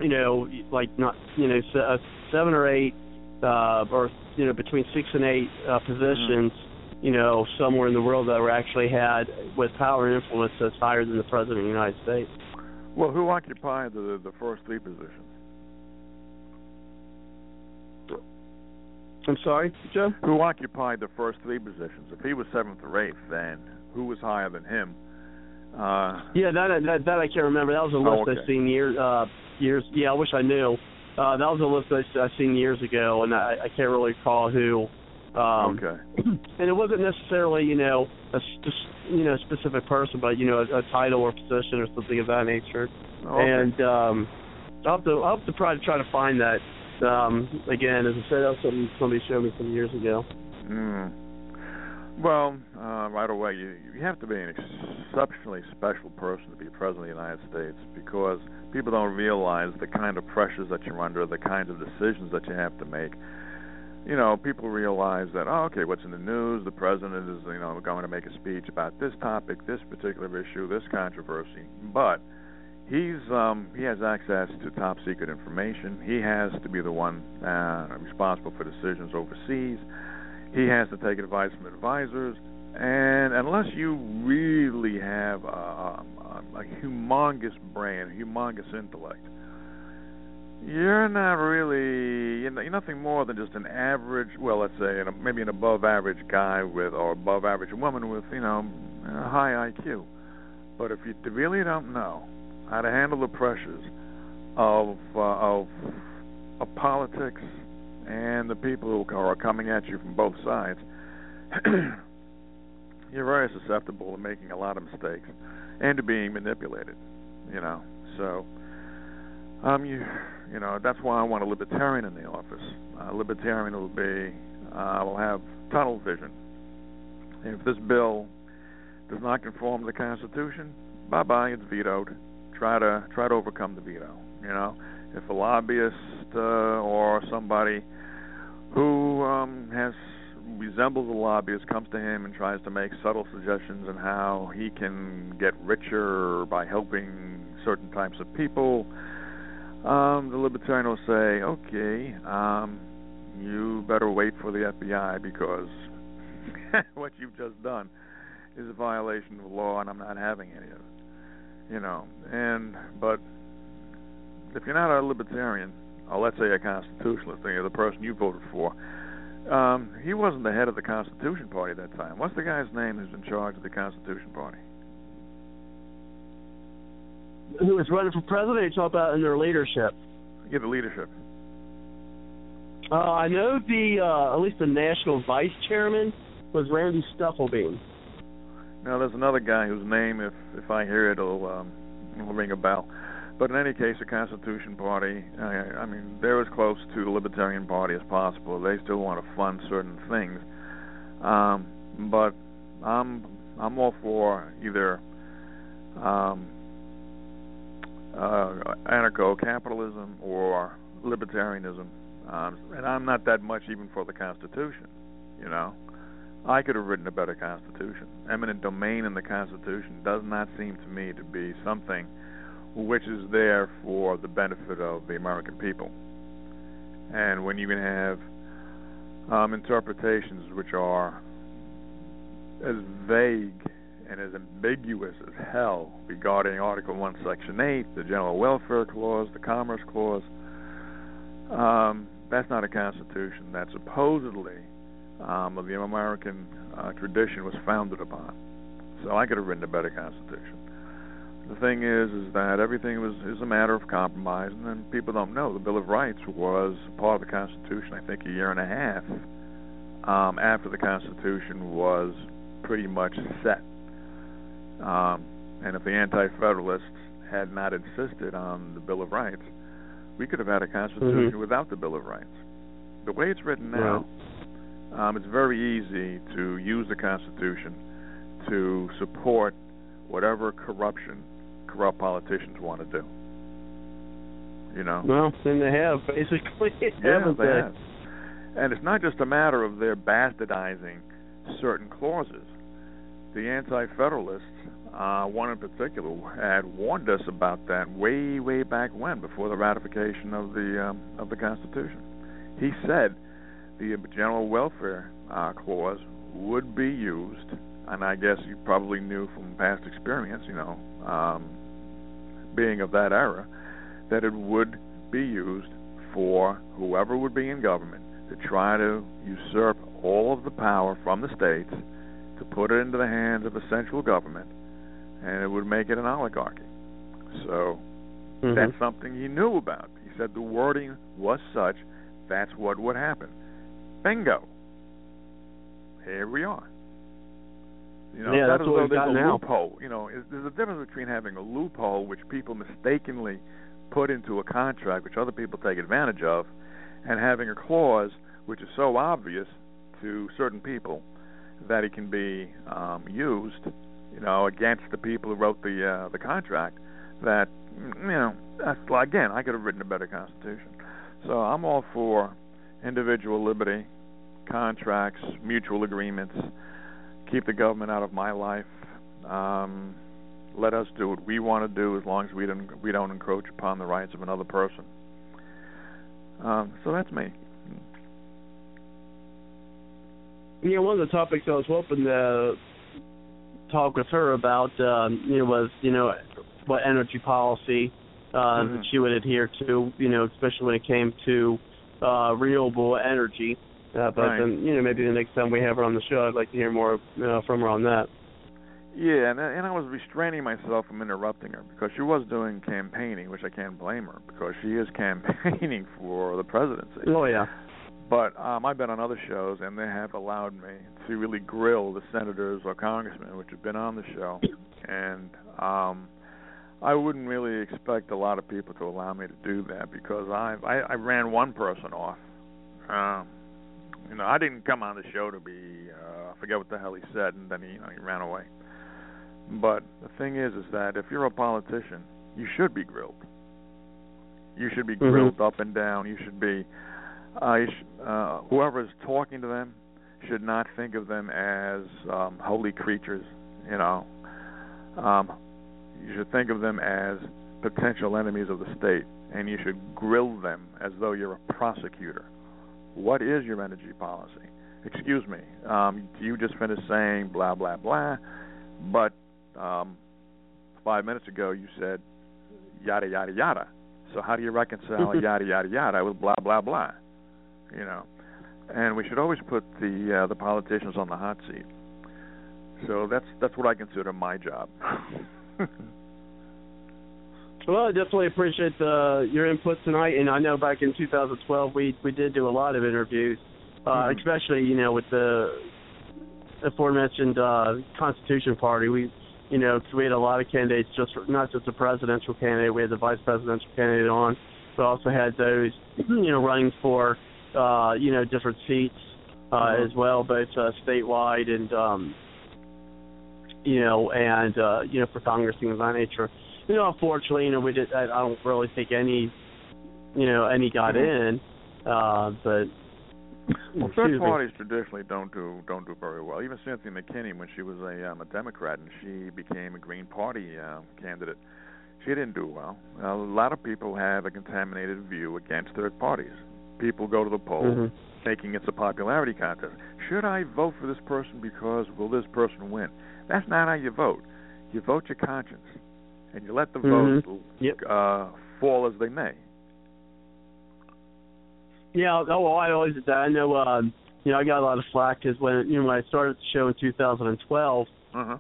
you know, like not, you know, uh, seven or eight, uh, or you know, between six and eight uh, positions, you know, somewhere in the world that were actually had with power and influence that's higher than the president of the United States. well, who occupied the the first three positions? I'm sorry, Joe. Who occupied the first three positions? If he was seventh or eighth, then who was higher than him? Uh, Yeah, that that that I can't remember. That was a list Oh, okay. I've seen years uh years. Yeah, I wish I knew. Uh, that was a list I I seen years ago, and I, I can't really recall who. Um, okay. and it wasn't necessarily you know a you know specific person, but you know a, a title or position or something of that nature. Oh, okay. And um, I'll have to I'll have to try to try to find that. Um, again, as I said, that was something somebody showed me some years ago. Mm. Well, uh, right away, you you have to be an exceptionally special person to be president of the United States because people don't realize the kind of pressures that you're under, the kinds of decisions that you have to make. You know, people realize that oh, okay, what's in the news? The president is you know going to make a speech about this topic, this particular issue, this controversy, but he's um he has access to top secret information. He has to be the one uh, responsible for decisions overseas. He has to take advice from advisors, and unless you really have a, a, a humongous brain, humongous intellect, you're not really you know, you're nothing more than just an average, well, let's say an, maybe an above average guy with or above average woman with you know a high IQ. But if you really don't know how to handle the pressures of uh, of of politics and the people who are coming at you from both sides, you're very susceptible to making a lot of mistakes and to being manipulated. You know, so um, you you know that's why I want a libertarian in the office. A libertarian will be uh, will have tunnel vision. If this bill does not conform to the Constitution, bye bye, it's vetoed. Try to try to overcome the veto. You know, if a lobbyist uh, or somebody who um, has resembles a lobbyist comes to him and tries to make subtle suggestions on how he can get richer by helping certain types of people, um, the libertarian will say, "Okay, um, you better wait for the FBI because what you've just done is a violation of the law, and I'm not having any of it." You know, and but if you're not a libertarian, or let's say a constitutionalist, know, the person you voted for, um, he wasn't the head of the Constitution Party at that time. What's the guy's name who's in charge of the Constitution Party? Who was running for president? You talk about in their leadership. Yeah, the leadership. Uh, I know the uh, at least the national vice chairman was Randy Stufflebeam. Now, there's another guy whose name, if if I hear it, it'll, um, it'll ring a bell. But in any case, the Constitution Party, I, I mean, they're as close to the Libertarian Party as possible. They still want to fund certain things, um, but I'm I'm all for either um, uh, anarcho-capitalism or libertarianism, um, and I'm not that much even for the Constitution. You know, I could have written a better Constitution. Eminent domain in the Constitution does not seem to me to be something which is there for the benefit of the American people. And when you can have um, interpretations which are as vague and as ambiguous as hell regarding Article 1, Section 8, the General Welfare Clause, the Commerce Clause, um, that's not a constitution. That supposedly um, the American uh, tradition was founded upon. So I could have written a better constitution. The thing is, is that everything was is a matter of compromise, and then people don't know the Bill of Rights was part of the Constitution. I think a year and a half um, after the Constitution was pretty much set. Um, and if the Anti-Federalists had not insisted on the Bill of Rights, we could have had a Constitution Mhm. without the Bill of Rights. The way it's written now, um, it's very easy to use the Constitution to support whatever corruption corrupt politicians want to do. You know. Well, then they have basically, Yeah, haven't they have. And it's not just a matter of their bastardizing certain clauses. The Anti-Federalists, uh, one in particular, had warned us about that way, way back when, before the ratification of the um, of the Constitution. He said the General Welfare uh, Clause would be used, and I guess you probably knew from past experience, you know, um, being of that era, that it would be used for whoever would be in government to try to usurp all of the power from the states to put it into the hands of a central government and it would make it an oligarchy. So Mhm. that's something he knew about. He said the wording was such that's what would happen. Bingo. Here we are. You know, Yeah, that's what we've got a now. loophole. You know, there's a difference between having a loophole which people mistakenly put into a contract, which other people take advantage of, and having a clause which is so obvious to certain people that it can be um, used, you know, against the people who wrote the uh, the contract. That you know, again, I could have written a better constitution. So I'm all for individual liberty, contracts, mutual agreements. Keep the government out of my life. Um, let us do what we want to do as long as we don't we don't encroach upon the rights of another person. Um, so that's me. You know, one of the topics I was hoping to talk with her about, um, you know, was you know what energy policy uh, Mhm. that she would adhere to. You know, especially when it came to uh, renewable energy. Uh, but Right. then, you know, maybe the next time we have her on the show, I'd like to hear more uh, from her on that. Yeah, and and I was restraining myself from interrupting her because she was doing campaigning, which I can't blame her because she is campaigning for the presidency. Oh yeah. But um, I've been on other shows, and they have allowed me to really grill the senators or congressmen, which have been on the show, and um, I wouldn't really expect a lot of people to allow me to do that because I I, I ran one person off. Um, you know, I didn't come on the show to be uh, I forget what the hell he said, and then he you know, he ran away. But the thing is, is that if you're a politician, you should be grilled. You should be Mhm. grilled up and down. You should be uh, sh- uh, whoever is talking to them should not think of them as um, holy creatures. You know, um, you should think of them as potential enemies of the state, and you should grill them as though you're a prosecutor. What is your energy policy? Excuse me, um, you just finished saying blah blah blah, but um, five minutes ago you said yada yada yada. So how do you reconcile yada yada yada with blah blah blah? You know, and we should always put the uh, the politicians on the hot seat. So that's that's what I consider my job. Well, I definitely appreciate the, your input tonight, and I know back in 2012 we we did do a lot of interviews, uh, Mhm. especially you know with the aforementioned uh, Constitution Party. We, you know, 'cause we had a lot of candidates, just for, not just the presidential candidate. We had the vice presidential candidate on, but also had those, you know, running for, uh, you know, different seats uh, Mhm. as well, both uh, statewide and, um, you know, and uh, you know, for Congress things of that nature. You know, unfortunately, you know, we did. I, I don't really think any, you know, any got in, uh, but. Well, me. parties traditionally don't do don't do very well. Even Cynthia McKinney, when she was a um, a Democrat and she became a Green Party uh, candidate, she didn't do well. A lot of people have a contaminated view against third parties. People go to the polls Mhm. thinking it's a popularity contest. Should I vote for this person because will this person win? That's not how you vote. You vote your conscience, and you let the Mhm. vote Yep. uh, fall as they may. Yeah, oh, I always did that. I know, um, you know, I got a lot of flack because when you know when I started the show in 2012, Uh-huh.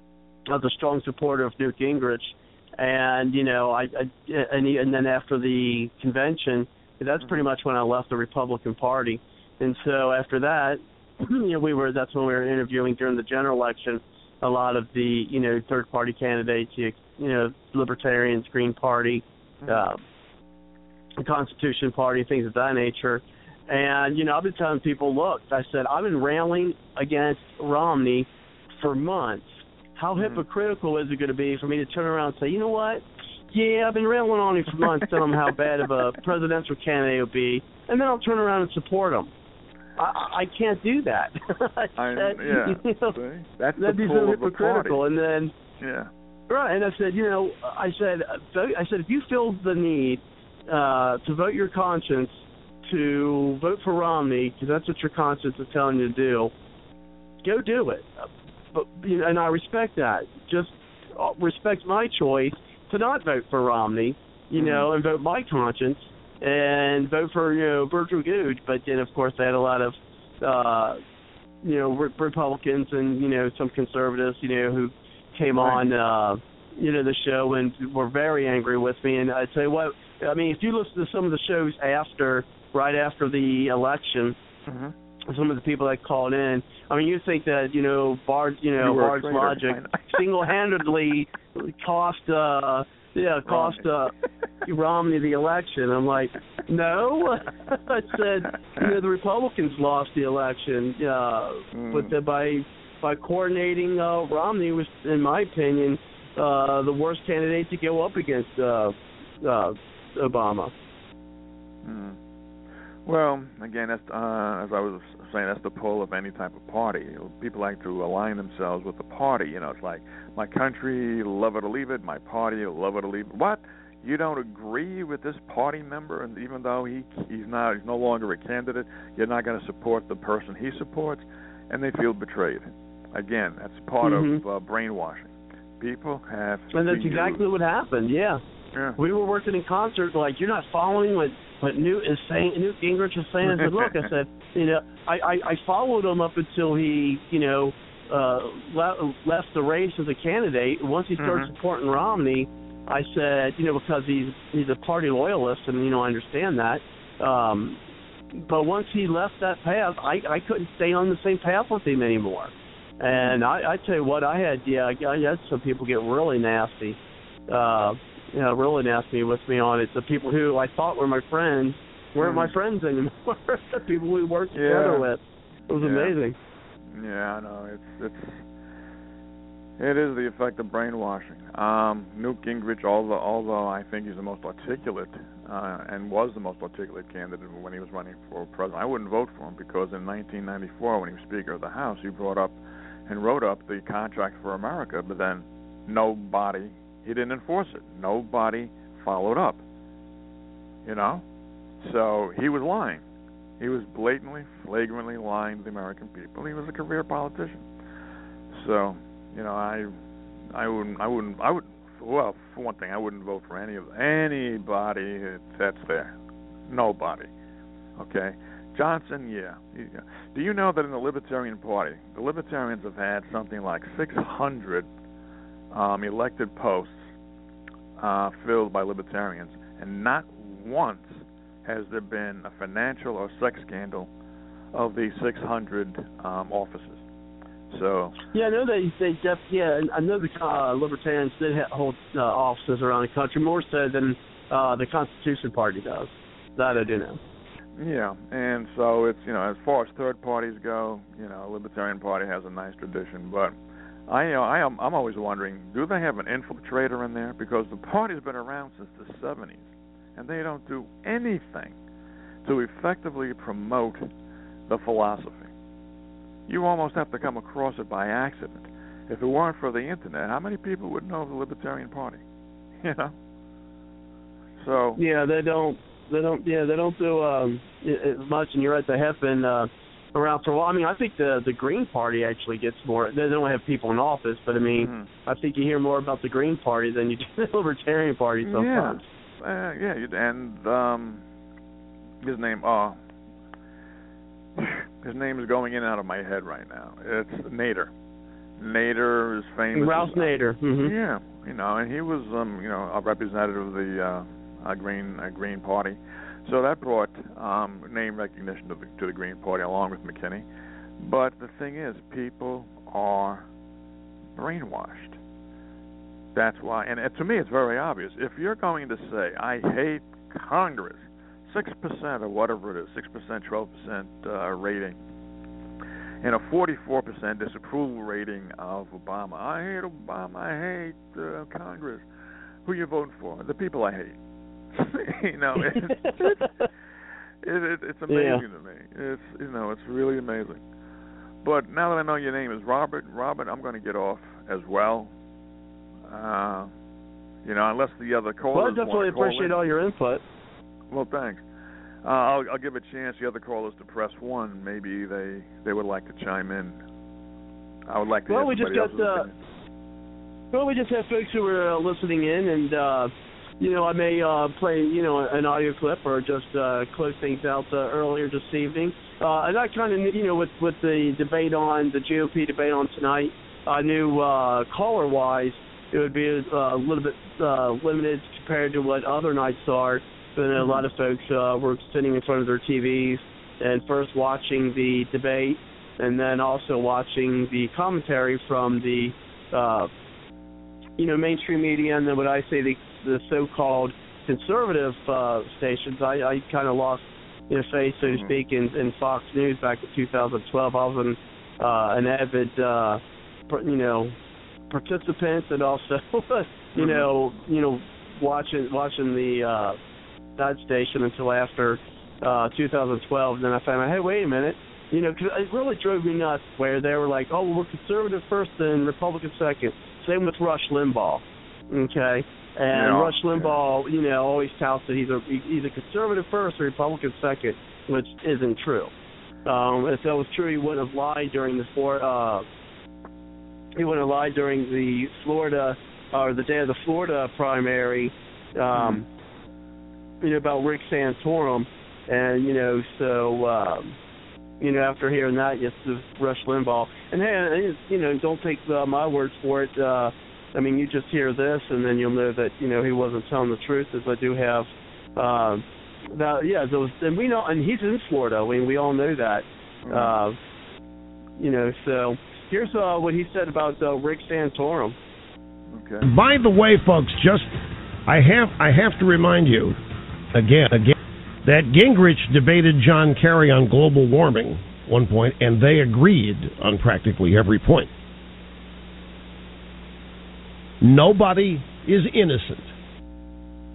I was a strong supporter of Newt Gingrich, and you know, I, I and he, and then after the convention, that's pretty mm-hmm. much when I left the Republican Party, and so after that, you know, we were that's when we were interviewing during the general election a lot of the you know third party candidates, you, you know, Libertarians, Green Party, mm-hmm. uh, Constitution Party, things of that nature. And you know, I've been telling people, look, I said I've been railing against Romney for months. How mm-hmm. hypocritical is it going to be for me to turn around and say, you know what? Yeah, I've been railing on him for months, telling him how bad of a presidential candidate he'll be, and then I'll turn around and support him. I, I can't do that. I I, yeah. you know, See? That's that'd be so hypocritical. And then Yeah. Right, and I said, you know, I said, uh, I said, if you feel the need uh, to vote your conscience to vote for Romney, because that's what your conscience is telling you to do, go do it. But you know, and I respect that. Just uh, respect my choice to not vote for Romney, you know, and vote my conscience and vote for you know Virgil Goode. But then, of course, they had a lot of uh, you know re- Republicans and you know some conservatives, you know, who came on uh you know the show and were very angry with me and I tell you what I mean if you listen to some of the shows after right after the election Mm-hmm. Some of the people that called in. I mean you think that you know Bard you know You Bard's logic single handedly cost uh yeah cost uh Romney the election. I'm like no. I said you know the Republicans lost the election uh but the, by by coordinating uh Romney was in my opinion uh the worst candidate to go up against uh uh Obama. Mm. Well, again, that's uh, as I was saying, that's the pull of any type of party. People like to align themselves with the party. You know, it's like my country, love it or leave it. My party, love it or leave it. What? You don't agree with this party member, and even though he he's not he's no longer a candidate, you're not going to support the person he supports, and they feel betrayed. Again, that's part Mhm. of uh, brainwashing. People have And that's exactly use- what happened. Yeah. Yeah. We were working in concert. Like you're not following what what Newt is saying. Newt Gingrich is saying. I said, look, I said, you know, I I, I followed him up until he, you know, uh le- left the race as a candidate. Once he started Mhm. supporting Romney, I said, you know, because he's he's a party loyalist, and you know, I understand that. Um, but once he left that path, I I couldn't stay on the same path with him anymore. And I I tell you what, I had yeah, I I had some people get really nasty. Uh, you know, really nasty with me on it. The people who I thought were my friends weren't my Mhm. friends anymore. the people we worked Yeah. together with. It was Yeah. amazing. Yeah, I know. It's it's it is the effect of brainwashing. Um, Newt Gingrich, although although I think he's the most articulate uh, and was the most articulate candidate when he was running for president, I wouldn't vote for him because in 1994, when he was Speaker of the House, he brought up and wrote up the Contract for America, but then nobody he didn't enforce it. Nobody followed up. You know, so he was lying. He was blatantly, flagrantly lying to the American people. He was a career politician. So, you know, I, I wouldn't, I wouldn't, I would. Well, for one thing, I wouldn't vote for any of anybody that's there. Nobody. Okay. Johnson, yeah. Do you know that in the Libertarian Party, the Libertarians have had something like 600 um, elected posts uh, filled by Libertarians, and not once has there been a financial or sex scandal of the 600 um, offices. So yeah, I know they they def, yeah, I know the uh, libertarians did ha- hold uh, offices around the country more so than uh, the Constitution Party does. That I do know. Yeah, and so it's you know as far as third parties go, you know, Libertarian Party has a nice tradition, but I you know I am I'm always wondering, do they have an infiltrator in there because the party's been around since the 70s, and they don't do anything to effectively promote the philosophy. You almost have to come across it by accident. If it weren't for the internet, how many people would know of the Libertarian Party? You know. So yeah, they don't they don't yeah they don't do um as much, and you're right. They have been uh, around for a while. I mean, I think the the Green Party actually gets more. They don't have people in office, but I mean, mm-hmm. I think you hear more about the Green Party than you do the Libertarian Party sometimes. Yeah, uh, yeah, and um, his name, uh, his name is going in and out of my head right now. It's Nader. Nader is famous. Ralph Nader. Mm-hmm. Yeah, you know, and he was, um, you know, a representative of the uh, uh, Green uh, Green Party. So that brought um, name recognition to the, to the Green Party along with McKinney. But the thing is, people are brainwashed. That's why, and to me, it's very obvious. If you're going to say, "I hate Congress," six percent or whatever it is, six percent, twelve percent uh, rating, and a 44% disapproval rating of Obama. I hate Obama. I hate uh, Congress. Who you voting for? The people I hate. you know, it's, it, it, it's amazing yeah. to me. It's you know, it's really amazing. But now that I know your name is Robert, Robert, I'm going to get off as well. Uh, you know, unless the other callers Well, I definitely appreciate in. all your input. Well, thanks. Uh, I'll, I'll give a chance the other callers to press one. Maybe they they would like to chime in. I would like to. Well, hear we just got. else's Uh, well, we just have folks who are uh, listening in, and uh, you know, I may uh, play you know an audio clip or just uh, close things out uh, earlier this evening. Uh, and I kind of you know with with the debate on the GOP debate on tonight, I knew uh, caller wise it would be a, a little bit uh, limited compared to what other nights are. But a lot of folks uh, were sitting in front of their TVs and first watching the debate, and then also watching the commentary from the, uh, you know, mainstream media, and then what I say the the so-called conservative uh, stations. I, I kind of lost you know, faith, so to speak, in, in Fox News back in 2012. I was an uh, an avid, uh, you know, participant, and also, you know, you know, watching watching the. Uh, that station until after uh 2012. And then I found out, hey, wait a minute, you know, because it really drove me nuts where they were like, oh, well, we're conservative first and Republican second. Same with Rush Limbaugh, okay. And. Rush Limbaugh, you know, always touts that he's a he's a conservative first or Republican second, which isn't true. Um, if that was true, he wouldn't have lied during the Florida. Uh, he wouldn't have lied during the Florida or the day of the Florida primary. Um, you know about Rick Santorum, and you know so um, you know after hearing that, yes, Rush Limbaugh, and hey, you know don't take uh, my word for it. Uh, I mean, you just hear this, and then you'll know that you know he wasn't telling the truth, as I do have. Um, that yeah, those, and we know, and he's in Florida. I mean, we all know that. Uh, you know, so here's uh, what he said about uh, Rick Santorum. Okay. By the way, folks, just I have I have to remind you again again that Gingrich debated John Kerry on global warming one point, and they agreed on practically every point. Nobody is innocent.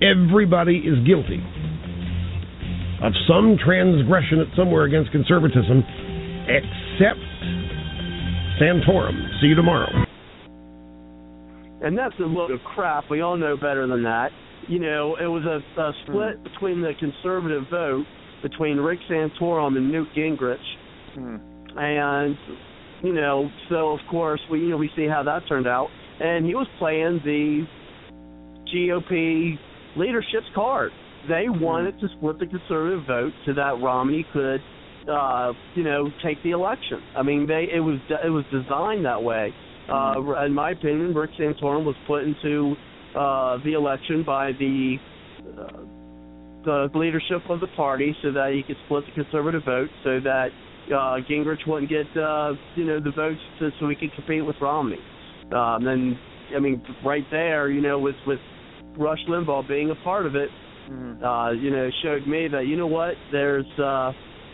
Everybody is guilty of some transgression at somewhere against conservatism, except Santorum. See you tomorrow. and that's a load of crap. We all know better than that. You know, it was a, a split between the conservative vote between Rick Santorum and Newt Gingrich, hmm. and you know, so of course we you know we see how that turned out, and he was playing the GOP leadership's card. They wanted to split the conservative vote so that Romney could, uh, you know, take the election. I mean, they it was it was designed that way. Uh, in my opinion, Rick Santorum was put into uh, the election by the uh, the leadership of the party so that he could split the conservative vote, so that uh, Gingrich wouldn't get uh, you know the votes to, so he could compete with Romney. Um, then I mean, right there, you know, with with Rush Limbaugh being a part of it, Mm-hmm. uh, you know, showed me that you know what, there's uh,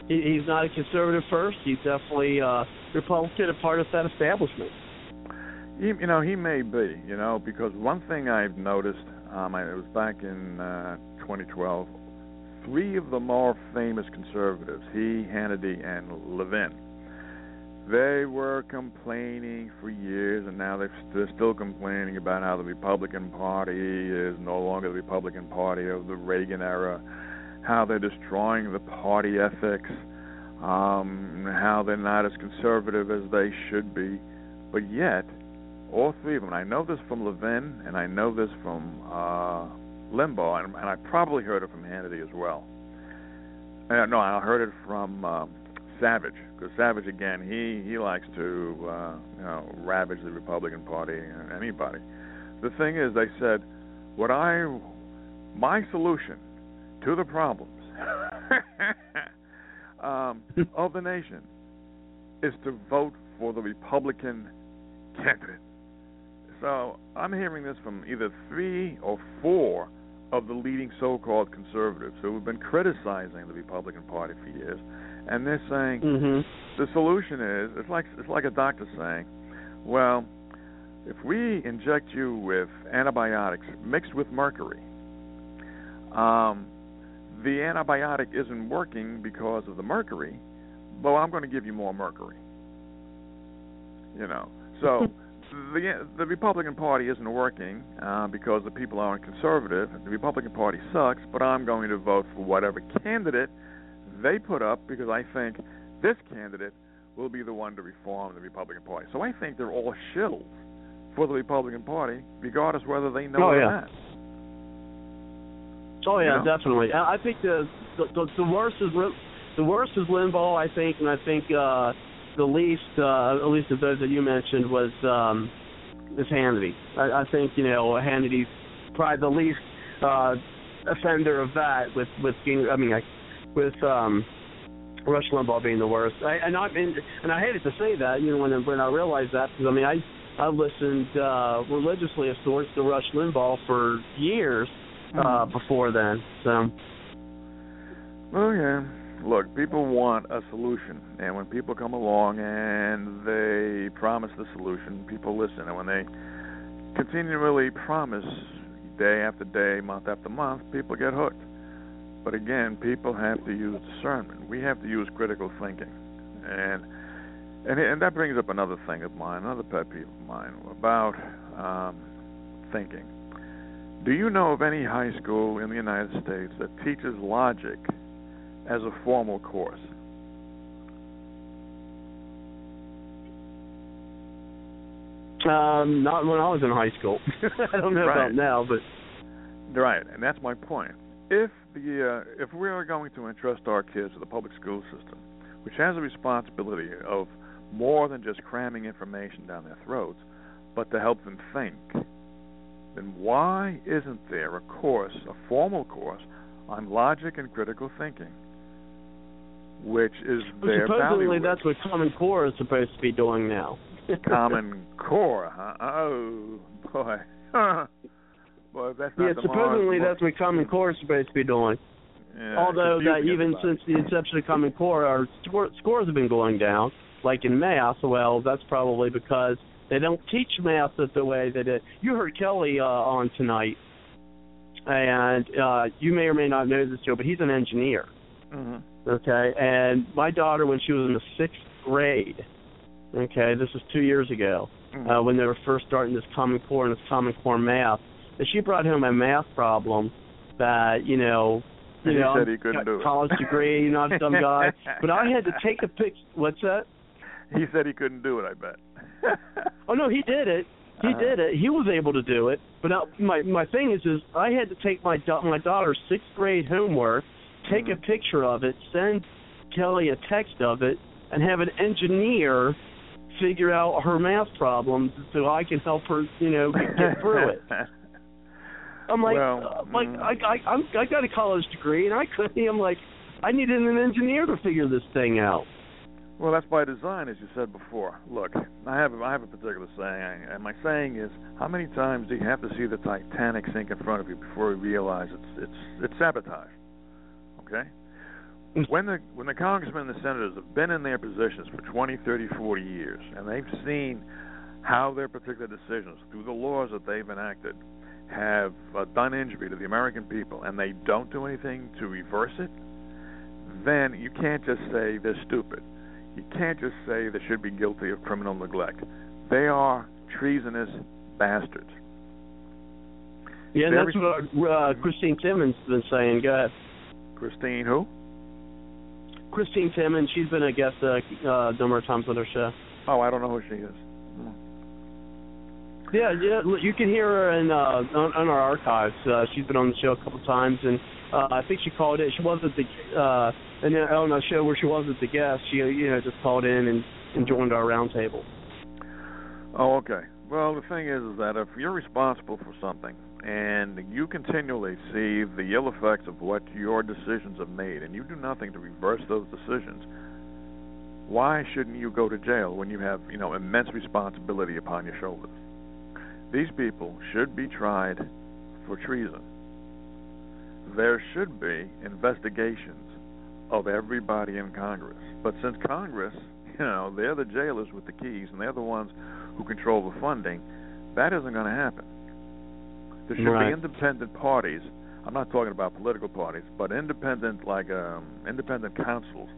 he, he's not a conservative first. He's definitely uh, Republican, a part of that establishment. He, you know, he may be, you know, because one thing I've noticed, um, I, it was back in uh, 2012, three of the more famous conservatives, he, Hannity, and Levin, they were complaining for years, and now they're, they're still complaining about how the Republican Party is no longer the Republican Party of the Reagan era, how they're destroying the party ethics, um, how they're not as conservative as they should be. But yet, all three of them, I know this from Levin, and I know this from uh, Limbaugh, and, and I probably heard it from Hannity as well. Uh, no, I heard it from um, Savage, because Savage again, he he likes to uh, you know ravage the Republican Party and anybody. The thing is, they said, what I my solution to the problems um, of the nation is to vote for the Republican candidate. So I'm hearing this from either three or four of the leading so-called conservatives who have been criticizing the Republican Party for years, and they're saying Mm-hmm. the solution is it's like it's like a doctor saying, well, if we inject you with antibiotics mixed with mercury, um, the antibiotic isn't working because of the mercury, but I'm going to give you more mercury. You know, so the the Republican Party isn't working uh, because the people aren't conservative. The Republican Party sucks, but I'm going to vote for whatever candidate they put up because I think this candidate will be the one to reform the Republican Party. So I think they're all shills for the Republican Party, regardless whether they know Oh, it or yeah. not. Oh yeah, You know? definitely. I I think the the, the, the worst is the worst is Limbaugh. I think, and I think uh, the least, uh, at least of those that you mentioned, was um, is Hannity. I, I think you know Hannity's probably the least uh, offender of that. With with Ging- I mean, I, with um, Rush Limbaugh being the worst. I, and I and, and I hated to say that, you know, when when I realized that because I mean I I listened uh, religiously of sorts to Rush Limbaugh for years uh, before then. So. Well, yeah. Look, people want a solution, and when people come along and they promise the solution, people listen. And when they continually promise day after day, month after month, people get hooked. But again, people have to use discernment. We have to use critical thinking, and and and that brings up another thing of mine, another pet peeve of mine about um, thinking. Do you know of any high school in the United States that teaches logic as a formal course? Um, not when I was in high school. I don't know Right. about now, but Right, and that's my point. If the uh, if we are going to entrust our kids to the public school system, which has a responsibility of more than just cramming information down their throats, but to help them think, then why isn't there a course, a formal course, on logic and critical thinking, which is their supposedly that's what Common Core is supposed to be doing now. Common Core, huh? Oh boy, boy, that's not yeah, supposedly Mars- that's what Common Core is supposed to be doing. Yeah, Although that even since the inception of Common Core, our score, scores have been going down. Like in math, well, that's probably because they don't teach math the way that it. You heard Kelly uh, on tonight, and uh, you may or may not know this, Joe, but he's an engineer. Mhm. Okay, and my daughter, when she was in the sixth grade, okay, this was two years ago, uh, when they were first starting this Common Core and this Common Core math, and she brought home a math problem that you know, you he know, said he couldn't do it. college degree, not some guy, but I had to take a pic. What's that? He said he couldn't do it. I bet. Oh no, he did it. He Uh-huh. did it. He was able to do it. But now, my my thing is, is I had to take my da- my daughter's sixth grade homework, take a picture of it, send Kelly a text of it, and have an engineer figure out her math problems so I can help her, you know, get, get through it. I'm like, Well, uh, like I I I'm, I got a college degree and I couldn't. I'm like, I needed an engineer to figure this thing out. Well, that's by design, as you said before. Look, I have I have a particular saying, and my saying is, how many times do you have to see the Titanic sink in front of you before you realize it's it's it's sabotage? Okay. When the when the congressmen and the senators have been in their positions for 20, 30, 40 years, and they've seen how their particular decisions, through the laws that they've enacted, have uh, done injury to the American people, and they don't do anything to reverse it, then you can't just say they're stupid. You can't just say they should be guilty of criminal neglect. They are treasonous bastards. Yeah, They're that's what uh, Christine Timmons has been saying. Go ahead. Christine, who? Christine Timmons. She's been a guest uh, uh, a number of times on our show. Oh, I don't know who she is. Yeah, yeah. You can hear her in uh, on, on our archives. Uh, she's been on the show a couple times, and uh, I think she called in. She wasn't the uh, and then on a show where she wasn't the guest. She you know just called in and, and joined our roundtable. Oh, okay. Well, the thing is, is that if you're responsible for something and you continually see the ill effects of what your decisions have made, and you do nothing to reverse those decisions, why shouldn't you go to jail when you have, you know, immense responsibility upon your shoulders? These people should be tried for treason. There should be investigations of everybody in Congress. But since Congress, you know, they're the jailers with the keys and they're the ones who control the funding, that isn't going to happen. There should Right. be independent parties. I'm not talking about political parties, but independent, like um, independent councils,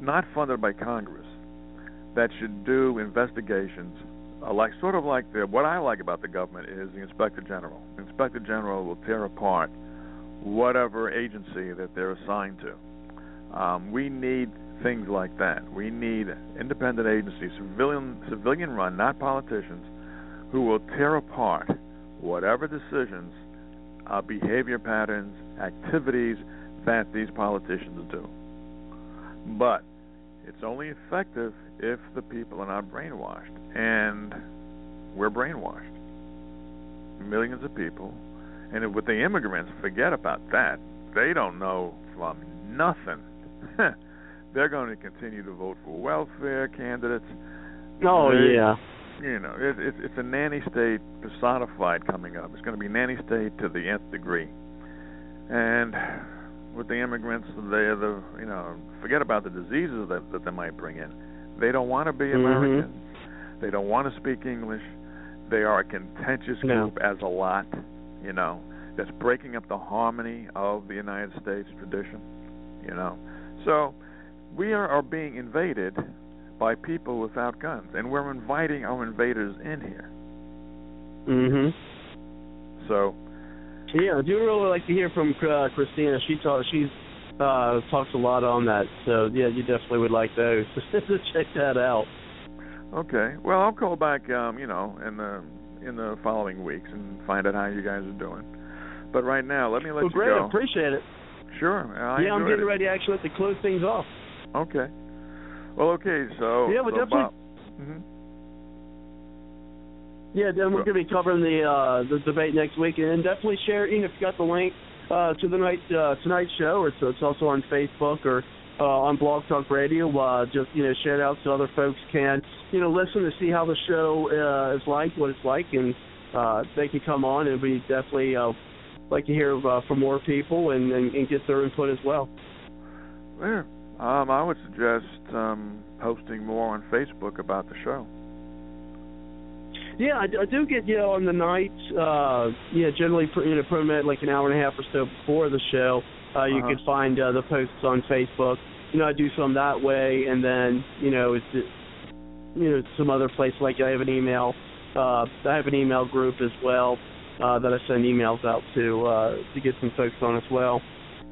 not funded by Congress, that should do investigations. Uh, like sort of like the what I like about the government is the inspector general. The inspector general will tear apart whatever agency that they're assigned to. Um, we need things like that. We need independent agencies, civilian civilian run, not politicians, who will tear apart whatever decisions, uh, behavior patterns, activities that these politicians do. But it's only effective if the people are not brainwashed, and we're brainwashed. Millions of people, and with the immigrants, forget about that. They don't know from nothing. They're going to continue to vote for welfare candidates. Oh They- yeah. you know, it, it, it's a nanny state personified coming up. It's going to be nanny state to the nth degree. And with the immigrants, they're the you know, forget about the diseases that that they might bring in. They don't want to be Mhm. They don't want to speak English. They are a contentious No. group as a lot. You know, that's breaking up the harmony of the United States tradition. You know, so we are, are being invaded by people without guns, and we're inviting our invaders in here. Mhm. So, Yeah, I do really like to hear from uh, Christina. She talks. She's uh, talks a lot on that. So yeah, you definitely would like those. Check that out. okay. Well, I'll call back, um, you know, in the in the following weeks and find out how you guys are doing. But right now, let me let well, you great. go. Appreciate it. Sure. I yeah, I'm getting it. ready actually to close things off. Okay. Well, okay. So Yeah, but so definitely- Mhm. Yeah, then we're going to be covering the uh, the debate next week, and definitely share. Even if you got the link uh, to the night uh, tonight's show, or so it's also on Facebook or uh, on Blog Talk Radio. Uh, just you know, it out so other folks can you know listen to see how the show uh, is like, what it's like, and uh, they can come on, and we definitely uh, like to hear uh, from more people and, and, and get their input as well. Yeah. Um, I would suggest um, posting more on Facebook about the show. Yeah, I, I do get you know on the night. Uh, yeah, generally you know much like an hour and a half or so before the show, uh, you Uh-huh. could find uh, the posts on Facebook. You know, I do some that way, and then you know it's you know some other place like I have an email. Uh, I have an email group as well uh, that I send emails out to uh, to get some folks on as well.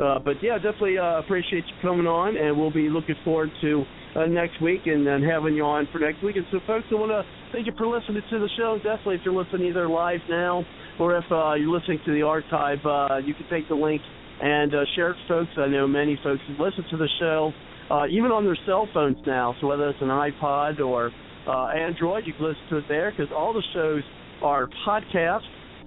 Uh, but yeah, definitely uh, appreciate you coming on, and we'll be looking forward to uh, next week and then having you on for next week. And so, folks, I want to thank you for listening to the show. Definitely, if you're listening either live now or if uh, you're listening to the archive, uh, you can take the link and uh, share it, folks. I know many folks who listen to the show uh, even on their cell phones now. So whether it's an iPod or uh, Android, you can listen to it there because all the shows are podcasts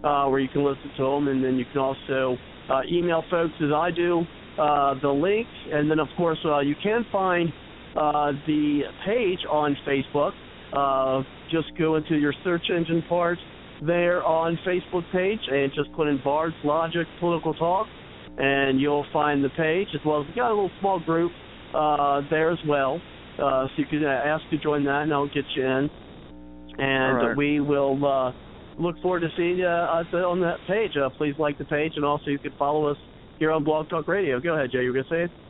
uh, where you can listen to them, and then you can also uh, email folks as I do uh, the link, and then of course uh, you can find uh, the page on Facebook. Uh, just go into your search engine part there on Facebook page and just put in Bard's Logic Political Talk, and you'll find the page as well as we got a little small group uh, there as well. Uh, so you can uh, ask to join that, and I'll get you in. And right. we will uh, look forward to seeing you on that page. Uh, please like the page, and also you can follow us here on Blog Talk Radio. Go ahead, Jay. You were gonna say? No,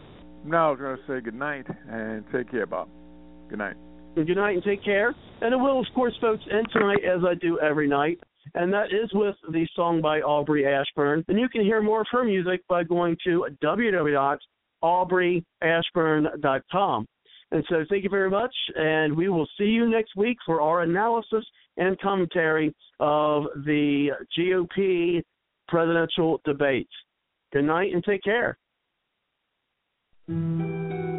I was going to say good night and take care, Bob. Good night. Good night and take care. And it will, of course, folks, end tonight as I do every night. And that is with the song by Aubrey Ashburn. And you can hear more of her music by going to www.aubreyashburn.com. And so thank you very much. And we will see you next week for our analysis and commentary of the GOP presidential debates. Good night and take care. Thank you.